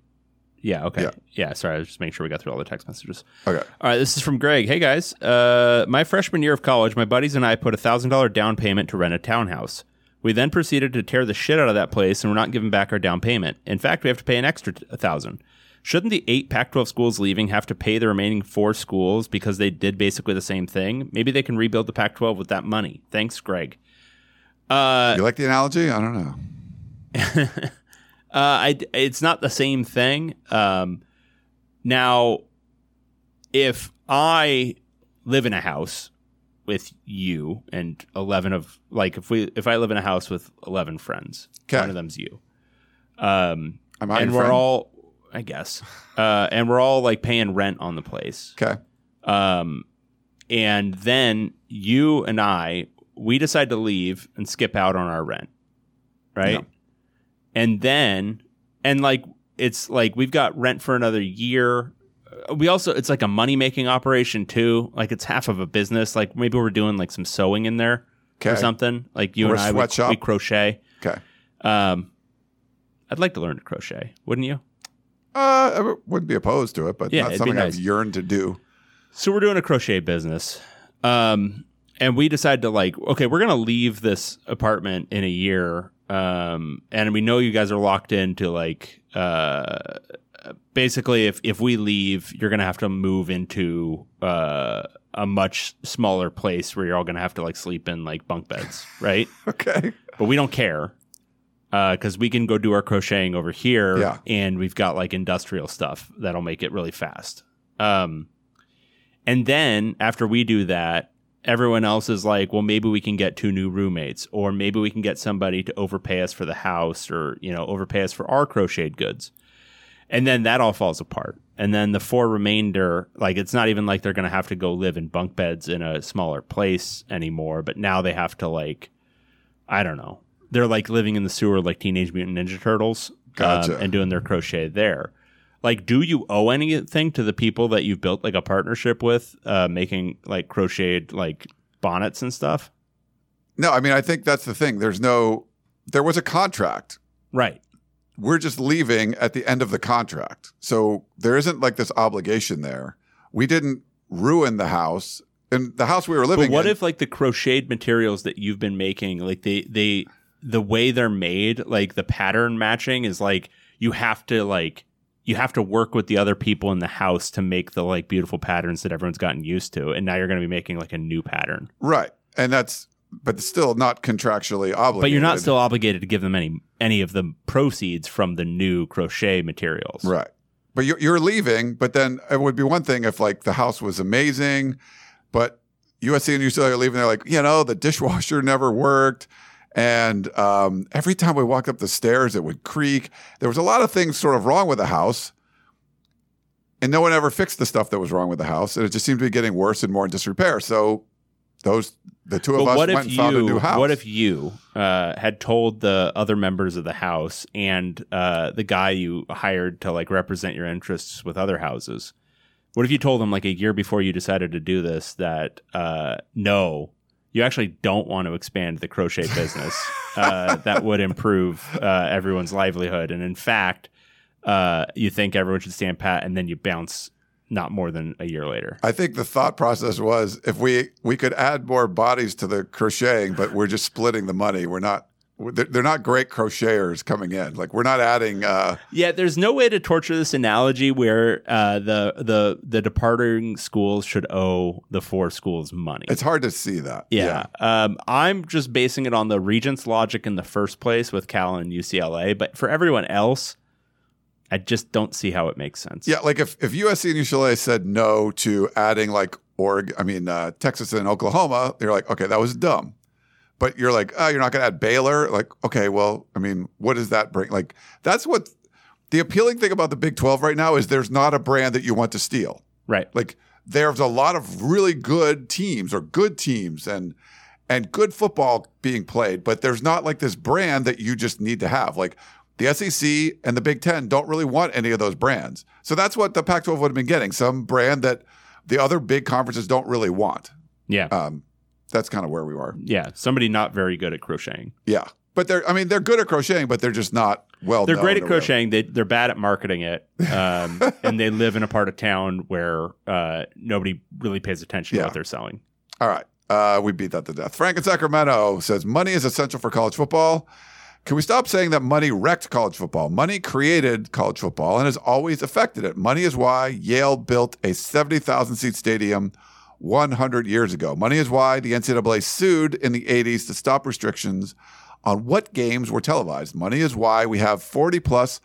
Yeah. Okay. Yeah. Yeah. sorry. I was just making sure we got through all the text messages. Okay. All right. This is from Greg. Hey guys. Uh, my freshman year of college, my buddies and I put a thousand dollar down payment to rent a townhouse. We then proceeded to tear the shit out of that place, and we're not giving back our down payment. In fact, we have to pay an extra a thousand. Shouldn't the eight Pac-12 schools leaving have to pay the remaining four schools because they did basically the same thing? Maybe they can rebuild the Pac-12 with that money. Thanks, Greg. Uh, you like the analogy? I don't know. uh, I, it's not the same thing. Um, now, if I live in a house with you and 11 of like if we if I live in a house with 11 friends, Okay. one of them's you. Um I'm and we're friend? all I guess. Uh and we're all like paying rent on the place. Okay. Um and then you and I we decide to leave and skip out on our rent. Right? Yeah. And then and like it's like we've got rent for another year. Uh, We also it's like a money making operation too. Like it's half of a business. Like maybe we're doing like some sewing in there or something. Like you Or and I, we, we crochet. Okay. Um I'd like to learn to crochet, wouldn't you? Uh, I wouldn't be opposed to it, but Yeah, not something nice. I've yearned to do. So we're doing a crochet business. Um, and we decided to like, okay, we're gonna leave this apartment in a year. Um, and we know you guys are locked into like, uh, basically, if if we leave, you're gonna have to move into uh a much smaller place where you're all gonna have to like sleep in like bunk beds, right? Okay. but we don't care because we can go do our crocheting over here Yeah. and we've got like industrial stuff that'll make it really fast um, and then after we do that everyone else is like well maybe we can get two new roommates or maybe we can get somebody to overpay us for the house or you know overpay us for our crocheted goods and then that all falls apart and then the four remainder like it's not even like they're going to have to go live in bunk beds in a smaller place anymore but now they have to like I don't know. They're like living in the sewer like Teenage Mutant Ninja Turtles Gotcha. um, and doing their crochet there. Like, do you owe anything to the people that you've built like a partnership with, uh, making like crocheted like bonnets and stuff? No, I mean, I think that's the thing. There's no, there was a contract. Right. We're just leaving at the end of the contract. So there isn't like this obligation there. We didn't ruin the house. And the house we were living But what in. if like the crocheted materials that you've been making, like they they the way they're made, like the pattern matching is like you have to like you have to work with the other people in the house to make the like beautiful patterns that everyone's gotten used to, and now you're going to be making like a new pattern. right. And that's, but still not contractually obligated. But you're not still obligated to give them any any of the proceeds from the new crochet materials. Right. But you're, you're leaving, but then it would be one thing if like the house was amazing, but USC and UCLA are leaving. They're like, you know, the dishwasher never worked. And um, every time we walked up the stairs, it would creak. There was a lot of things sort of wrong with the house. And no one ever fixed the stuff that was wrong with the house. And it just seemed to be getting worse and more in disrepair. So those the two of But us what went if and found a you? new house. What if you uh, had told the other members of the house and uh, the guy you hired to like represent your interests with other houses? What if you told them like a year before you decided to do this that uh, no, you actually don't want to expand the crochet business uh, that would improve uh, everyone's livelihood, and in fact, uh, you think everyone should stand pat, and then you bounce not more than a year later. I think the thought process was if we we could add more bodies to the crocheting, but we're just splitting the money. We're not. They're they're not great crocheters coming in. Like we're not adding. Uh, Yeah, there's no way to torture this analogy where uh, the the the departing schools should owe the four schools money. it's hard to see that. yeah, Um, I'm just basing it on the Regents logic in the first place with Cal and UCLA, but for everyone else, I just don't see how it makes sense. Yeah, like if, if USC and UCLA said no to adding like Oregon, I mean uh, Texas and Oklahoma, they're like, okay, that was dumb. But you're like, oh, you're not going to add Baylor. Like, okay, well, I mean, what does that bring? Like, that's what the appealing thing about the Big 12 right now is there's not a brand that you want to steal. Right. Like, there's a lot of really good teams or good teams and and good football being played, but there's not like this brand that you just need to have. Like the SEC and the Big Ten don't really want any of those brands. So that's what the Pac 12 would have been getting some brand that the other big conferences don't really want. Yeah. Um, that's kind of where we were. yeah. Somebody not very good at crocheting. Yeah. But they're, I mean, they're good at crocheting, but they're just not well They're great at crocheting. They they're bad at marketing it, um, and they live in a part of town where uh, nobody really pays attention Yeah. to what they're selling. All right. Uh, we beat that to death. Frank in Sacramento says money is essential for college football. Can we stop saying that money wrecked college football? Money created college football and has always affected it. Money is why Yale built a 70,000 seat stadium 100 years ago. Money is why the NCAA sued in the 80s to stop restrictions on what games were televised. Money is why we have 40 plus,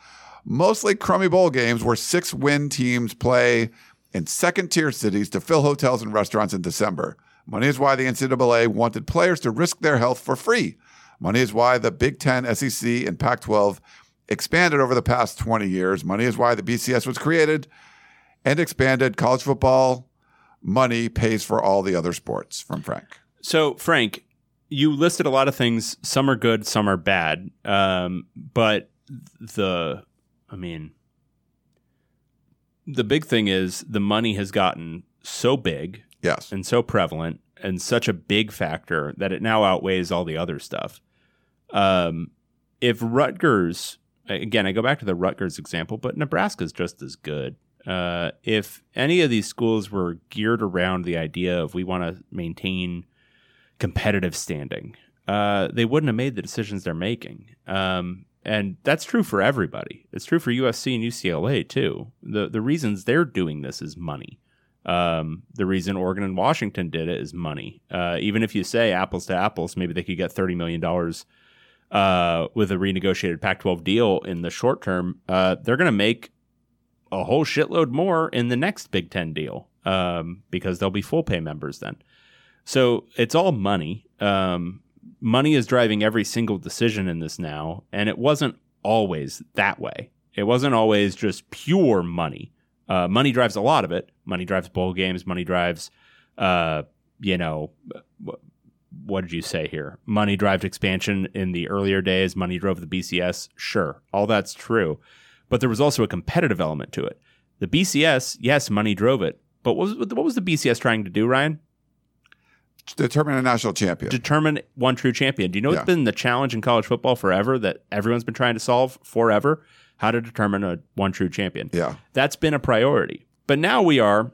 mostly crummy bowl games where six win teams play in second tier cities to fill hotels and restaurants in December. Money is why the NCAA wanted players to risk their health for free. Money is why the Big Ten, SEC, and Pac 12 expanded over the past 20 years. Money is why the BCS was created and expanded. College football money pays for all the other sports. From Frank. So, Frank, you listed a lot of things. Some are good, some are bad. Um, but the, I mean, the big thing is the money has gotten so big Yes. and so prevalent and such a big factor that it now outweighs all the other stuff. Um, if Rutgers, again, I go back to the Rutgers example, but Nebraska's just as good. Uh, if any of these schools were geared around the idea of we want to maintain competitive standing, uh, they wouldn't have made the decisions they're making. Um, and that's true for everybody. It's true for USC and UCLA too. The the reasons they're doing this is money. Um, the reason Oregon and Washington did it is money. Uh, even if you say apples to apples, maybe they could get thirty million dollars uh, with a renegotiated Pac-12 deal in the short term. Uh, they're going to make a whole shitload more in the next Big Ten deal um, because they'll be full pay members then. So it's all money. Um, money is driving every single decision in this now, and it wasn't always that way. It wasn't always just pure money. Uh, money drives a lot of it. Money drives bowl games. Money drives, uh, you know, what, what did you say here? Money drives expansion in the earlier days. Money drove the BCS. Sure, all that's true, but there was also a competitive element to it. The BCS, yes, money drove it, but what was what was the BCS trying to do, Ryan? Determine a national champion. determine one true champion. Do you know Yeah. what's been the challenge in college football forever that everyone's been trying to solve forever? How to determine a one true champion. yeah. That's been a priority. But now we are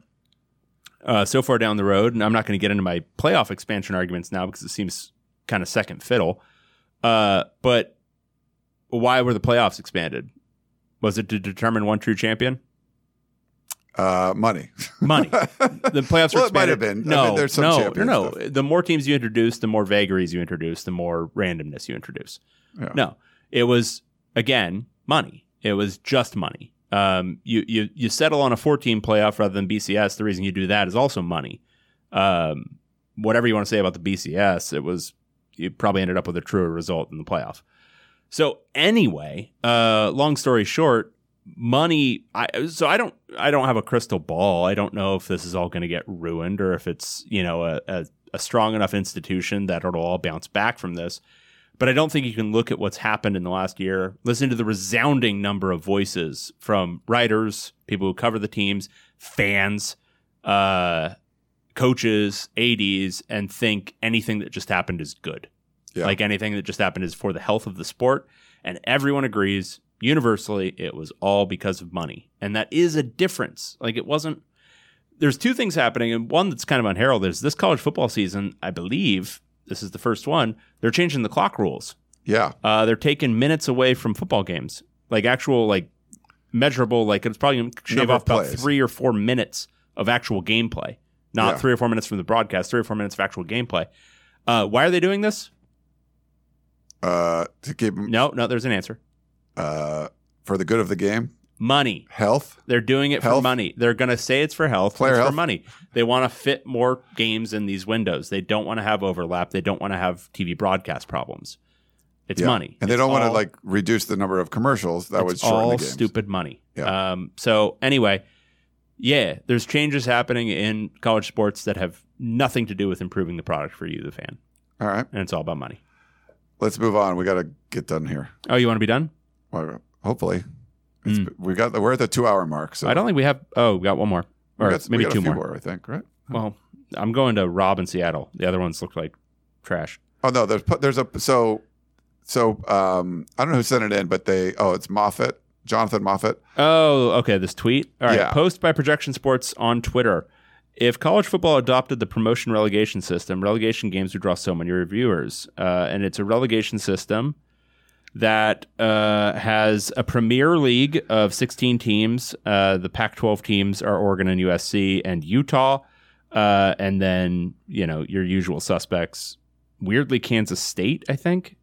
uh, so far down the road, and I'm not going to get into my playoff expansion arguments now because it seems kind of second fiddle. Uh, but why were the playoffs expanded? Was it to determine one true champion? Uh, money. Money. The playoffs Well, were it might have been. I No, mean, there's some no, no. The more teams you introduce, the more vagaries you introduce, the more randomness you introduce. Yeah. No, it was again money. It was just money. Um, you you you settle on a 14 playoff rather than BCS. The reason you do that is also money. Um, whatever you want to say about the BCS, it was you probably ended up with a truer result in the playoff. So anyway, uh, long story short, money. I so I don't I don't have a crystal ball. I don't know if this is all going to get ruined or if it's you know a, a a strong enough institution that it'll all bounce back from this. But I don't think you can look at what's happened in the last year, listen to the resounding number of voices from writers, people who cover the teams, fans, uh, coaches, ADs, and think anything that just happened is good. Yeah. Like anything that just happened is for the health of the sport. And everyone agrees universally it was all because of money. And that is a difference. Like it wasn't there's two things happening, and one that's kind of unheralded is this college football season, I believe, this is the first one, they're changing the clock rules. Yeah. Uh, they're taking minutes away from football games. Like actual like measurable, like it's probably gonna shave Number off of about three or four minutes of actual gameplay. Not Yeah. three or four minutes from the broadcast, three or four minutes of actual gameplay. Uh, why are they doing this? Uh, to keep No, no, there's an answer. uh, for the good of the game, Money. health. They're doing it for Health? money. They're going to say it's for health. Player it's health? for money. They want to fit more games in these windows. They don't want to have overlap. They don't want to have TV broadcast problems. It's Yeah. money. and they It's don't want to all- like reduce the number of commercials. That would it's shorten all the stupid money. Yeah. Um, so anyway, yeah, there's changes happening in college sports that have nothing to do with improving the product for you, the fan, All right, and it's all about money. Let's move on. We got to get done here. Oh, you want to be done? Well, hopefully, it's, we got the, we're at the two hour mark. So. I don't think we have. Oh, we got one more, we or got, we maybe got a two few more. I think. Right? Well, I'm going to Rob in Seattle. The other ones look like trash. Oh no, there's there's a so so um I don't know who sent it in, but they oh it's Moffat, Jonathan Moffat. Oh, okay. This tweet. All right. Yeah. Post by Projection Sports on Twitter. If college football adopted the promotion relegation system, relegation games would draw so many reviewers. Uh, and it's a relegation system that uh, has a premier league of 16 teams. Uh, the Pac 12 teams are Oregon and USC and Utah. Uh, and then, you know, your usual suspects. Weirdly, Kansas State, I think.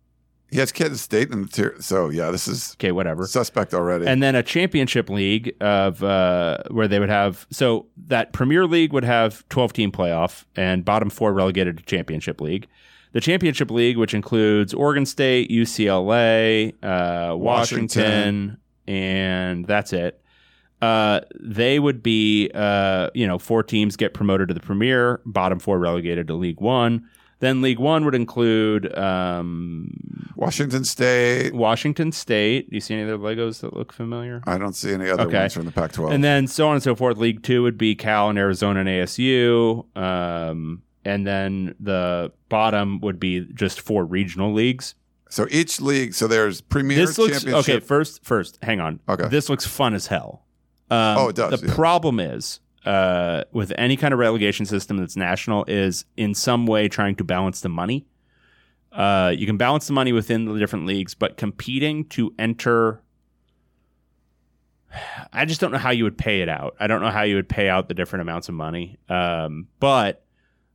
He has Kansas State in the tier. So yeah, this is Okay, whatever. suspect already. and then a championship league of uh, where they would have so that Premier League would have twelve team playoff and bottom four relegated to championship league. The championship league, which includes Oregon State, UCLA, uh, Washington, Washington. and that's it. Uh, they would be, uh, you know, four teams get promoted to the Premier, bottom four relegated to League One. Then League One would include um, Washington State. Washington State. Do you see any other Legos that look familiar? I don't see any other Okay. ones from the Pac-12. And then so on and so forth. League Two would be Cal and Arizona and ASU. Um, and then the bottom would be just four regional leagues. so each league. So there's Premier this looks Championship. okay. First, first, hang on. Okay. This looks fun as hell. Um, Oh, it does, The yeah. problem is uh, with any kind of relegation system that's national is in some way trying to balance the money. Uh, you can balance the money within the different leagues, but competing to enter. I just don't know how you would pay it out. I don't know how you would pay out the different amounts of money. Um, but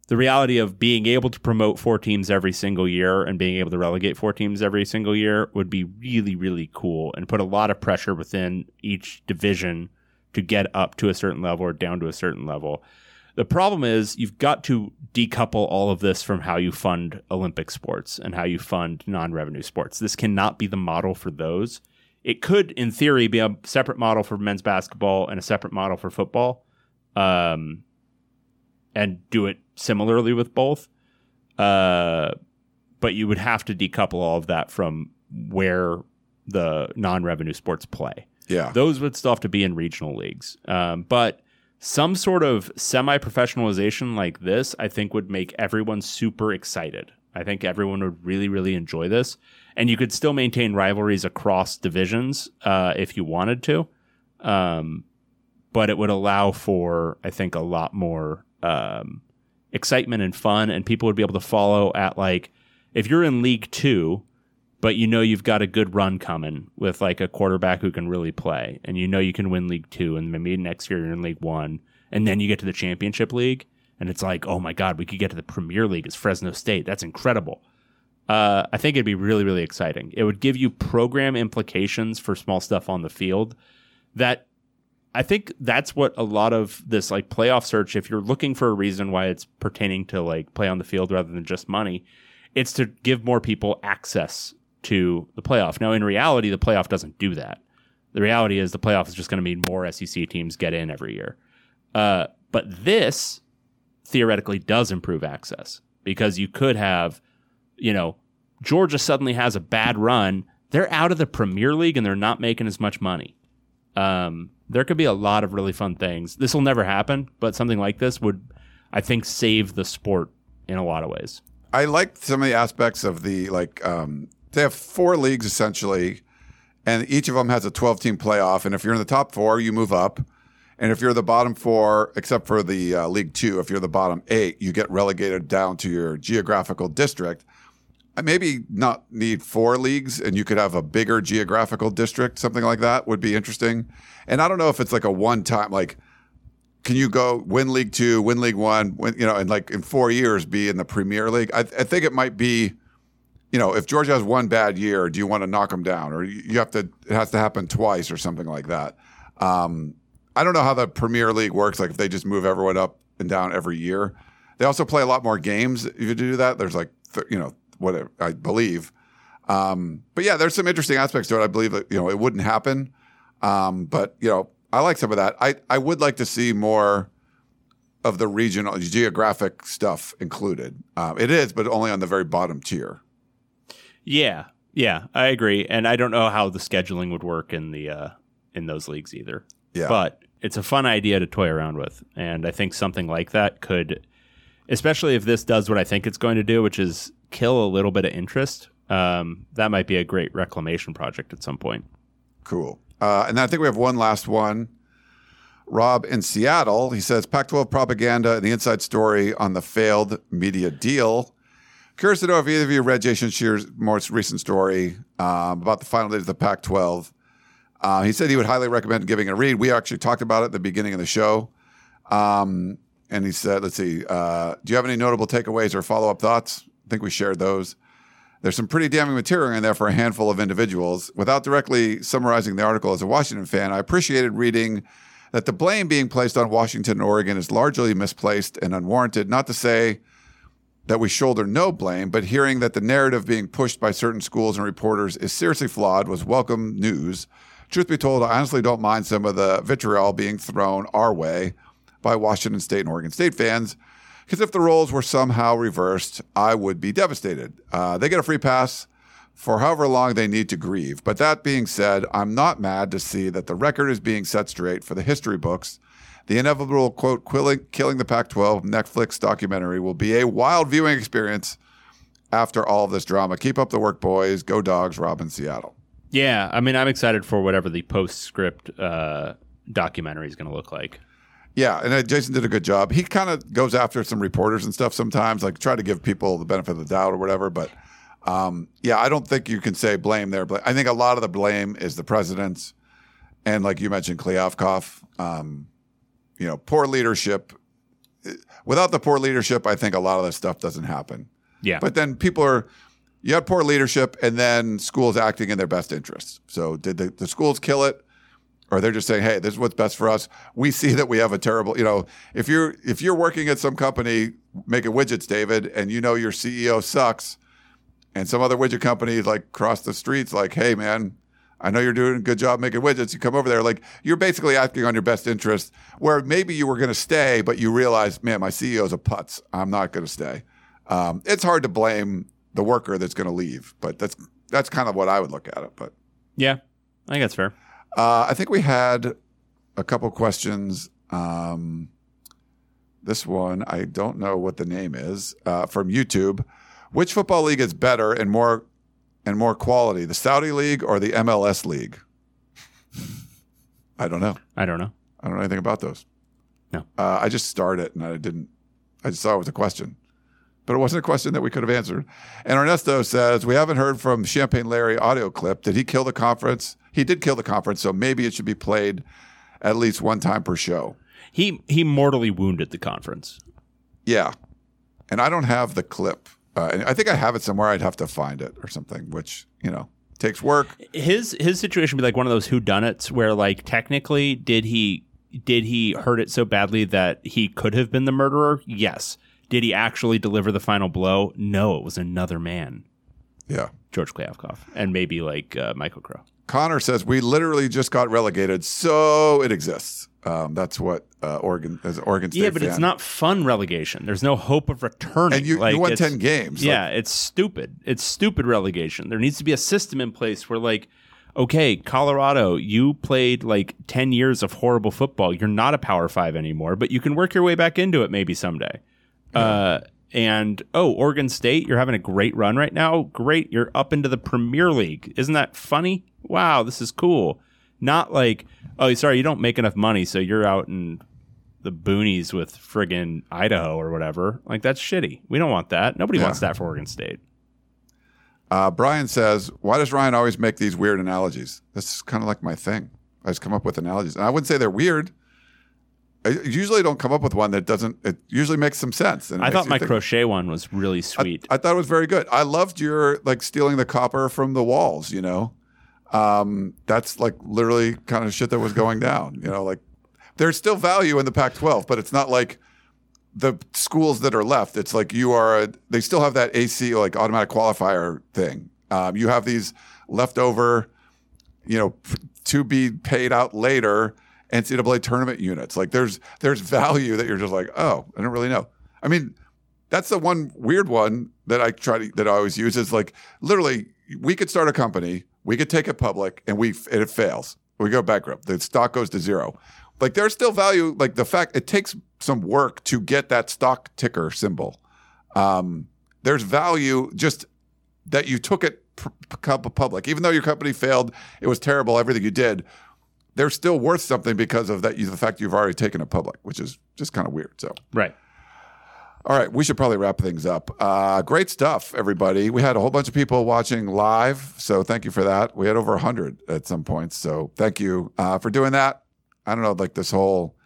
the reality of being able to promote four teams every single year and being able to relegate four teams every single year would be really, really cool and put a lot of pressure within each division to get up to a certain level or down to a certain level. The problem is you've got to decouple all of this from how you fund Olympic sports and how you fund non-revenue sports. This cannot be the model for those. It could, in theory, be a separate model for men's basketball and a separate model for football, um, and do it similarly with both. Uh, but you would have to decouple all of that from where the non-revenue sports play yeah. those would still have to be in regional leagues. Um, but some sort of semi professionalization like this, I think, would make everyone super excited. I think everyone would really, really enjoy this. And you could still maintain rivalries across divisions uh, if you wanted to. Um, but it would allow for, I think, a lot more um, excitement and fun. And people would be able to follow at like, if you're in League Two, but you know you've got a good run coming with like a quarterback who can really play, and you know you can win League Two, and maybe next year you're in League One, and then you get to the championship league, and it's like, oh my god, we could get to the Premier League as Fresno State. That's incredible. Uh, I think it'd be really, really exciting. It would give you program implications for small stuff on the field that I think that's what a lot of this like playoff search, if you're looking for a reason why it's pertaining to like play on the field rather than just money, it's to give more people access to the playoff. Now, in reality, the playoff doesn't do that. The reality is the playoff is just going to mean more SEC teams get in every year. Uh, but this theoretically does improve access because you could have, you know, Georgia suddenly has a bad run. They're out of the Premier League and they're not making as much money. Um, there could be a lot of really fun things. This will never happen, but something like this would, I think, save the sport in a lot of ways. I like some of the aspects of the like. Um, they have four leagues essentially, and each of them has a 12 team playoff. And if you're in the top four, you move up. And if you're the bottom four, except for the uh, League Two, if you're the bottom eight, you get relegated down to your geographical district. Maybe not need four leagues, and you could have a bigger geographical district. Something like that would be interesting. And I don't know if it's like a one time like. Can you go win League Two, win League One, win, you know, and like in four years be in the Premier League? I, I think it might be you know, if Georgia has one bad year, do you want to knock them down, or you have to? It has to happen twice, or something like that. Um, I don't know how the Premier League works. Like if they just move everyone up and down every year, they also play a lot more games. If you do that, there's like you know whatever I believe. Um, but yeah, there's some interesting aspects to it. I believe that you know it wouldn't happen, um, but you know I like some of that. I I would like to see more of the regional geographic stuff included. Uh, it is, but only on the very bottom tier. Yeah, yeah, I agree, and I don't know how the scheduling would work in the uh, in those leagues either. Yeah. but it's a fun idea to toy around with, and I think something like that could, especially if this does what I think it's going to do, which is kill a little bit of interest. Um, that might be a great reclamation project at some point. Cool. Uh, and I think we have one last one. Rob in Seattle, he says Pac 12 propaganda and the inside story on the failed media deal. Curious to know if either of you read Jason Scheer's most recent story um, about the final days of the Pac 12. Uh, he said he would highly recommend giving it a read. We actually talked about it at the beginning of the show. Um, and he said, let's see, uh, do you have any notable takeaways or follow up thoughts? I think we shared those. There's some pretty damning material in there for a handful of individuals. Without directly summarizing the article as a Washington fan, I appreciated reading that the blame being placed on Washington and Oregon is largely misplaced and unwarranted. Not to say that we shoulder no blame, but hearing that the narrative being pushed by certain schools and reporters is seriously flawed was welcome news. Truth be told, I honestly don't mind some of the vitriol being thrown our way by Washington State and Oregon State fans, because if the roles were somehow reversed, I would be devastated. Uh, they get a free pass for however long they need to grieve. But that being said, I'm not mad to see that the record is being set straight for the history books. The inevitable quote, killing, killing the Pac 12 Netflix documentary will be a wild viewing experience after all of this drama. Keep up the work, boys. Go dogs, Robin, Seattle. Yeah, I mean, I'm excited for whatever the postscript uh, documentary is going to look like. Yeah, and uh, Jason did a good job. He kind of goes after some reporters and stuff sometimes, like try to give people the benefit of the doubt or whatever. But um, yeah, I don't think you can say blame there. But I think a lot of the blame is the president's, and like you mentioned, Kliavkoff. Um, you know, poor leadership. Without the poor leadership, I think a lot of this stuff doesn't happen. Yeah. But then people are, you have poor leadership, and then schools acting in their best interests. So did the, the schools kill it? Or they're just saying, "Hey, this is what's best for us." We see that we have a terrible, you know, if you're if you're working at some company making widgets, David, and you know your CEO sucks, and some other widget company like across the streets, like, "Hey, man, I know you're doing a good job making widgets. You come over there, like you're basically acting on your best interest. Where maybe you were going to stay, but you realize, man, my CEO's a putz. I'm not going to stay. Um, it's hard to blame the worker that's going to leave, but that's that's kind of what I would look at it. But Yeah, I think that's fair. uh, I think we had a couple questions. Um, this one, I don't know what the name is uh, from YouTube. Which football league is better and more and more quality, the Saudi league or the MLS league? I don't know. I don't know. I don't know anything about those. No. Uh, I just started it and I didn't. I just saw it was a question, but it wasn't a question that we could have answered. And Ernesto says we haven't heard from Champagne Larry audio clip. Did he kill the conference? He did kill the conference, so maybe it should be played at least one time per show. He he mortally wounded the conference. Yeah, and I don't have the clip. Uh, and I think I have it somewhere. I'd have to find it or something, which you know takes work. His his situation would be like one of those whodunits where like technically did he did he hurt it so badly that he could have been the murderer? Yes. Did he actually deliver the final blow? No, it was another man. Yeah. George Kliavkoff and maybe like uh, Michael Crow. Connor says we literally just got relegated, so it exists. Um, that's what uh, Oregon as Oregon State. yeah, but it's not fun relegation. There's no hope of returning. And you- you won 10 games, Yeah, it's stupid. It's stupid relegation. There needs to be a system in place where, like, okay, Colorado, you played like 10 years of horrible football. You're not a Power Five anymore, but you can work your way back into it maybe someday. Uh, and oh, Oregon State, you're having a great run right now. Great, you're up into the Premier League. Isn't that funny? Wow, this is cool. Not like, oh, sorry, you don't make enough money, so you're out in the boonies with friggin' Idaho or whatever. Like that's shitty. We don't want that. Nobody Yeah. wants that for Oregon State. Uh, Brian says, "Why does Ryan always make these weird analogies?" This is kind of like my thing. I just come up with analogies, and I wouldn't say they're weird. I usually don't come up with one that doesn't. It usually makes some sense. And I thought my think- crochet one was really sweet. I thought it was very good. I loved your like stealing the copper from the walls. You know, um, that's like literally kind of shit that was going down. You know, like there's still value in the Pac-12, but it's not like the schools that are left. It's like you are. A, they still have that AC like automatic qualifier thing. Um, you have these leftover, you know, to be paid out later NCAA tournament units. Like there's there's value that you're just like, oh, I don't really know. I mean, that's the one weird one that I try to that I always use is like literally we could start a company, we could take it public, and we and it fails. We go bankrupt. The stock goes to zero. Like there's still value. Like the fact it takes some work to get that stock ticker symbol. Um, there's value just that you took it p- public, even though your company failed. It was terrible. Everything you did. They're still worth something because of that. The fact you've already taken it public, which is just kind of weird. So right. All right, we should probably wrap things up. Uh, great stuff, everybody. We had a whole bunch of people watching live, so thank you for that. We had over 100 at some points, so thank you uh, for doing that. I don't know, like this whole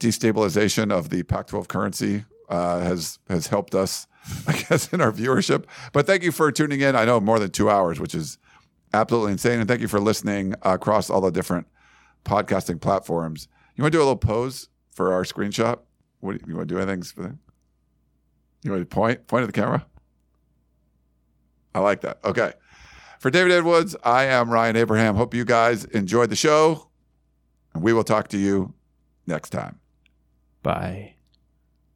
destabilization of the Pac-12 currency uh, has has helped us, I guess, in our viewership. But thank you for tuning in. I know more than two hours, which is absolutely insane, and thank you for listening across all the different podcasting platforms. You want to do a little pose for our screenshot? What you, you want to do? Anything? You want to point? Point at the camera? I like that. Okay. For David Edwards, I am Ryan Abraham. Hope you guys enjoyed the show. And we will talk to you next time. Bye.